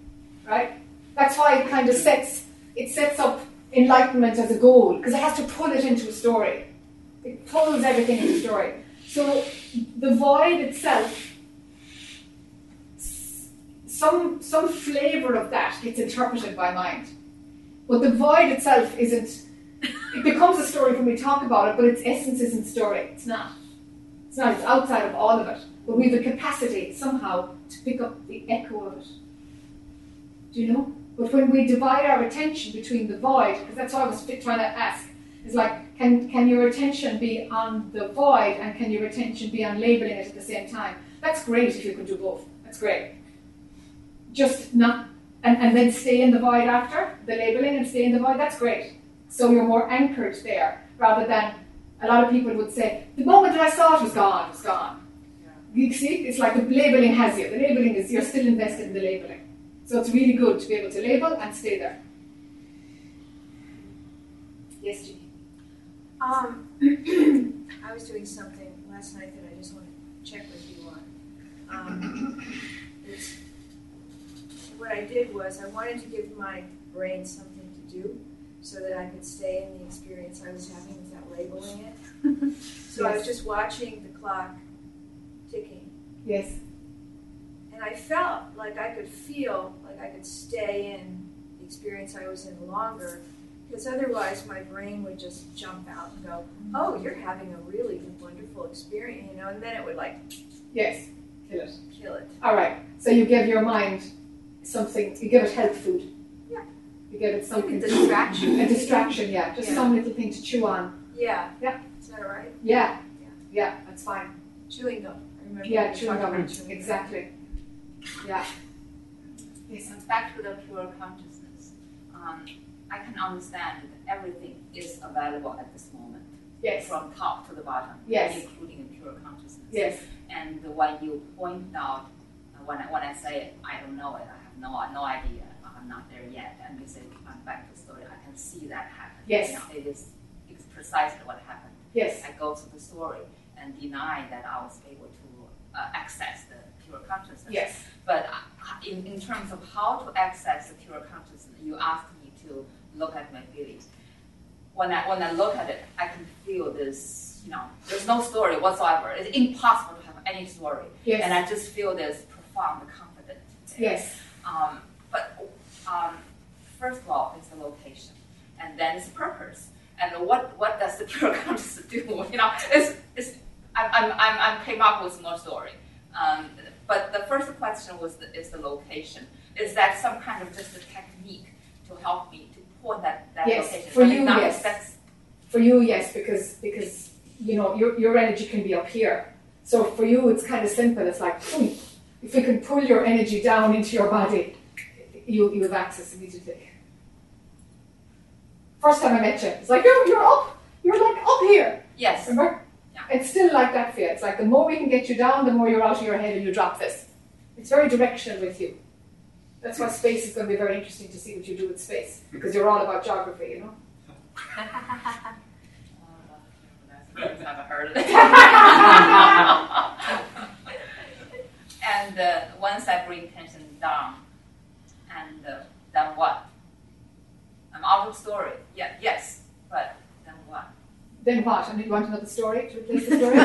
Right? That's why it kind of sets it sets up enlightenment as a goal, because it has to pull it into a story. It pulls everything into story. So the void itself some some flavour of that gets interpreted by mind. But the void itself isn't it becomes a story when we talk about it, but its essence isn't story. It's not. It's not. It's outside of all of it. But we have the capacity somehow to pick up the echo of it. Do you know? But when we divide our attention between the void, because that's what I was trying to ask, is like, can, can your attention be on the void and can your attention be on labeling it at the same time? That's great if you can do both. That's great. Just not, and, and then stay in the void after the labeling and stay in the void, that's great. So you're more anchored there rather than a lot of people would say, the moment that I saw it was gone, it's gone. You see, it's like the labeling has you. The labeling is you're still invested in the labeling. So it's really good to be able to label and stay there. Yes, Jeannie. Um, <clears throat> I was doing something last night that I just want to check with you on. Um, it's, what I did was I wanted to give my brain something to do so that I could stay in the experience I was having without labeling it. <laughs> so I was just watching the clock ticking. Yes. And I felt like I could feel like I could stay in the experience I was in longer because otherwise my brain would just jump out and go, mm-hmm. oh, you're having a really wonderful experience, you know, and then it would like Yes. Kill it. kill it. All right. So you give your mind something. You give it health food. Yeah. You give it something. a distraction. <clears throat> A distraction. Yeah. Just Yeah. some little thing to chew on. Yeah. Yeah. Is that all right? Yeah. Yeah. That's fine. Chewing gum. I remember Yeah. we Chewing gum. chewing gum. Exactly. Yeah. Yes, and back to the pure consciousness. Um, I can understand that everything is available at this moment. Yes. From top to the bottom. Yes. Including pure consciousness. Yes. And when you point out, uh, when I, when I say I don't know it, I have no no idea, I'm not there yet, and you say I'm back to the story, I can see that happen. Yes. You know, it's precisely what happened. Yes. I go to the story and deny that I was able to uh, access the pure consciousness. Yes. But uh, in, in terms of how to access the pure consciousness, you asked me to look at my feelings. When I when I look at it, I can feel this. You know, there's no story whatsoever. It's impossible to have any story. Yes. And I just feel this profound confidence. Yes. Um, but um, first of all, it's the location, and then it's purpose. And what what does the <laughs> consciousness do? You know, it's, it's I'm, I'm, I'm, I'm came up with more story. Um, but the first question was the, is the location. Is that some kind of just a technique to help me to point that, that Yes, location? for you, yes. That's, For you, yes, because because you know your your energy can be up here. So for you, it's kind of simple. It's like if we can pull your energy down into your body, you you have access immediately. First time I met you, it's like you're you're up, you're like up here. yes. Remember? It's still like that fear. It's like the more we can get you down, the more you're out of your head and you drop this. It's very directional with you. That's why space is going to be very interesting to see what you do with space because you're all about geography, you know. Never heard it. and uh, once I bring tension down, and uh, then what? I'm out of story. Yeah, yes, but then what? Then what? I And you want another story to replace the story?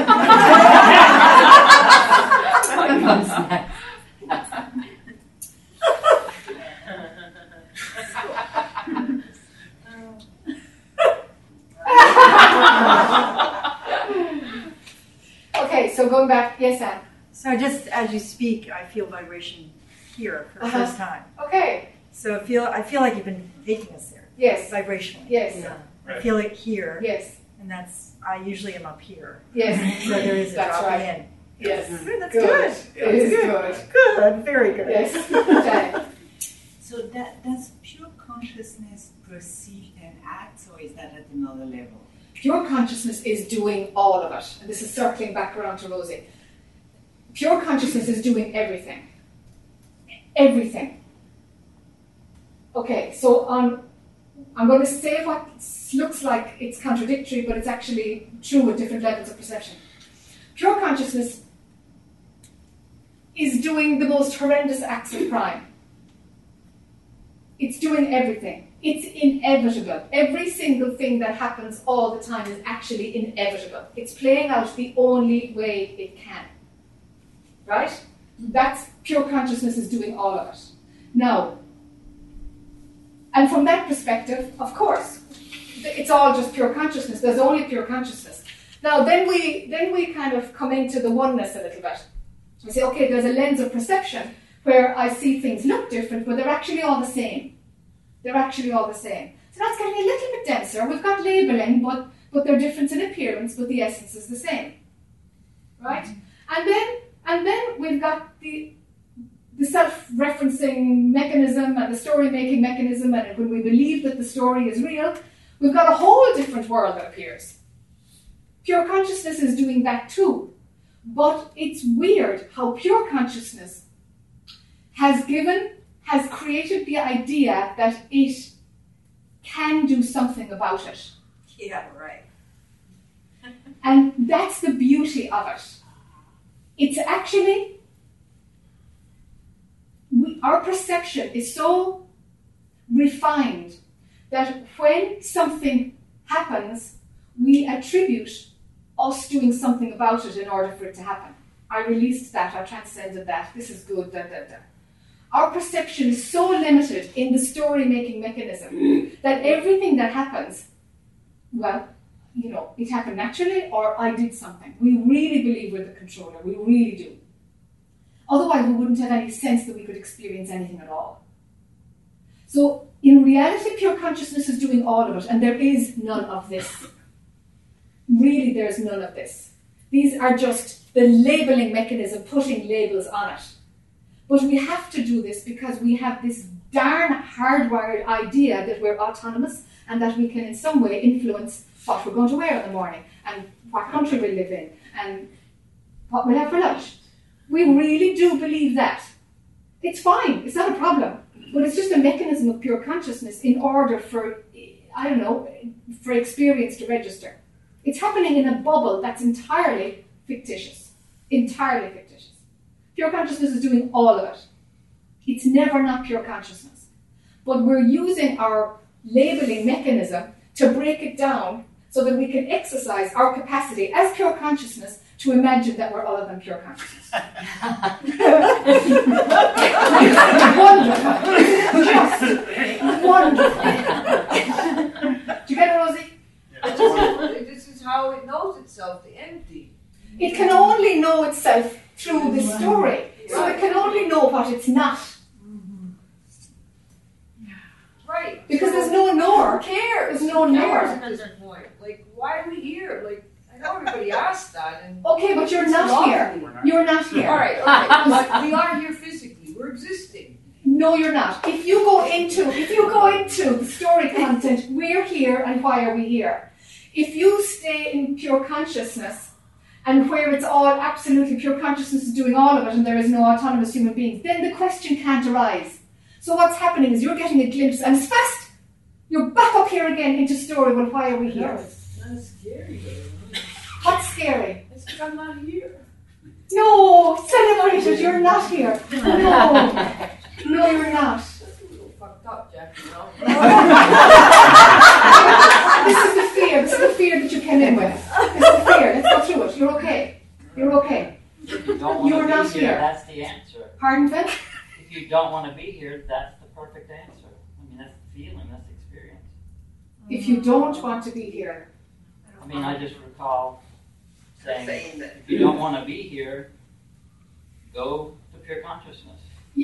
okay, so going back, yes, Anne. So just as you speak, I feel vibration here for the Uh-huh. first time. Okay. So I feel I feel like you've been taking us there. Yes. Vibrationally. Yes. Yeah. I Right. feel it here. Yes. And that's I usually am up here. Yes. So there is a That's dropping right. in. Yes. Good, That's Good. good. It is good. good. Good. Very good. Yes. <laughs> Okay. So that does pure consciousness perceive and act, or is that at another level? Pure consciousness is doing all of it. And this is circling back around to Rosie. Pure consciousness is doing everything. Everything. Okay, so um, I'm going to say what looks like it's contradictory, but it's actually true at different levels of perception. Pure consciousness is doing the most horrendous acts of crime. It's doing everything. It's inevitable. Every single thing that happens all the time is actually inevitable. It's playing out the only way it can. Right? That's pure consciousness is doing all of it. Now, and from that perspective, of course, it's all just pure consciousness. There's only pure consciousness. Now, then we then we kind of come into the oneness a little bit. We say, okay, there's a lens of perception where I see things look different, but they're actually all the same. They're actually all the same. So that's getting a little bit denser. We've got labeling, but but they're different in appearance, but the essence is the same. Right? And then and then we've got the the self-referencing mechanism and the story-making mechanism, and when we believe that the story is real, we've got a whole different world that appears. Pure consciousness is doing that too. But it's weird how pure consciousness has given, has created the idea that it can do something about it. Yeah, right. And that's the beauty of it. It's actually, our perception is so refined that when something happens, we attribute us doing something about it in order for it to happen. I released that, I transcended that, this is good, da da da. Our perception is so limited in the story making mechanism mm. that everything that happens, well, you know, it happened naturally or I did something. We really believe we're the controller, we really do. Otherwise, we wouldn't have any sense that we could experience anything at all. So, in reality, pure consciousness is doing all of it, and there is none of this. Really, there's none of this. These are just the labeling mechanism putting labels on it. But we have to do this because we have this darn hardwired idea that we're autonomous and that we can, in some way, influence what we're going to wear in the morning and what country we live in and what we'll have for lunch. We really do believe that. It's fine, it's not a problem. But it's just a mechanism of pure consciousness in order for, I don't know, for experience to register. It's happening in a bubble that's entirely fictitious. Entirely fictitious. Pure consciousness is doing all of it. It's never not pure consciousness. But we're using our labeling mechanism to break it down so that we can exercise our capacity as pure consciousness to imagine that we're other than pure consciousness. wonderful. <laughs> Just wonderful. Do you get it, Rosie? this is how it knows itself, the empty. It can only know itself through the story. So it can only know what it's not. Right. Because So, there's no nor. Who cares? There's no Who cares nor. at this point? Like, why are we here? Like, I know everybody asked that, and Okay, but you're not here. You're not here. All right, okay, <laughs> but we are here physically. We're existing. No, you're not. If you go into if you go into the story content, we're here and why are we here? If you stay in pure consciousness and where it's all absolutely pure consciousness is doing all of it and there is no autonomous human beings, then the question can't arise. So what's happening is you're getting a glimpse and it's fast. You're back up here again into story. Well, why are we here? not scary though. What's scary? It's because I'm not here. No, celebrated, you're not here. No, no, you're not. That's a little fucked up, Jack. You know. <laughs> this is the fear. This is the fear that you came in with. This is the fear. Let's go through it. You're okay. You're okay. If you don't You're want to not here, here. that's the answer. Pardon, Finn? If you don't want to be here, that's the perfect answer. I mean, that's the feeling, that's the experience. If you don't want to be here, I mean, I just recall saying, Saying that. if you don't want to be here, go to pure consciousness.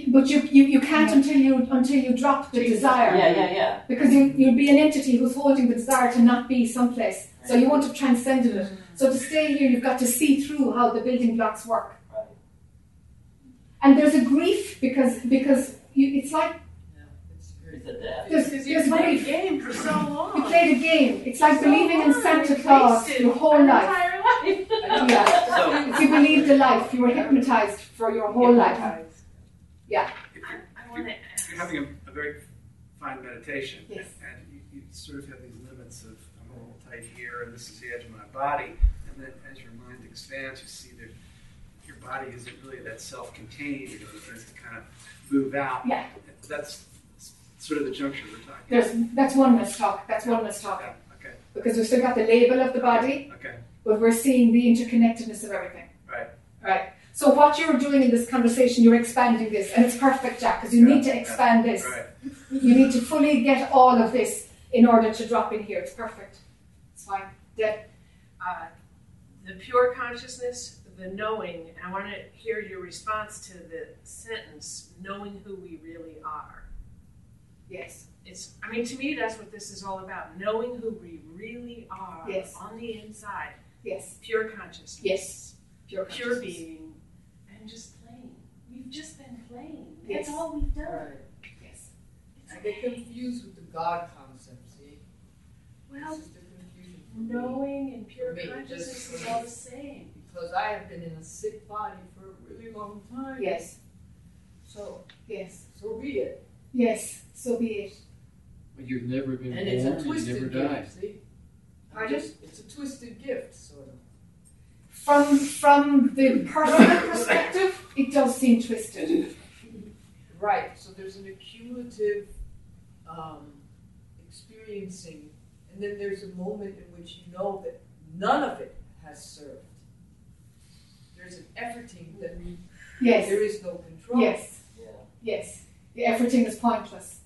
but you, you, you can't until you until you drop the desire. Yeah, yeah, yeah. Because you, you'll be an entity who's holding the desire to not be someplace. So you won't have transcended it. So to stay here, you've got to see through how the building blocks work. Right. And there's a grief because because you, it's like It's a death. There's- you there's played a game for so long. you played a game. It's like So believing in Santa Claus wasted your whole life. Entire life. Yeah. If you believed the life, you were hypnotized for your whole life. Yeah. I want to If you're having a, a very fine meditation, Yes. and you, you sort of have these limits of I'm a little tight here, and this is the edge of my body, and then as your mind expands, you see that your body isn't really that self-contained. you know, It begins to kind of move out. Yeah. That's sort of the juncture we're talking. There's that's oneness talk. That's oneness talk. Okay. Because we've still got the label of the body, Okay. But we're seeing the interconnectedness of everything. Right. Right. So what you're doing in this conversation, you're expanding this, and it's perfect, Jack, because you need to expand this. Right. You need to fully get all of this in order to drop in here. It's perfect. It's fine. Deb? uh, the pure consciousness, the knowing. I want to hear your response to the sentence, knowing who we really are. Yes. It's, I mean, to me, that's what this is all about, knowing who we really are Yes. on the inside. Yes. Pure consciousness. Yes. Pure Pure being. And just playing. We've just been playing. Yes. That's all we've done. Right. Yes. I get confused with the God concept, see? Well, This is the confusion for me. knowing and pure For me, consciousness is all the same. Because I have been in a sick body for a really long time. Yes. So, Yes. so be it. Yes. So be it. But you've never been And born, it's a you never twisted died. gift, see? Pardon? It's a twisted gift, sort of. From from the personal perspective, it does seem twisted. Right, so there's an accumulative um, experiencing, and then there's a moment in which you know that none of it has served. There's an efforting that Yes. there is no control. Yes. Yes. The efforting is pointless.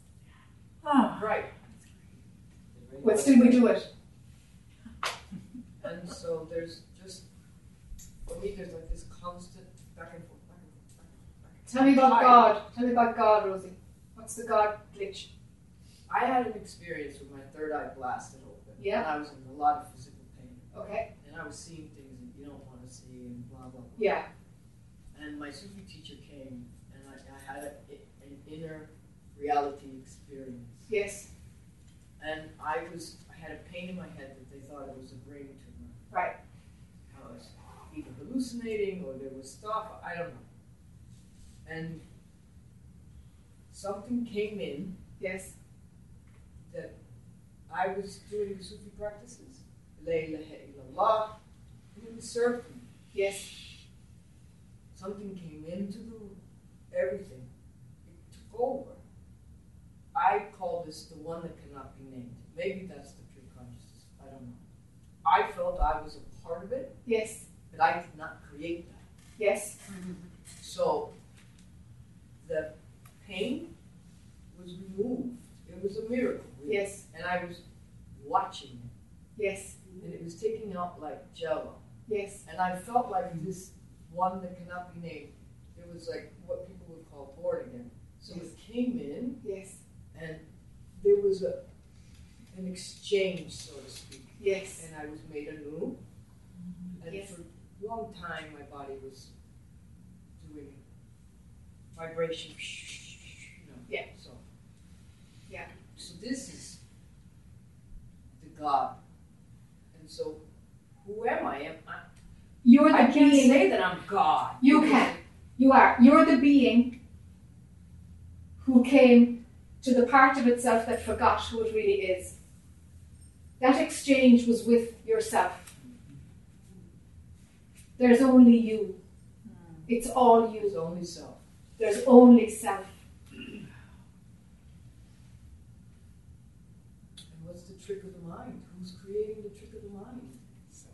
Ah. Right. But still we do it. And so there's just, for me, there's like this constant back and forth, back and forth, back and forth. Back and Tell me about Hi. God. Tell me about God, Rosie. What's the God glitch? I had an experience with my third eye blasted open. Yeah. And I was in a lot of physical pain. Okay. And I was seeing things that you don't want to see and blah, blah, blah. Yeah. And my Sufi teacher came and I, I had a, an inner reality experience. Yes. And I was, I had a pain in my head that they thought it was a brain tumor. Right. I was either hallucinating or there was stuff, I don't know. And something came in Yes. that I was doing Sufi practices, La ilaha illallah, and it served me. Yes. Something came into the everything. It took over. I call this the one that cannot be named. Maybe that's the pure consciousness. I don't know. I felt I was a part of it, Yes. but I did not create that. Yes. So the pain was removed. It was a miracle. really. Yes. And I was watching it. Yes. And it was taking out like jello. Yes. And I felt like this one that cannot be named. It was like what people would call born again. So it came in Yes. and there was a an exchange, so to speak. Yes. And I was made anew. And Yes. for a long time, my body was doing vibration. You know, Yeah. So. Yeah. So this is the God. And so, who am I? Am I? You're the I can't being. say that I'm God. You can. You are. You're the being who came to the part of itself that forgot who it really is. That exchange was with yourself. There's only you. Hmm. It's all you. There's only self. There's only self. And what's the trick of the mind? Who's creating the trick of the mind? So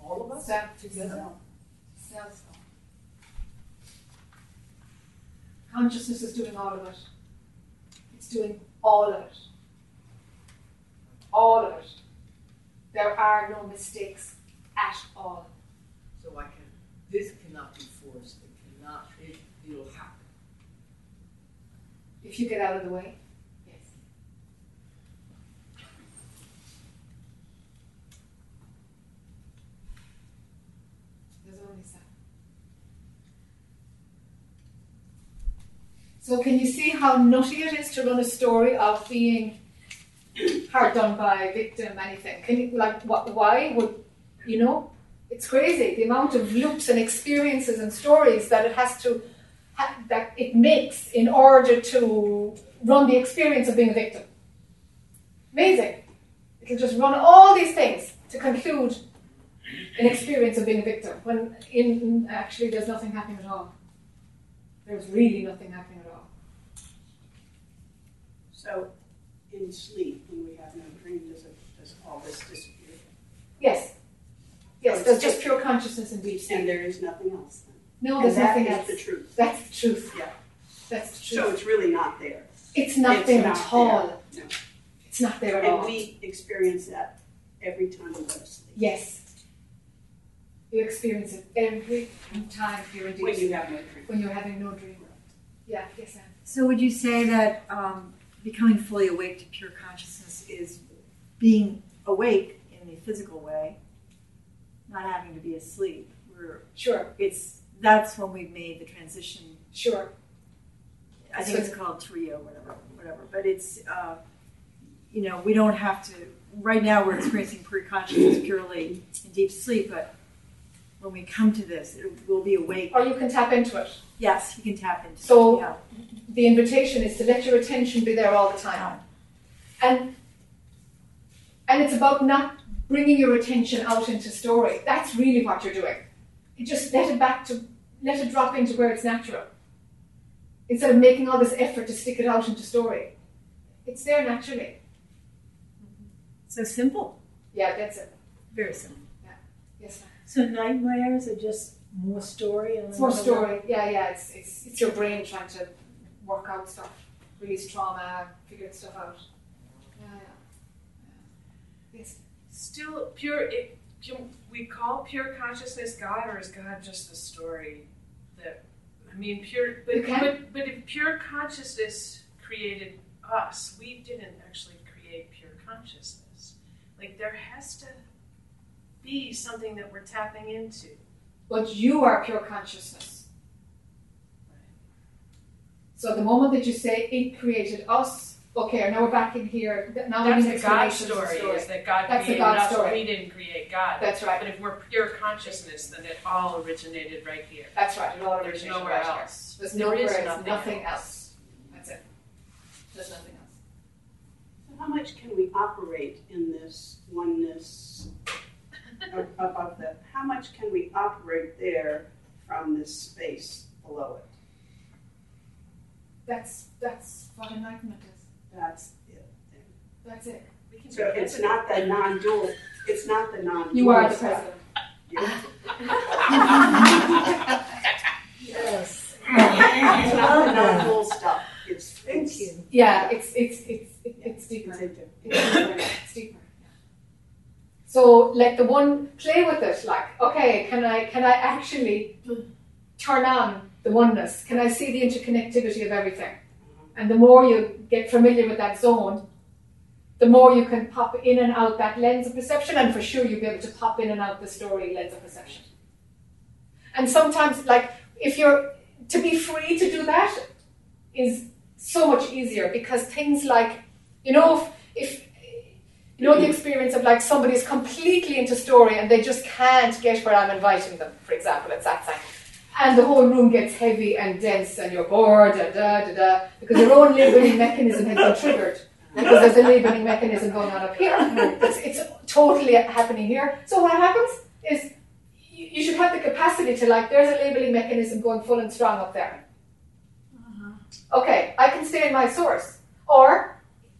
all of us Self. together. Self. Consciousness is doing all of it. It's doing all of it. All of it. There are no mistakes at all. So I can. This cannot be forced. It cannot. It, it'll happen. If you get out of the way, yes. There's only self. So can you see how nutty it is to run a story of being hard done by, victim, anything? Can you like what? Why would you know? It's crazy the amount of loops and experiences and stories that it has to ha- that it makes in order to run the experience of being a victim. Amazing. It'll just run all these things to conclude an experience of being a victim when in actually there's nothing happening at all. There's really nothing happening at all. So, in sleep, when we have no dream, does it, does all this disappear? Yes. Yes, there's just pure consciousness in deep sleep. And there is nothing else then? No, there's that nothing is else. the truth. That's the truth. Yeah. That's the truth. So it's really not there. It's not It's there not at all. there. No. It's not there at And all. And we experience that every time we go to sleep. Yes. You experience it every time you're in deep When you sleep. have no dream. When you're having no dream. Yeah, yes, Anne. So would you say that um, becoming fully awake to pure consciousness is being awake in the physical way, not having to be asleep? We're, Sure. It's that's when we've made the transition. Sure. I think it's called turiya, whatever, whatever. But it's uh, you know we don't have to. Right now we're experiencing pure consciousness purely in deep sleep, but when we come to this, it will be awake. Or you can tap into it. Yes, you can tap into. So yeah. the invitation is to let your attention be there all the time. And and it's about not bringing your attention out into story. That's really what you're doing. You just let it back to let it drop into where it's natural. Instead of making all this effort to stick it out into story. It's there naturally. So simple. Yeah, that's it. Very simple. Yeah. Yes, ma'am. So nightmares are just more story and It's more another- story. Yeah, yeah. It's, it's it's your brain trying to work out stuff, release trauma, figure stuff out. Yeah, yeah. yeah. Yes. Still, pure. It, can we call pure consciousness God, or is God just a story? That I mean, pure. But You but, but if pure consciousness created us, we didn't actually create pure consciousness. Like there has to be something that we're tapping into. But you are pure consciousness. So the moment that you say it created us, okay, now we're back in here. th- Now That's the God explanation of the story, is that God That's the created God us, story. we didn't create God. That's right. But if we're pure consciousness, then it all originated right here. That's right. It all There's originated nowhere right here. else. There's There nowhere is else, nothing nothing else. else. That's it. There's nothing else. So how much can we operate in this oneness ab- above the, How much can we operate there from this space below it? That's that's what enlightenment is. That's it. That's it. We can So it's not the non-dual. It's not the non-dual. You are the stuff. president. <laughs> Yes. It's not the non-dual stuff. It's Thank it's, you. Yeah, it's it's it's it, it's deeper. It's into- It's deeper. It's deeper. So let the one play with it. Like, okay, can I can I actually turn on the oneness? Can I see the interconnectivity of everything? and the more you get familiar with that zone, the more you can pop in and out that lens of perception, and for sure you'll be able to pop in and out the story lens of perception. And sometimes, like, if you're to be free to do that is so much easier because things like, you know, if, if you know the experience of like somebody's completely into story and they just can't get where I'm inviting them, for example, at Satsang. And the whole room gets heavy and dense and you're bored and da da da because your own labeling mechanism has been triggered. Because there's a labeling mechanism going on up here. It's, it's totally happening here. So what happens is you, you should have the capacity to like, there's a labeling mechanism going full and strong up there. Uh-huh. Okay, I can stay in my source. Or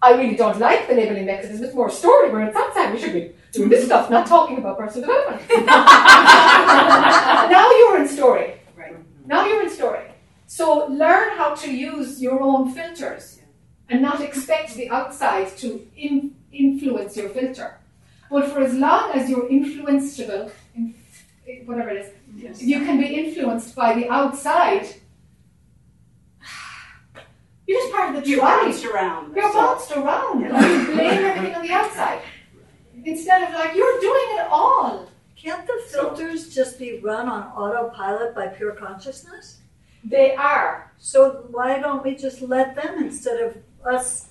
I really don't like the labeling mechanism. It's more story where it's not time we should be doing this stuff, not talking about personal development. <laughs> now you're in story. Right. Now you're in story. So learn how to use your own filters and not expect the outside to in, influence your filter. But for as long as you're influenceable, in, whatever it is, Yes. you can be influenced by the outside. You're just part of the You're bounced around. You're that's all. bounced around. You blame everything on the outside. Instead of like, you're doing it all. Can't the filters just be run on autopilot by pure consciousness? They are. So why don't we just let them instead of us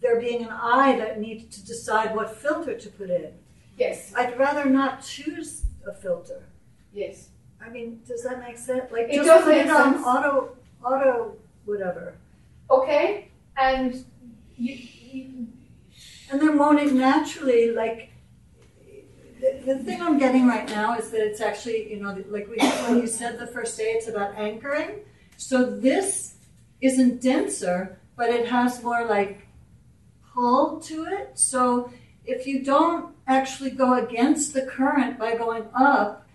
there being an I that needs to decide what filter to put in? Yes. I'd rather not choose a filter. Yes. I mean, does that make sense? Like It just does put make it on auto auto whatever. Okay? And you, you And won't it naturally like the, the thing I'm getting right now is that it's actually, you know, like we, when you said the first day, it's about anchoring. So this isn't denser, but it has more like pull to it. So if you don't actually go against the current by going up,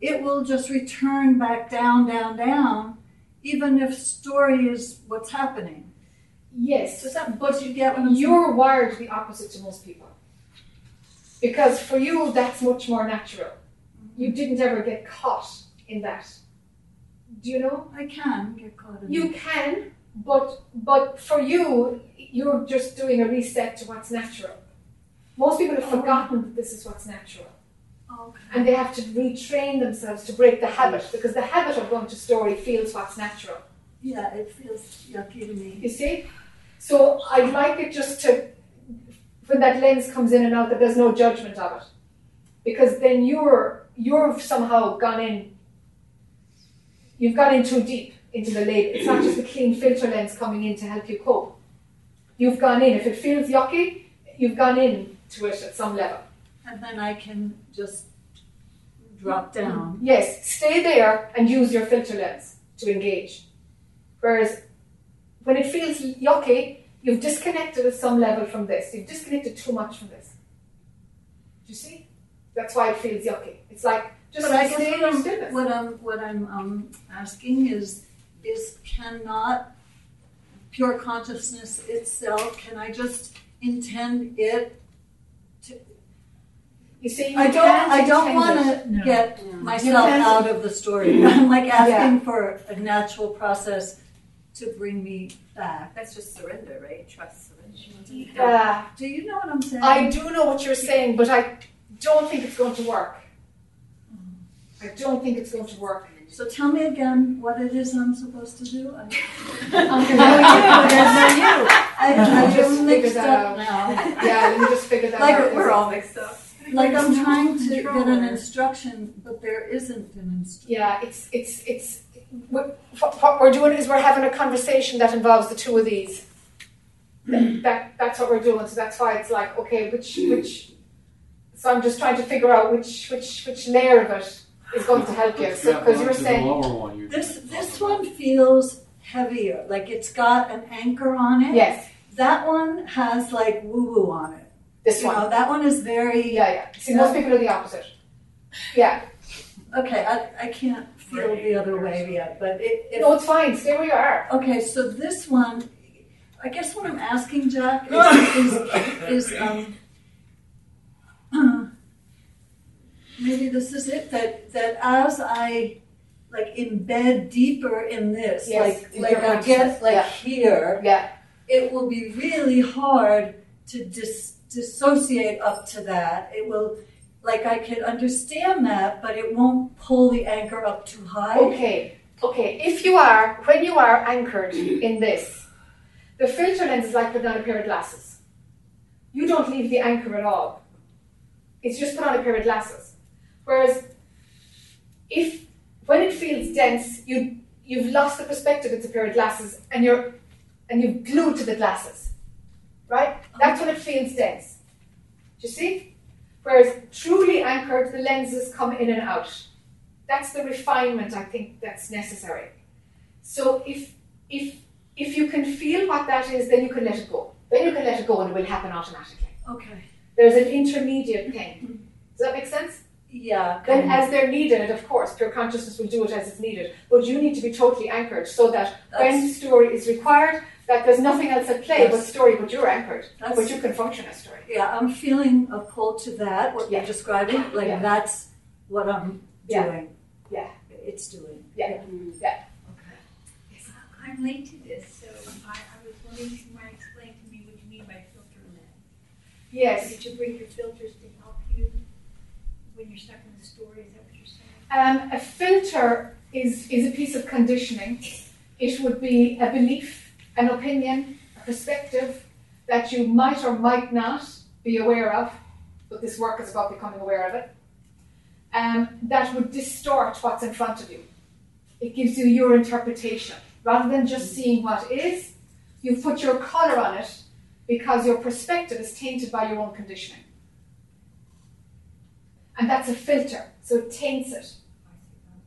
it will just return back down, down, down, even if story is what's happening. Yes, Does that, but you get what I'm saying? you're wired to the opposite to most people. Because for you, that's much more natural. You mm-hmm. didn't ever get caught in that. Do you know? I can get caught in You it. can, but but for you, you're just doing a reset to what's natural. Most people have oh. forgotten that this is what's natural. Okay. And they have to retrain themselves to break the habit because the habit of going to story feels what's natural. Yeah, it feels yucky to me. You see? So I'd like it just to, when that lens comes in and out, that there's no judgment of it, because then you're you've somehow gone in. You've gone in too deep into the label. It's not just a clean filter lens coming in to help you cope. You've gone in. If it feels yucky, you've gone in to it at some level. And then I can just drop down. Yes, stay there and use your filter lens to engage. Whereas when it feels yucky, you've disconnected at some level from this. You've disconnected too much from this. Do you see? That's why it feels yucky. It's like just but stay what I'm, what I'm what I'm um, asking is is cannot pure consciousness itself? Can I just intend it? To, You see, you I don't. can't I don't intend want it. to No. get No. myself can't- out of the story. I'm like asking Yeah. for a natural process to bring me back. That's just surrender, right? Trust, surrender. Uh, Do you know what I'm saying? I do know what you're saying, but I don't think it's going to work. I don't think it's going to work. So tell me again what it is I'm supposed to do. I, Okay, <laughs> now you, there's no you. <laughs> I, I I'm just just figured mixed that up out. now. Yeah, let me just figure that out. Like, out. we're all mixed up. Like I'm trying to get an instruction, but there isn't an instruction. Yeah, it's it's it's what, what we're doing is we're having a conversation that involves the two of these. That, that that's what we're doing. So that's why it's like okay, which which. So I'm just trying to figure out which which which layer of it is going to help you. So because you were saying lower one, you This this one feels heavier, like it's got an anchor on it. yes, That one has like woo woo on it. This You one. know, that one is very Yeah, yeah. See, most people are the opposite. Yeah. okay. I, I can't feel the other way yet, but it, it No, it's fine. Stay where you are. Okay, so this one, I guess what I'm asking Jack is, <laughs> is, is um, <clears throat> maybe this is it that that as I like embed deeper in this, Yes, like like I like Yeah. here, Yeah. it will be really hard to dis- dissociate up to that. It will, like I can understand that, but it won't pull the anchor up too high. Okay, okay. If you are, when you are anchored in this, the filter lens is like putting on a pair of glasses. You don't leave the anchor at all. It's just put on a pair of glasses. Whereas, if when it feels dense, you you've lost the perspective. It's a pair of glasses, and you're and you've glued to the glasses, right? That's when it feels dense. Do you see? Whereas truly anchored, the lenses come in and out. That's the refinement I think that's necessary. So if if if you can feel what that is, then you can let it go. Then you can let it go and it will happen automatically. Okay. There's an intermediate thing. Mm-hmm. Does that make sense? Yeah. Then as they're needed, of course, pure consciousness will do it as it's needed. But you need to be totally anchored so that when the story is required, that there's nothing else at play but story, but you're anchored. That's- but you can function as story. Yeah, I'm feeling a pull to that, what Yeah. you're describing. Like Yeah. that's what I'm Yeah. doing. Yeah. It's doing. Yeah. Yeah. Okay. I'm late to this, so I, I was wondering if you might explain to me what you mean by filter lens. Yes. Did you bring your filters to help you when you're stuck in the story? Is that what you're saying? Um, a filter is, is a piece of conditioning. It would be a belief, an opinion, a perspective that you might or might not be aware of, but this work is about becoming aware of it, um, that would distort what's in front of you. It gives you your interpretation. Rather than just seeing what is, you put your color on it because your perspective is tainted by your own conditioning. And that's a filter, so it taints it.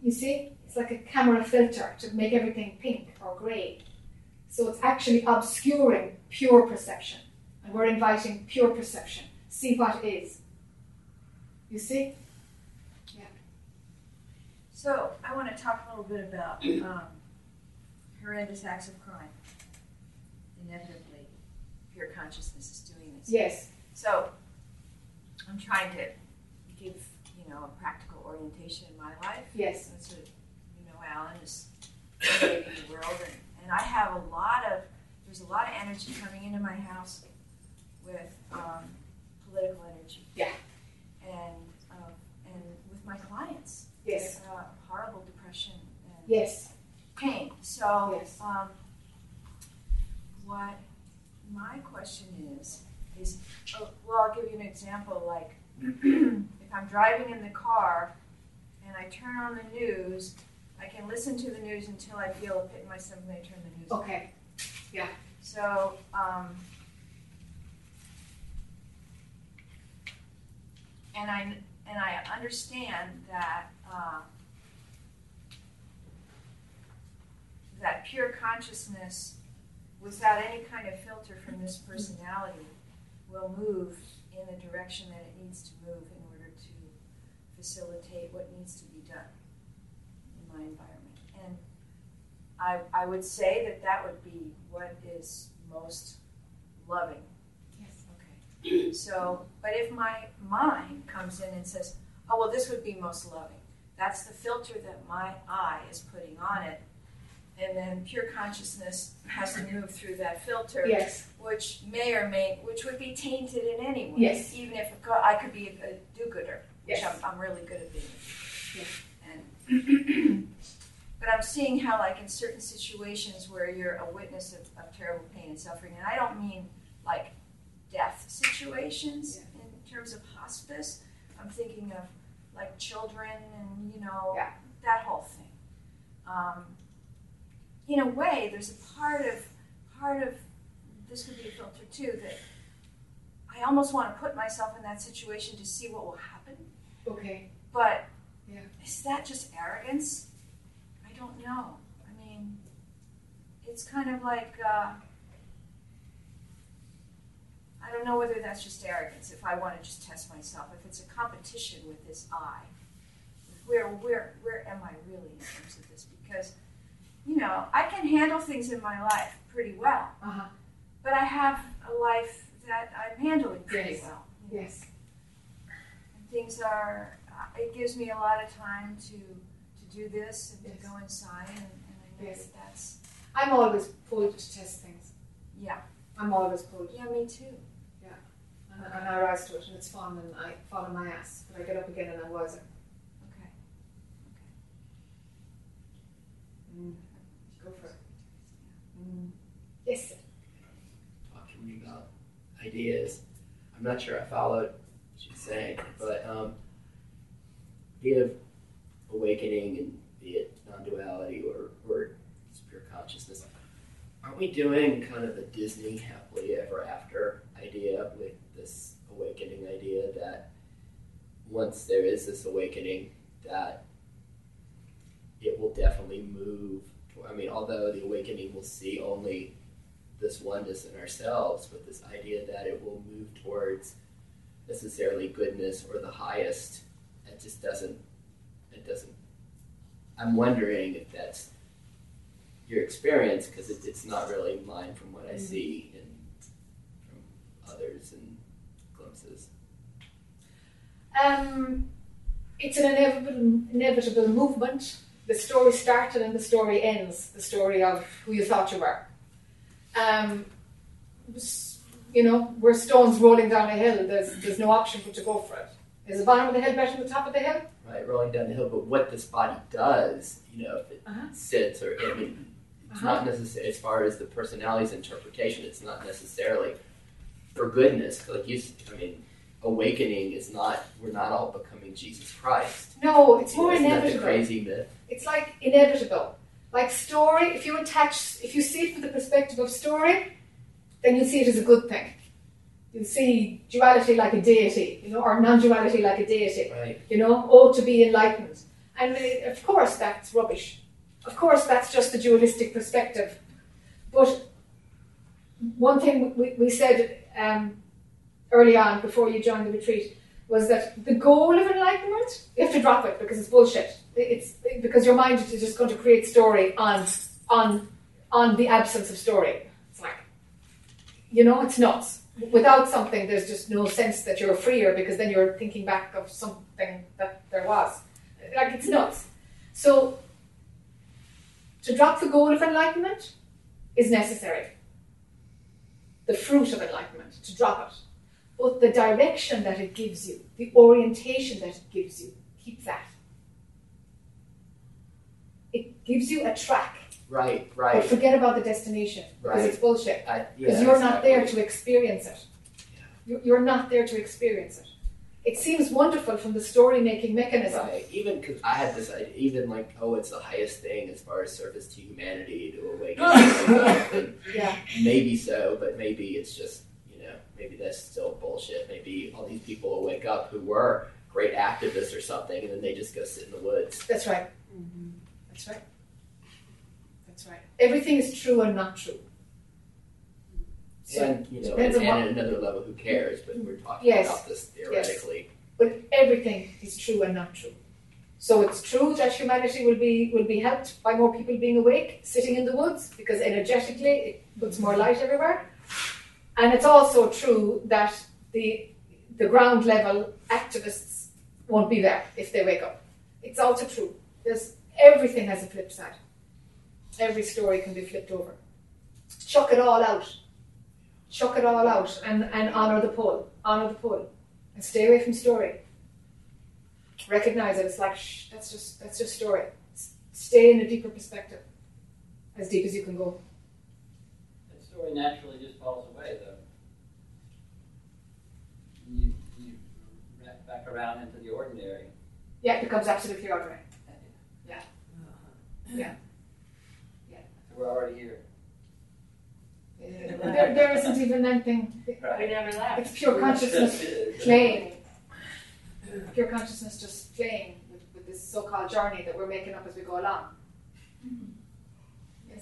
You see? It's like a camera filter to make everything pink or grey. So it's actually obscuring pure perception. And we're inviting pure perception. See what is. You see? Yeah. So I want to talk a little bit about um, horrendous acts of crime. Inevitably, pure consciousness is doing this. Yes. So I'm trying to give you know a practical orientation in my life. Yes. And so you know, Alan is navigating the world, and, and I have a lot of there's a lot of energy coming into my house with um, political energy. Yeah. And uh, and with my clients. Yes. Uh, horrible depression and Yes. pain. So, Yes. um, what my question is is, oh, well, I'll give you an example. Like, <clears throat> if I'm driving in the car and I turn on the news, I can listen to the news until I feel a pit in my stomach and I turn the news. off. Okay. Yeah. So, um, and I and I understand that uh, that pure consciousness, without any kind of filter from this personality, will move in the direction that it needs to move in order to facilitate what needs to be done my environment. And I, I would say that that would be what is most loving. Yes. Okay. <clears throat> So, but if my mind comes in and says, oh, well, this would be most loving, that's the filter that my I is putting on it. And then pure consciousness has to move through that filter, Yes. which may or may, which would be tainted in any way. Yes. Even if I could be a, a do-gooder, which Yes. I'm, I'm really good at being. Yes. <clears throat> But I'm seeing how, like in certain situations where you're a witness of, of terrible pain and suffering, and I don't mean like death situations in terms of hospice. I'm thinking of like children and you know that whole thing. Um, in a way, there's a part of part of this could be a filter too that I almost want to put myself in that situation to see what will happen. Okay. But Yeah. is that just arrogance? I don't know. I mean, it's kind of like uh, I don't know whether that's just arrogance. If I want to just test myself, if it's a competition with this I, where where where am I really in terms of this? Because you know I can handle things in my life pretty well, Uh-huh. but I have a life that I'm handling pretty Yes. well. Yes. And things are. Uh, it gives me a lot of time to to do this and to go inside, and, and I know Yes. that that's I'm always pulled to test things. yeah. I'm always pulled. Yeah, me too. Yeah. And, and I rise to it, and it's fun, and I fall on my ass, but I get up again and I'm wiser. Okay. Mm. Go for it. Mm. Yes. sir. talking about ideas. I'm not sure I followed what she's saying, but um, be awakening and be it non-duality or, or pure consciousness, aren't we doing kind of a Disney happily ever after idea with this awakening idea that once there is this awakening that it will definitely move. I mean, although the awakening will see only this oneness in ourselves, but this idea that it will move towards necessarily goodness or the highest, it just doesn't. It doesn't. I'm wondering if that's your experience because it, it's not really mine from what I see and from others and glimpses. Um, it's an inevitable, inevitable movement. The story started and the story ends. The story of who you thought you were. Um, you know, we're stones rolling down a hill. There's there's no option but to go for it. Is the bottom of the head better than the top of the head? Right, rolling down the hill, but what this body does, you know, if it Uh-huh. sits or I mean, it's Uh-huh. not necessarily as far as the personality's interpretation. It's not necessarily for goodness. Like you, I mean, awakening is not. We're not all becoming Jesus Christ. No, it's more inevitable. crazy myth? It's like inevitable. Like story, if you attach, if you see it from the perspective of story, then you see it as a good thing. You see duality like a deity, you know, or non-duality like a deity. Right. You know, oh, to be enlightened. And uh, of course, that's rubbish. Of course, that's just the dualistic perspective. But one thing we, we said um, early on, before you joined the retreat, was that the goal of enlightenment, you have to drop it because it's bullshit. It's because your mind is just going to create story on on on the absence of story. It's like, you know, it's nuts. Without something, there's just no sense that you're freer because then you're thinking back of something that there was. Like it's nuts. So to drop the goal of enlightenment is necessary. The fruit of enlightenment, to drop it. But the direction that it gives you, the orientation that it gives you, keep that. It gives you a track. Right, right. But right. forget about the destination because Right. it's bullshit. Because yeah, you're not there exactly. to experience it. You- You're not there to experience it. It seems wonderful from the story making mechanism. Right. Even because I had this idea, even like, oh, it's the highest thing as far as service to humanity to awaken. and <laughs> Yeah. maybe so, but maybe it's just you know maybe that's still bullshit. Maybe all these people will wake up who were great activists or something, and then they just go sit in the woods. That's right. Mm-hmm. That's right. That's right. Everything is true and not true. So, and you know, and, on and what- at another level, who cares? But we're talking Yes. about this Yes. theoretically. But everything is true and not true. So it's true that humanity will be will be helped by more people being awake, sitting in the woods, because energetically it puts more light everywhere. And it's also true that the the ground level activists won't be there if they wake up. It's also true. There's everything has a flip side. Every story can be flipped over. Chuck it all out. Chuck it all out and, and honor the pull. Honor the pull. And stay away from story. Recognize it. It's like shh, that's just that's just story. Stay in a deeper perspective. As deep as you can go. That story naturally just falls away, though. You, you wrap back around into the ordinary. Yeah, it becomes absolutely ordinary. Yeah. Yeah. So we're already here. There, there isn't even anything. We never left. It's pure consciousness playing. <laughs> Pure consciousness just playing with, with this so-called journey that we're making up as we go along. Mm-hmm. Yes.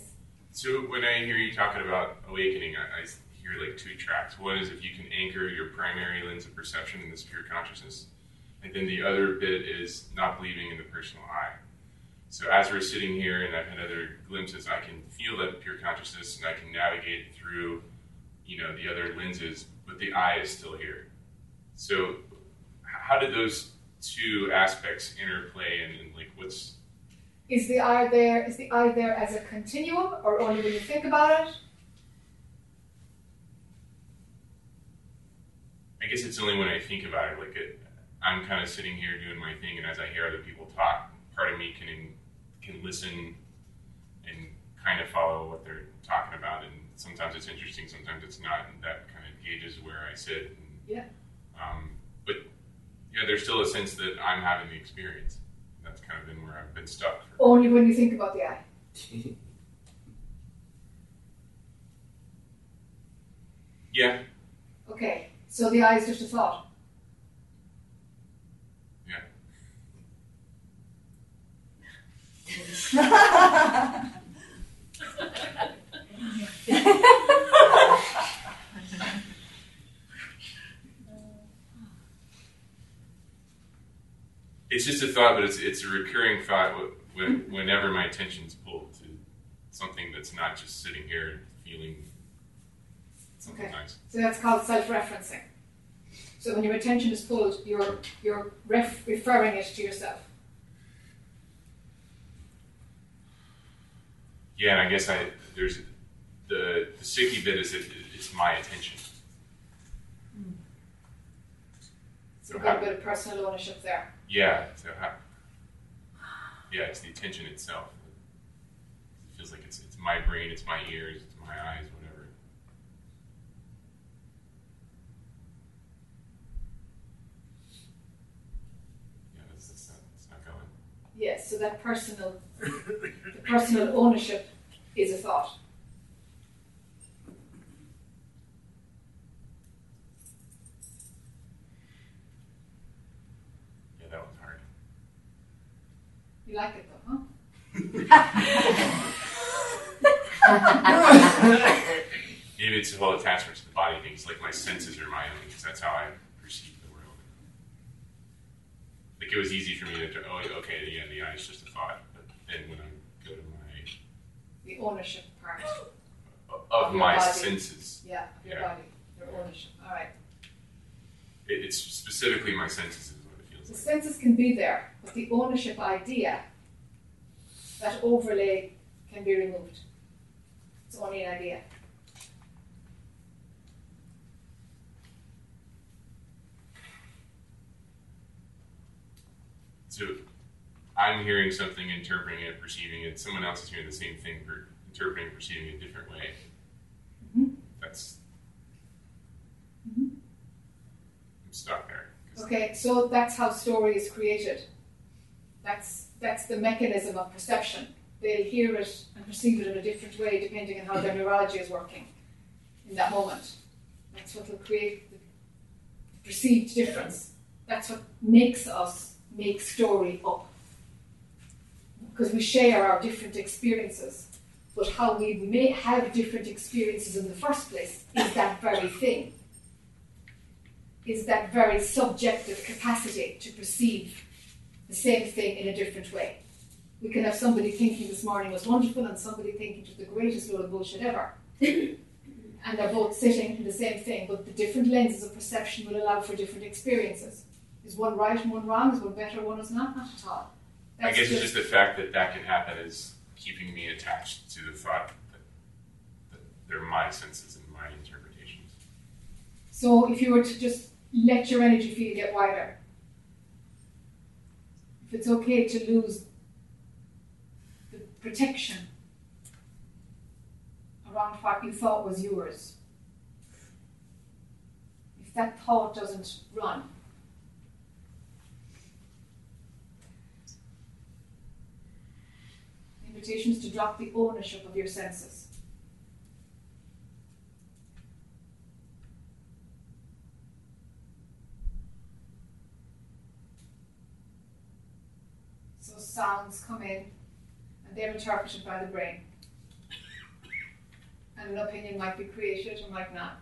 So when I hear you talking about awakening, I, I hear like two tracks. One is if you can anchor your primary lens of perception in this pure consciousness, and then the other bit is not believing in the personal I. So as we're sitting here and I've had other glimpses, I can feel that pure consciousness and I can navigate through, you know, the other lenses, but the I is still here. So how did those two aspects interplay and, and like what's is the I there is the I there as a continuum or only when you think about it? I guess it's only when I think about it. Like it, I'm kind of sitting here doing my thing, and as I hear other people talk, part of me can can listen and kind of follow what they're talking about. And sometimes it's interesting, sometimes it's not, and that kind of gauges where I sit. And, yeah. Um, but yeah, there's still a sense that I'm having the experience. That's kind of been where I've been stuck. Only when you think about the I. <laughs> yeah. Okay. So the I is just a thought. Yeah. It's just a thought, but it's it's a recurring thought whenever my attention's pulled to something that's not just sitting here and feeling something okay. nice. So that's called self-referencing. So when your attention is pulled, you're you're ref- referring it to yourself. Yeah, and I guess I there's the the sticky bit is it, it's my attention. Mm. So got a bit of personal ownership there. Yeah, so how, yeah, it's the attention itself. It feels like it's it's my brain, it's my ears, it's my eyes, whatever. Yeah, that's, that's not, that's not going. Yes, so that personal, the personal ownership is a thought. Yeah, that was hard. You like it though, huh? <laughs> Maybe it's whole attachment to the body thing. It's like my senses are my own because that's how I perceive the world. Like it was easy for me to, oh, okay, yeah, the I is just a thought. and when I go to my The ownership part. of, your my body. senses, Yeah, your Yeah. body, your ownership. All right. it, it's specifically my senses is what it feels The like. senses can be there, but the ownership idea, that overlay can be removed. It's only an idea. So I'm hearing something, interpreting it, perceiving it. Someone else is hearing the same thing, per- interpreting, perceiving it a different way. Mhm. That's Mhm. I'm stuck there. Okay, so that's how story is created. That's that's the mechanism of perception. They'll hear it and perceive it in a different way depending on how their neurology is working in that moment. That's what will create the perceived difference. That's what makes us make story up. Because we share our different experiences. But how we may have different experiences in the first place is that very thing is that very subjective capacity to perceive the same thing in a different way. We can have somebody thinking this morning was wonderful and somebody thinking just the greatest load of bullshit ever. and they're both sitting in the same thing, but the different lenses of perception will allow for different experiences. Is one right and one wrong? Is one better, one is not? Not at all. I guess it's just the fact that that can happen is keeping me attached to the thought that, that they're my senses and my interpretations. So if you were to just let your energy field get wider, if it's okay to lose the protection around what you thought was yours, if that thought doesn't run, the invitation is to drop the ownership of your senses. So sounds come in and they're interpreted by the brain. And an opinion might be created or might not.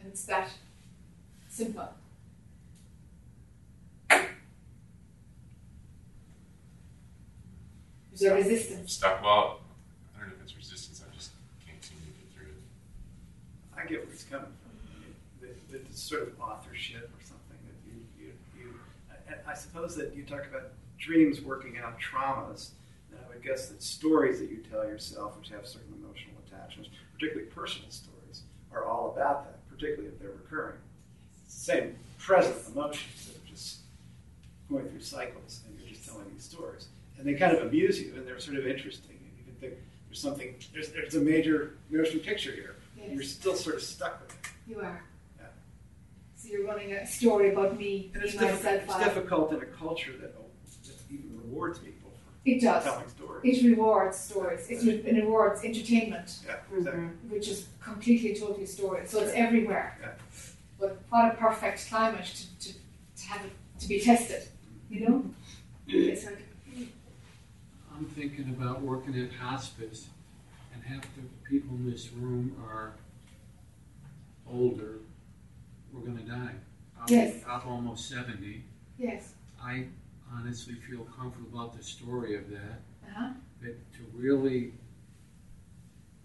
And it's that simple. Is there resistance? Stuck. Well, I don't know if it's resistance. I just can't seem to get through it. I get where it's coming from. That, that it's sort of authorship or something that you, you, you I, I suppose that you talk about dreams working out traumas, and I would guess that stories that you tell yourself, which have certain emotional attachments, particularly personal stories, are all about that, particularly if they're recurring. It's the same present emotions that are just going through cycles, and you're just telling these stories. And they kind of amuse you, and they're sort of interesting. And you can think there's something, there's, there's a major motion picture here. Yes. You're still sort of stuck with it. You are. Yeah. So you're running a story about me, And it's, myself. difficult, it's I. difficult in a culture that, that even rewards people for It does. telling stories. It rewards stories. It, re- rewards entertainment, Yeah, mm-hmm. exactly. which is completely, totally stories. So it's everywhere. Yeah. But what a perfect climate to, to, to have it to be tested. You know. Mm-hmm. Yes, sir. I'm thinking about working at hospice, and half the people in this room are older. We're going to die. I'm, Yes. I'm almost 70. Yes. I honestly feel comfortable about the story of that. Uh-huh. That to really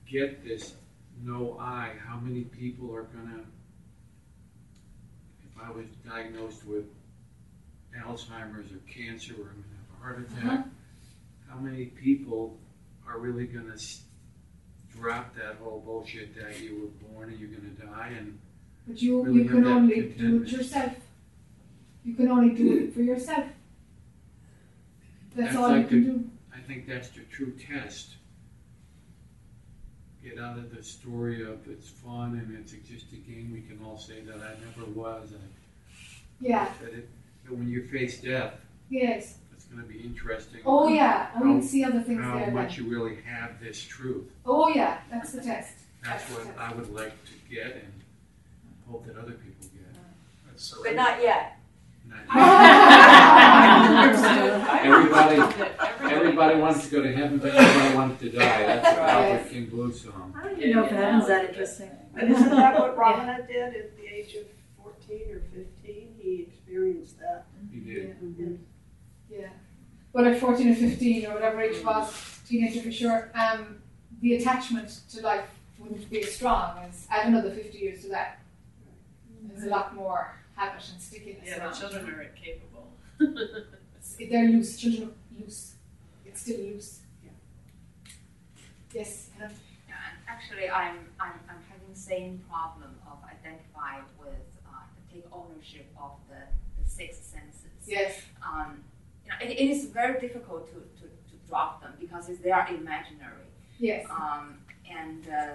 get this no I, how many people are going to, if I was diagnosed with Alzheimer's or cancer or I'm going to have a heart attack, Uh-huh. How many people are really going to drop that whole bullshit that you were born and you're going to die and But you, really you can only do it yourself. You can only do it for yourself. That's, all you can the- do. I think that's the true test. Get out of the story of it's fun and it's a just a game we can all say that I never was. And Yeah. that, it, when you face death, Yes. It's going to be interesting. Oh, yeah. And we how- see other things How there then. much you really have this truth. Oh yeah, that's the test. That's the what test. I would like to get and hope that other people get. Uh-huh. But not yet. <laughs> Everybody, everybody <laughs> wants to go to heaven, but nobody wants to die. <laughs> That's a Albert King blues song. I don't even know if heaven's that interesting. But isn't that what Ramana did at the age of fourteen or fifteen? He experienced that. He did. Yeah. Mm-hmm. Well, at 14 or 15 or whatever age was, teenager for sure, um, the attachment to life wouldn't be as strong as add another 50 years to that. There's a lot more habit and stickiness. Yeah, the children are incapable. <laughs> They're loose. Children are loose. It's still loose. Yeah. Yes. Helen? Yeah, and actually, I'm, I'm, I'm having the same problem of identify with, uh, take ownership of the, the six senses. Yes. Um, you know, it, is very difficult to, to, to drop them because it's, they are imaginary. Yes. Um, and uh,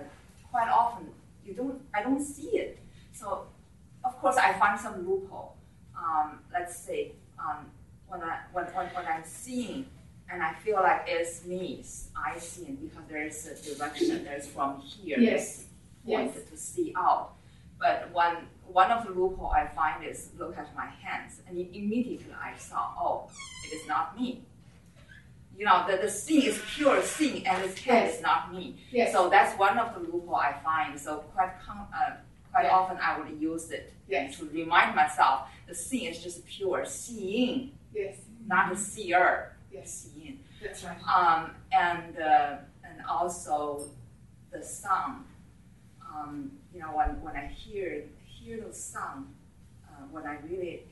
quite often you don't, I don't see it. So, of course, I find some loophole. Um, let's say um, when I when, when, when I'm seeing and I feel like it's me, I see it because there is a direction. There's from here. Yes. Pointed Yes. to see out. But one one of the loophole I find is look at my hands, and immediately I saw, oh, it is not me. You know, the, the seeing is pure seeing, and its head Yes. is not me. Yes. So that's one of the loophole I find. So quite com- uh, quite Yeah. often I would use it Yes. to remind myself the seeing is just pure seeing, Yes. not a seer. Yes. Seeing. That's right. Um, and uh, and also the sound. Um, you know, when, when I hear hear the sound, uh, when I really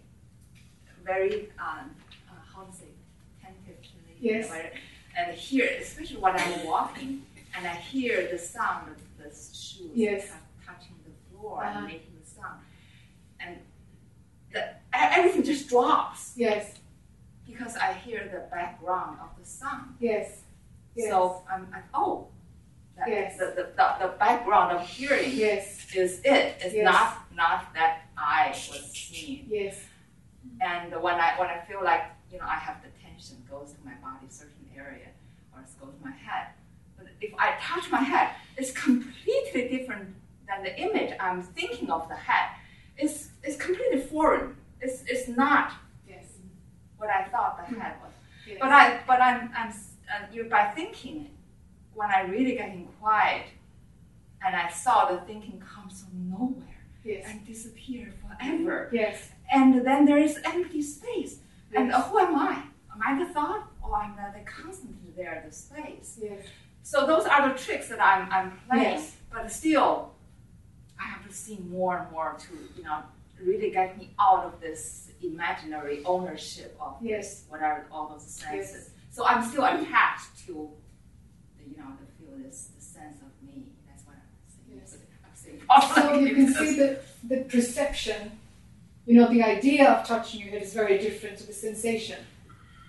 very um, uh, how to say tentatively, Yes. where- and hear, especially when I'm walking, and I hear the sound of the shoes Yes. tou- touching the floor Uh-huh. and making the sound, and the, everything just drops Yes. because I hear the background of the sound. Yes. Yes. So I'm like, oh, that, Yes. the, the, the, the background of hearing Yes. is it. It's Yes. not not that I was seeing. Yes. And when I when I feel like you know I have the tension goes to my body, certain area, or it goes to my head. But if I touch my head, it's completely different than the image I'm thinking of the head. It's it's completely foreign. It's it's not Yes. what I thought the head was. Yes. But I but I'm I'm uh, you by thinking when I really getting quiet and I saw the thinking comes from nowhere Yes. and disappear forever. Yes. And then there is empty space. And Yes. uh, who am I? Am I the thought or am I the constantly there, the space? Yes. So those are the tricks that I'm, I'm playing. Yes. But still, I have to see more and more to, you know, really get me out of this imaginary ownership of Yes. what are all those senses. So I'm still attached to, you know, the feel this the sense of me. That's what I'm saying. I'm saying. So <laughs> you can see that the perception, you know, the idea of touching your head is very different to the sensation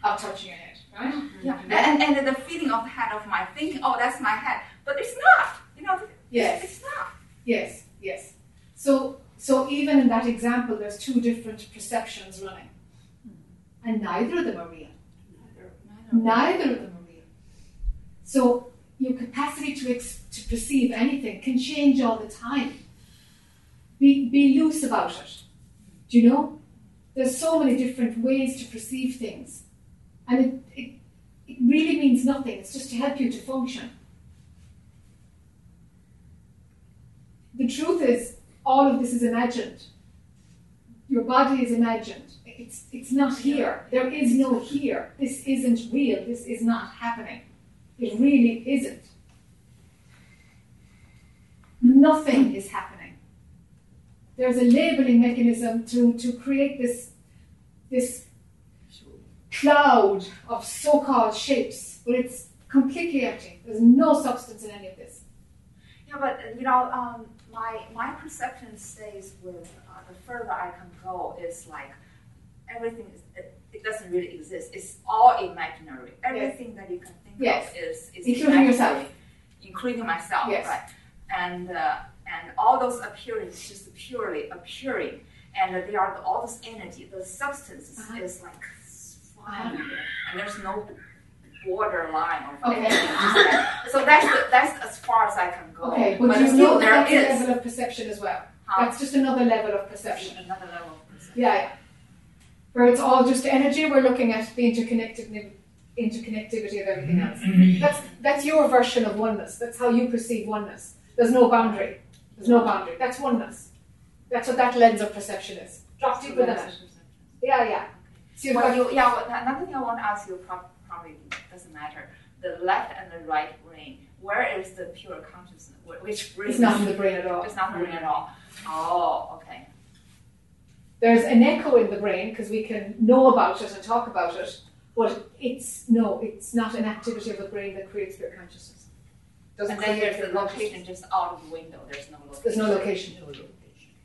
of touching your head, right? Mm-hmm. Yeah, and, and the feeling of the head of my thinking, oh, that's my head, but it's not. You know, Yes. it's not. Yes, yes. So, so even in that example, there's two different perceptions running, hmm. and neither of them are real. Neither of them are real. So your capacity to ex- to perceive anything can change all the time. Be be loose about it. Do you know? There's so many different ways to perceive things, and it, it it really means nothing. It's just to help you to function. The truth is, all of this is imagined. Your body is imagined. It's, it's not here. There is no here. This isn't real. This is not happening. It really isn't. Nothing is happening. There's a labeling mechanism to, to create this, this cloud of so called shapes, but it's completely empty. There's no substance in any of this. Yeah, but uh, you know, um, my my perception stays with uh, the further I can go is like everything is it, it doesn't really exist. It's all imaginary. Everything that you can Yes. is is Including yourself. including myself, Yes. right? And uh, and all those appearances just purely appearing, and they are all this energy. The substance is, Uh-huh. is like flying, and there's no borderline or Okay. anything. Just that. So that's the, that's as far as I can go. Okay, but, but you still know there that's a level of perception as well. Huh? That's just another level of perception. another level of perception. Yeah, yeah. Where it's all just energy, we're looking at the interconnected interconnectivity of everything else. That's that's your version of oneness. That's how you perceive oneness. There's no boundary. There's no boundary. That's oneness. That's what that lens of perception is. Drop deeper than that. Yeah, yeah. So Well, you, yeah, well, another thing I want to ask you probably doesn't matter. The left and the right brain, where is the pure consciousness? Which brain? It's not in the brain at all. It's not in the brain at all. Oh, okay. There's an echo in the brain because we can know about it and talk about it, but it's no, it's not an activity of the brain that creates pure consciousness. Doesn't And then there's pure the location just out of the window. There's no location. There's no location.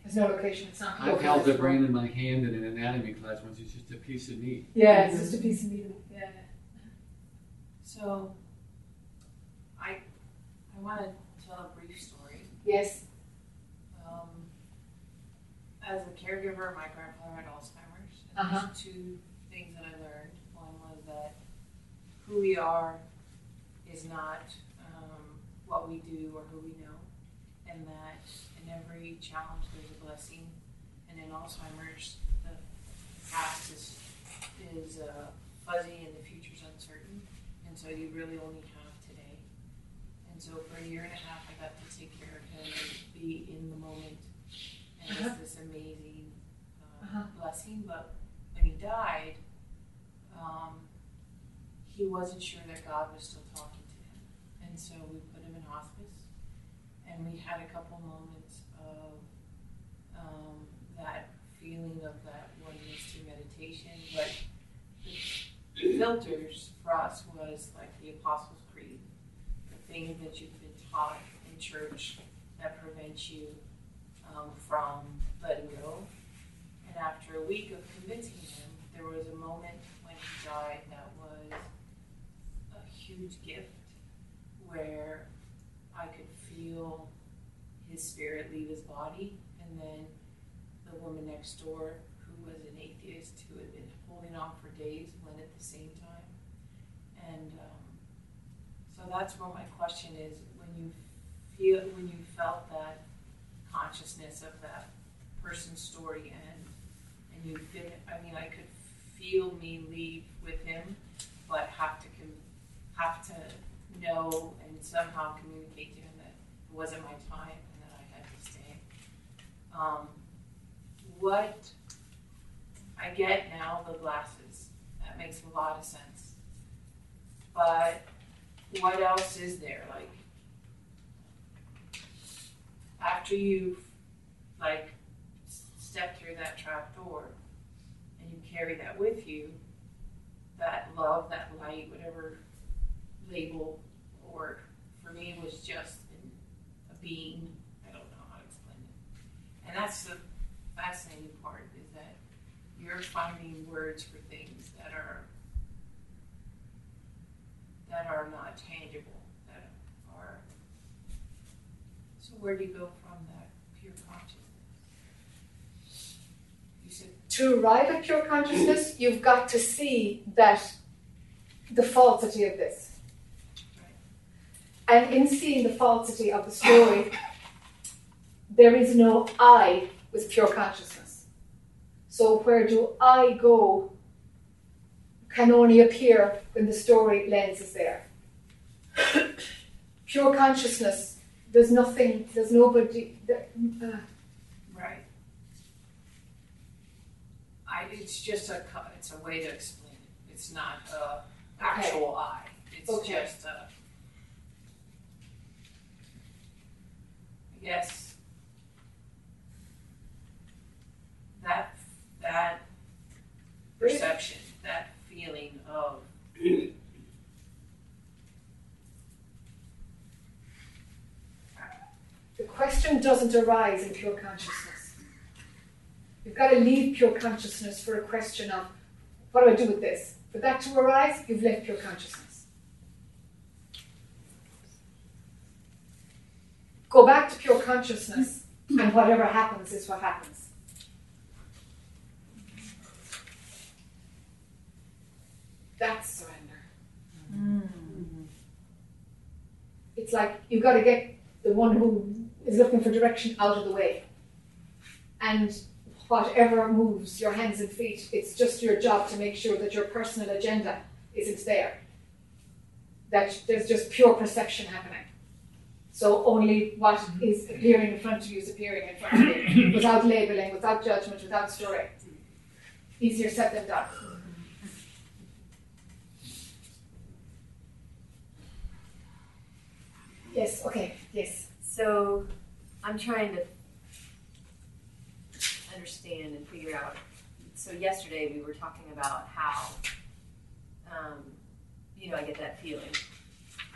There's no location. It's not. I've held the brain in my hand in an anatomy class once. It's just a piece of meat. Yeah, it's just a piece of meat. Yeah. So, I I want to tell a brief story. Yes. Um, as a caregiver, my grandfather had Alzheimer's. And Uh-huh. There's two things that I learned. That who we are is not um, what we do or who we know, and that in every challenge there's a blessing. And in Alzheimer's, the past is is uh, fuzzy and the future's uncertain, and so you really only have today. And so for a year and a half, I got to take care of him and be in the moment, and Uh-huh. it's this amazing uh, Uh-huh. blessing. But when he died, um, he wasn't sure that God was still talking to him, and so we put him in hospice, and we had a couple moments of um, that feeling of that oneness through meditation, but the filters for us was like the Apostles' Creed, the thing that you've been taught in church that prevents you um, from letting go. And after a week of convincing him, there was a moment when he died that was huge gift where I could feel his spirit leave his body, and then the woman next door who was an atheist who had been holding on for days went at the same time. And um, so that's where my question is when you feel when you felt that consciousness of that person's story and and you feel I mean I could feel me leave with him but have to have to know and somehow communicate to him that it wasn't my time and that I had to stay. Um, what I get now the glasses. That makes a lot of sense. But what else is there? Like after you've like stepped through that trap door and you carry that with you, that love, that light, whatever label, or for me it was just a being. I don't know how to explain it. And that's the fascinating part is that you're finding words for things that are that are not tangible, that are so where do you go from that pure consciousness? You said to arrive at pure consciousness, you've got to see that the falsity of this. And in seeing the falsity of the story, there is no I with pure consciousness. So where do I go can only appear when the story lens is there. <coughs> pure consciousness, there's nothing, there's nobody. Uh, right. I, it's just a it's a way to explain it. It's not a actual I. It's Okay. just a. Guess that that perception, that feeling of The question doesn't arise in pure consciousness. You've got to leave pure consciousness for a question of what do I do with this? For that to arise, you've left pure consciousness. Go back to pure consciousness, and whatever happens is what happens. That's surrender. Mm-hmm. It's like you've got to get the one who is looking for direction out of the way. And whatever moves your hands and feet, it's just your job to make sure that your personal agenda isn't there. That there's just pure perception happening. So only what is appearing in front of you is appearing in front of you, <coughs> without labeling, without judgment, without story. Easier said than done. Yes, okay, yes. So I'm trying to understand and figure out. So yesterday we were talking about how, um, you know, I get that feeling,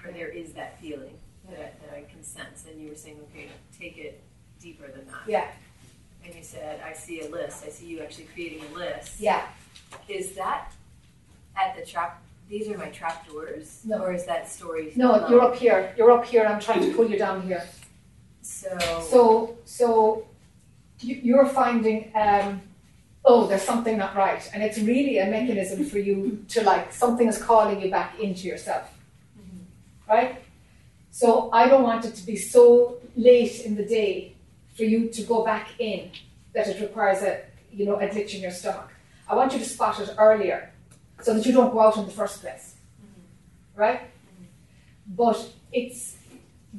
or there is that feeling that, I, that I can sense, and you were saying, okay, take it deeper than that. Yeah. And you said, I see a list. I see you actually creating a list. Yeah. Is that at the trap? These are my trap doors, No. or is that story? No, alone? you're up here. You're up here. I'm trying to pull you down here. So. So, so you- you're finding, um, oh, there's something not right, and it's really a mechanism for you to like something is calling you back into yourself, right? So I don't want it to be so late in the day for you to go back in that it requires a, you know, a glitch in your stomach. I want you to spot it earlier, so that you don't go out in the first place, mm-hmm. right? But it's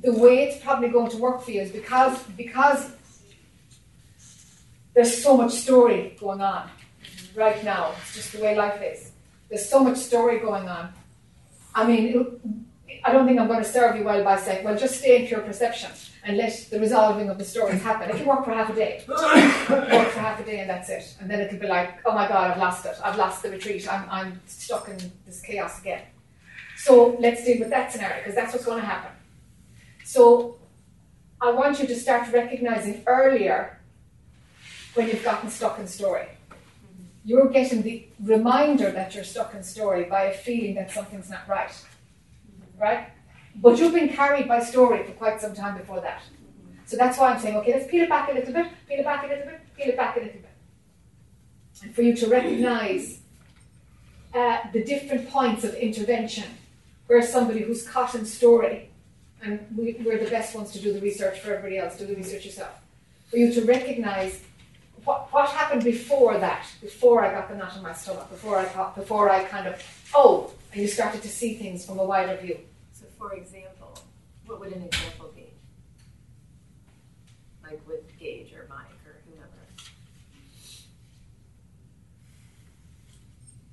the way it's probably going to work for you is because because there's so much story going on right now. It's just the way life is. There's so much story going on. I mean, it, I don't think I'm going to serve you well by saying, well, just stay in pure perception and let the resolving of the stories happen. It can work for half a day. <coughs> work for half a day and that's it. And then it'll be like, oh my God, I've lost it. I've lost the retreat. I'm, I'm stuck in this chaos again. So let's deal with that scenario because that's what's going to happen. So I want you to start recognizing earlier when you've gotten stuck in story. You're getting the reminder that you're stuck in story by a feeling that something's not right. Right? But you've been carried by story for quite some time before that. So that's why I'm saying, okay, let's peel it back a little bit, peel it back a little bit, peel it back a little bit. And for you to recognize uh, the different points of intervention where somebody who's caught in story and we, we're the best ones to do the research for everybody else, do the research yourself. For you to recognize what, what happened before that, before I got the knot in my stomach, before I before I kind of, oh, and you started to see things from a wider view. For example, what would an example be? Like with Gage or Mike or whomever.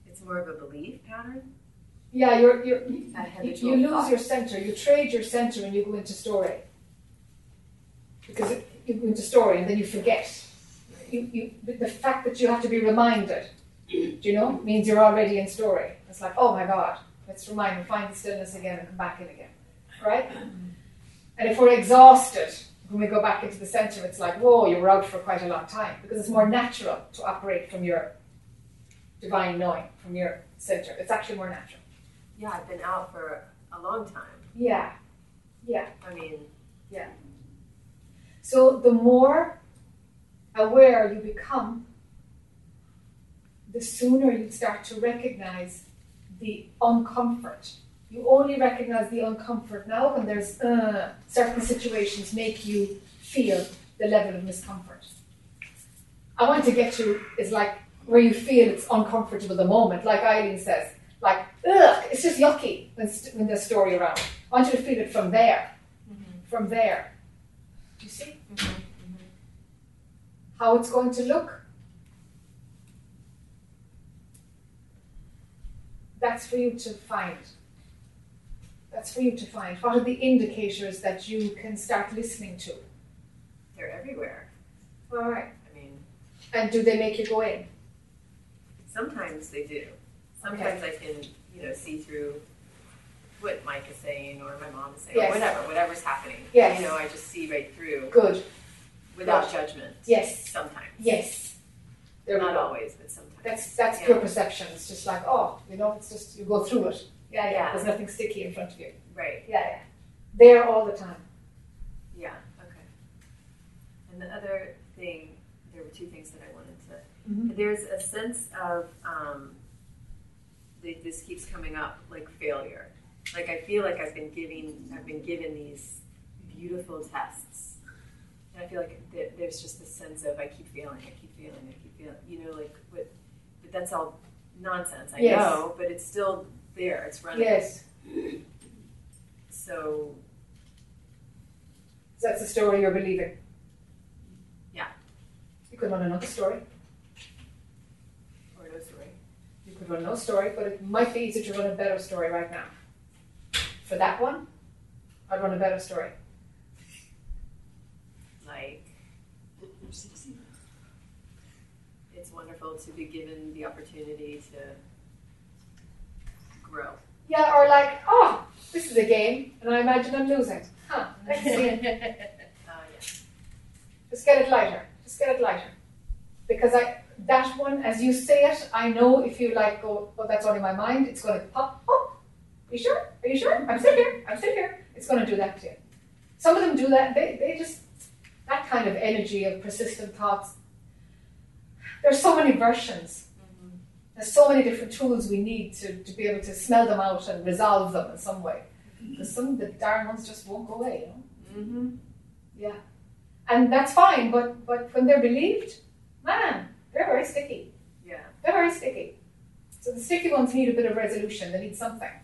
It's more of a belief pattern. Yeah, you're, you're, you, you lose thought. your center, you trade your center and you go into story. Because it, you go into story and then you forget. You, you, the the fact that you have to be reminded Do you know? Means you're already in story. It's like, oh my God, let's remind and find the stillness again and come back in again. Right? And if we're exhausted, when we go back into the center, it's like, whoa, you were out for quite a long time. Because it's more natural to operate from your divine knowing, from your center. It's actually more natural. Yeah, I've been out for a long time. Yeah. Yeah. I mean, Yeah. So the more aware you become, the sooner you start to recognize the uncomfort. You only recognize the uncomfort now when there's uh, certain situations make you feel the level of discomfort. I want to get to is like where you feel it's uncomfortable the moment, like Eileen says, like ugh, it's just yucky when, st- when there's story around. I want you to feel it from there, mm-hmm. from there. Do you see mm-hmm. Mm-hmm. how it's going to look? That's for you to find. That's for you to find. What are the indicators that you can start listening to? they're everywhere. All right. I mean, And do they make you go in? sometimes they do. Sometimes I can, you know, see through what Mike is saying or my mom is saying Yes. or whatever, whatever's happening. Yes. You know, I just see right through. Good. Without Good. judgment. Yes. Sometimes. Yes. They're Not always, but sometimes. That's that's Yeah. pure perception. It's just like, oh, you know, it's just you go through it. Yeah, yeah. Yeah. There's nothing sticky in front of you. Right. Yeah, yeah. There all the time. Yeah, okay. And the other thing, there were two things that I wanted to. Mhm. There's a sense of, um, th- this keeps coming up, like failure. Like I feel like I've been giving, I've been given these beautiful tests, and I feel like th- there's just this sense of I keep failing, I keep failing, I keep failing. You know, like what? That's all nonsense. I Yes. know, but it's still there. It's running. Yes. So So that's the story you're believing. Yeah. You could run another story. or no story. You could run no story, but it might be easier to run a better story right now. For that one, I'd run a better story. like wonderful to be given the opportunity to grow. Yeah, or like, oh, this is a game, and I imagine I'm losing. Huh, let's see. <laughs> Uh, yeah. Just get it lighter. Just get it lighter. Because I that one, as you say it, I know if you like go, oh, that's only my mind, it's going to pop pop. Are you sure? Are you sure? I'm still here. I'm still here. It's going to do that to you. Some of them do that. They, they just, that kind of energy of persistent thoughts. There's so many versions. There's so many different tools we need to, to be able to smell them out and resolve them in some way. Because some of the darn ones just won't go away, you know? Mm-hmm. Yeah. And that's fine, but but when they're believed, man, they're very sticky. Yeah. They're very sticky. So the sticky ones need a bit of resolution. They need something,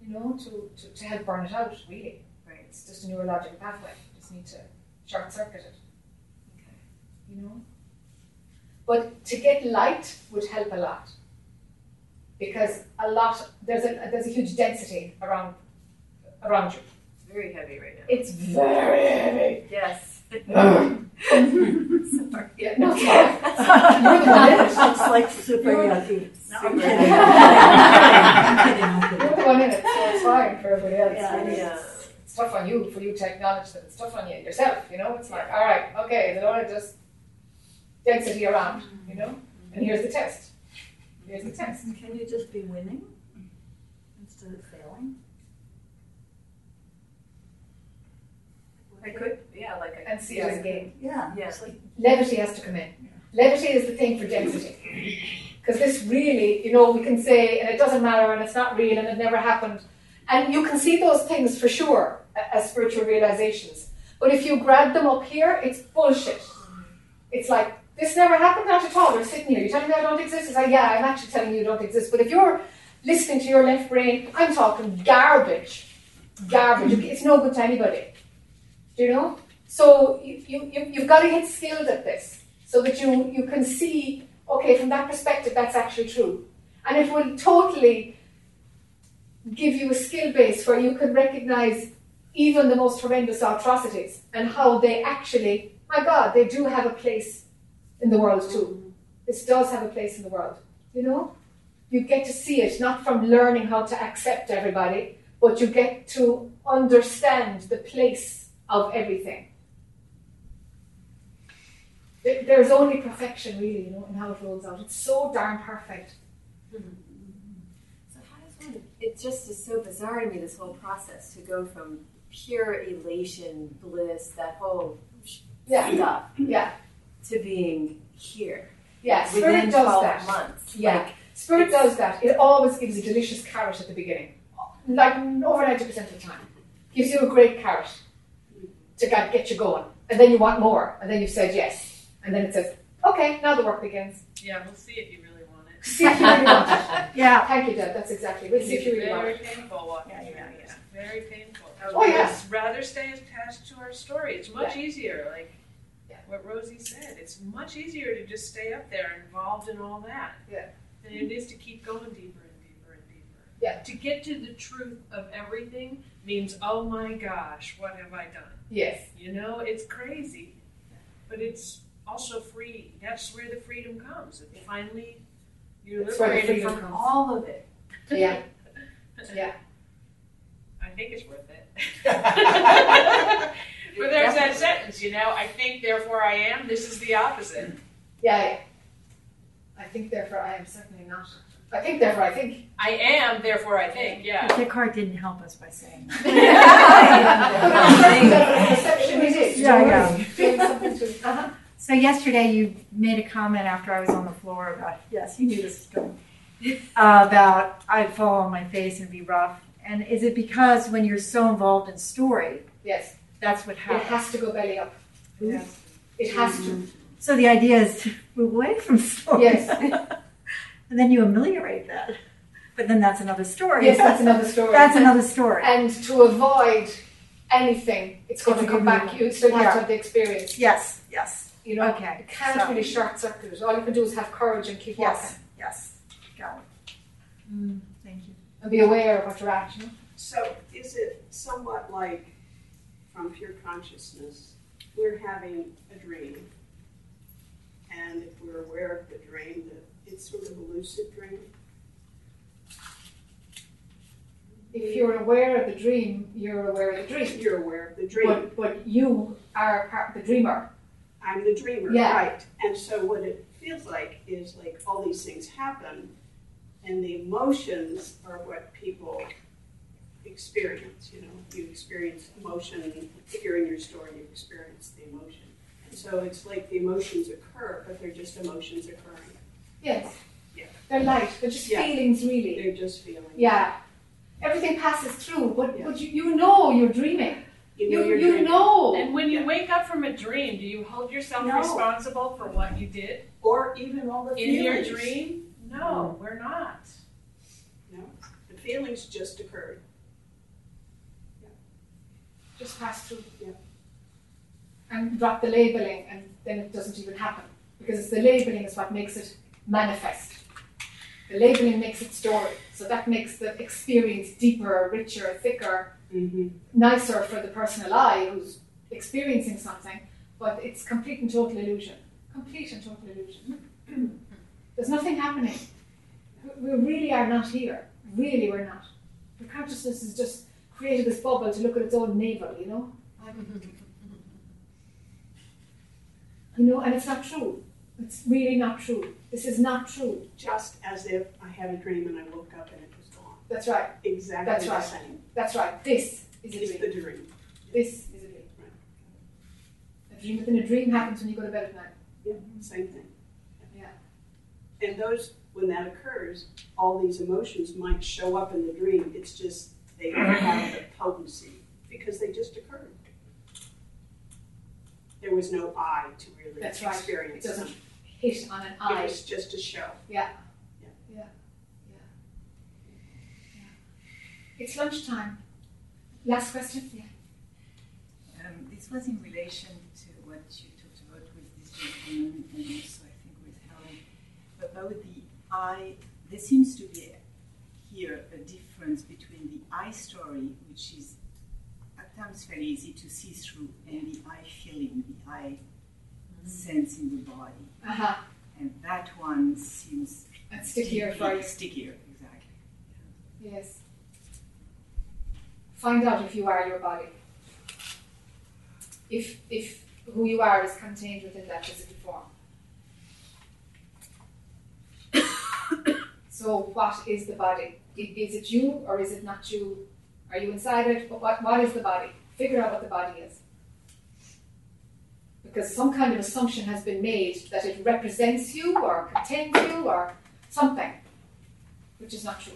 you know, to, to, to help burn it out, really. Right. It's just a neurological pathway. You just need to short circuit it. Okay. You know? But to get light would help a lot. Because a lot there's a there's a huge density around around you. It's very heavy right now. It's very heavy. Yes. <laughs> Sorry. Yeah, no, it's. You're the one in it. It's like super You're- yucky. No, I'm super kidding. I'm kidding, You're the one in it, so it's fine for everybody else. Yeah, It's- yeah. It's tough on you for you to acknowledge that it's tough on you yourself, you know? It's like, all right, okay, they don't just density around, you know? Mm-hmm. And here's the test. Here's the test. Can you just be winning instead of failing? I could, yeah, like I And see it as a game. Yeah. Yeah. Like, Levity has to come in. Levity is the thing for density. Because this really, you know, we can say, and it doesn't matter, and it's not real, and it never happened. And you can see those things for sure as spiritual realizations. But if you grab them up here, it's bullshit. It's like, this never happened, not at all. You're sitting here. You're telling me I don't exist? It's like, yeah, I'm actually telling you you don't exist. But if you're listening to your left brain, I'm talking garbage. Garbage. Mm-hmm. It's no good to anybody. Do you know? So you, you- you've got to get skilled at this so that you, you can see, okay, from that perspective, that's actually true. And it will totally give you a skill base where you can recognize even the most horrendous atrocities and how they actually, my God, they do have a place in the world too. This does have a place in the world. You know? You get to see it not from learning how to accept everybody, but you get to understand the place of everything. There's only perfection, really, you know, in how it rolls out. It's so darn perfect. So how does one? It just is so bizarre to me this whole process to go from pure elation, bliss, that whole Yeah. stuff, Yeah. To being here. Yeah, within spirit does 12 that. months. Yeah, Like, spirit does that. It always gives a delicious carrot at the beginning, like over ninety percent of the time. Gives you a great carrot to get get you going, and then you want more, and then you've said yes, and then it says, "Okay, now the work begins." Yeah, we'll see if you really want it. See if you really want it. <laughs> <laughs> Yeah. Thank you, Deb. That's exactly. We'll see if you really want it. Very painful. What Yeah, yeah, yeah. Very painful. I Oh, would yeah. rather stay attached to our story. It's much Yeah. easier. Like Yeah. What Rosie said, it's much easier to just stay up there involved in all that. Yeah. Than it is to keep going deeper and deeper and deeper. Yeah. To get to the truth of everything means, oh my gosh, what have I done? Yes. You know, it's crazy, but it's also free. That's where the freedom comes. And finally, you're That's liberated from comes. all of it. Yeah. <laughs> Yeah. I think it's worth it. <laughs> <laughs> but there's that sentence, you know, I think, therefore I am. This is the opposite. Yeah, yeah. I think, therefore, I am certainly not. I think, therefore, I think. I am, therefore I think, yeah. Descartes didn't help us by saying that. <laughs> Perception it is. Yeah, yeah. Doing something to- uh-huh. So yesterday you made a comment after I was on the floor about yes, you knew this was coming. Uh, about I'd fall on my face and be rough. And is it because when you're so involved in story, Yes. That's what happens. It has to go belly up. Yes. It has to. So the idea is to move away from story. Yes. <laughs> and then you ameliorate that. But then that's another story. Yes, that's another story. That's another story. And to avoid anything, it's going to It's come a good back. one. You still have Yeah. to have the experience. Yes, yes. You know, Okay, you can't so- really short circuit it. All you can do is have courage and keep Yes, walking. yes. Got it. Mm, thank you. And be aware of what you're at. You know? So is it somewhat like from pure consciousness, we're having a dream, and if we're aware of the dream, that it's sort of a lucid dream? If you're aware of the dream, you're aware of the dream. You're aware of the dream. But, but you are part the dreamer. I'm the dreamer, Yeah. right? And so what it feels like is like all these things happen, and the emotions are what people experience. You know, you experience emotion. If you're in your story, you experience the emotion. And so it's like the emotions occur, but they're just emotions occurring. Yes. Yeah. They're light. They're just Yeah. feelings, really. They're just feelings. Yeah. Everything passes through, but, but you, you know you're dreaming. You know you, you're you dreaming. know. And when you wake up from a dream, do you hold yourself No. responsible for what you did Or even all the feelings? in your feelings. dream? No, mm. we're not. No, the feelings just occurred. Just pass through. Yeah. And drop the labeling, and then it doesn't even happen. Because it's the labeling is what makes it manifest. The labeling makes it story. So that makes the experience deeper, richer, thicker, Mm-hmm. nicer for the personal I who's experiencing something. But it's complete and total illusion. Complete and total illusion. <clears throat> There's nothing happening. We really are not here. Really, we're not. The consciousness is just created this bubble to look at its own navel, you know? You know, and it's not true. It's really not true. This is not true. Just as if I had a dream and I woke up and it was gone. That's right. Exactly That's the right. same. That's right. This is a It's dream. the dream. This is a dream. A dream within a dream happens when you go to bed at night. Yeah, same thing. Yeah. And those, when that occurs, all these emotions might show up in the dream. It's just they don't have the potency because they just occurred. There was no I to really That's right. experience It doesn't them. hit on an It I. was just a show. Yeah. Yeah. Yeah. Yeah. Yeah. It's lunchtime. Last question? Yeah. Um, this was in relation to what you talked about with this gentleman and also I think with Helen about the I. There seems to be here a difference between the I story, which is at times very easy to see through, and the I feeling, the I sense in the body. Uh-huh. And that one seems And stickier for you. Stickier, exactly. Yes. Find out if you are your body. If if who you are is contained within that physical form. So what is the body? Is it you or is it not you? Are you inside it? But what, what is the body? Figure out what the body is. Because some kind of assumption has been made that it represents you or contains you or something, which is not true.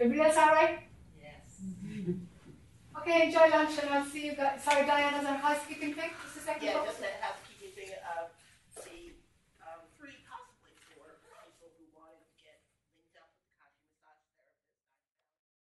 Everybody else all right? Yes. <laughs> Okay, enjoy lunch and I'll see you guys. Sorry, Diana, is there a housekeeping thing? Second. Yeah, just to have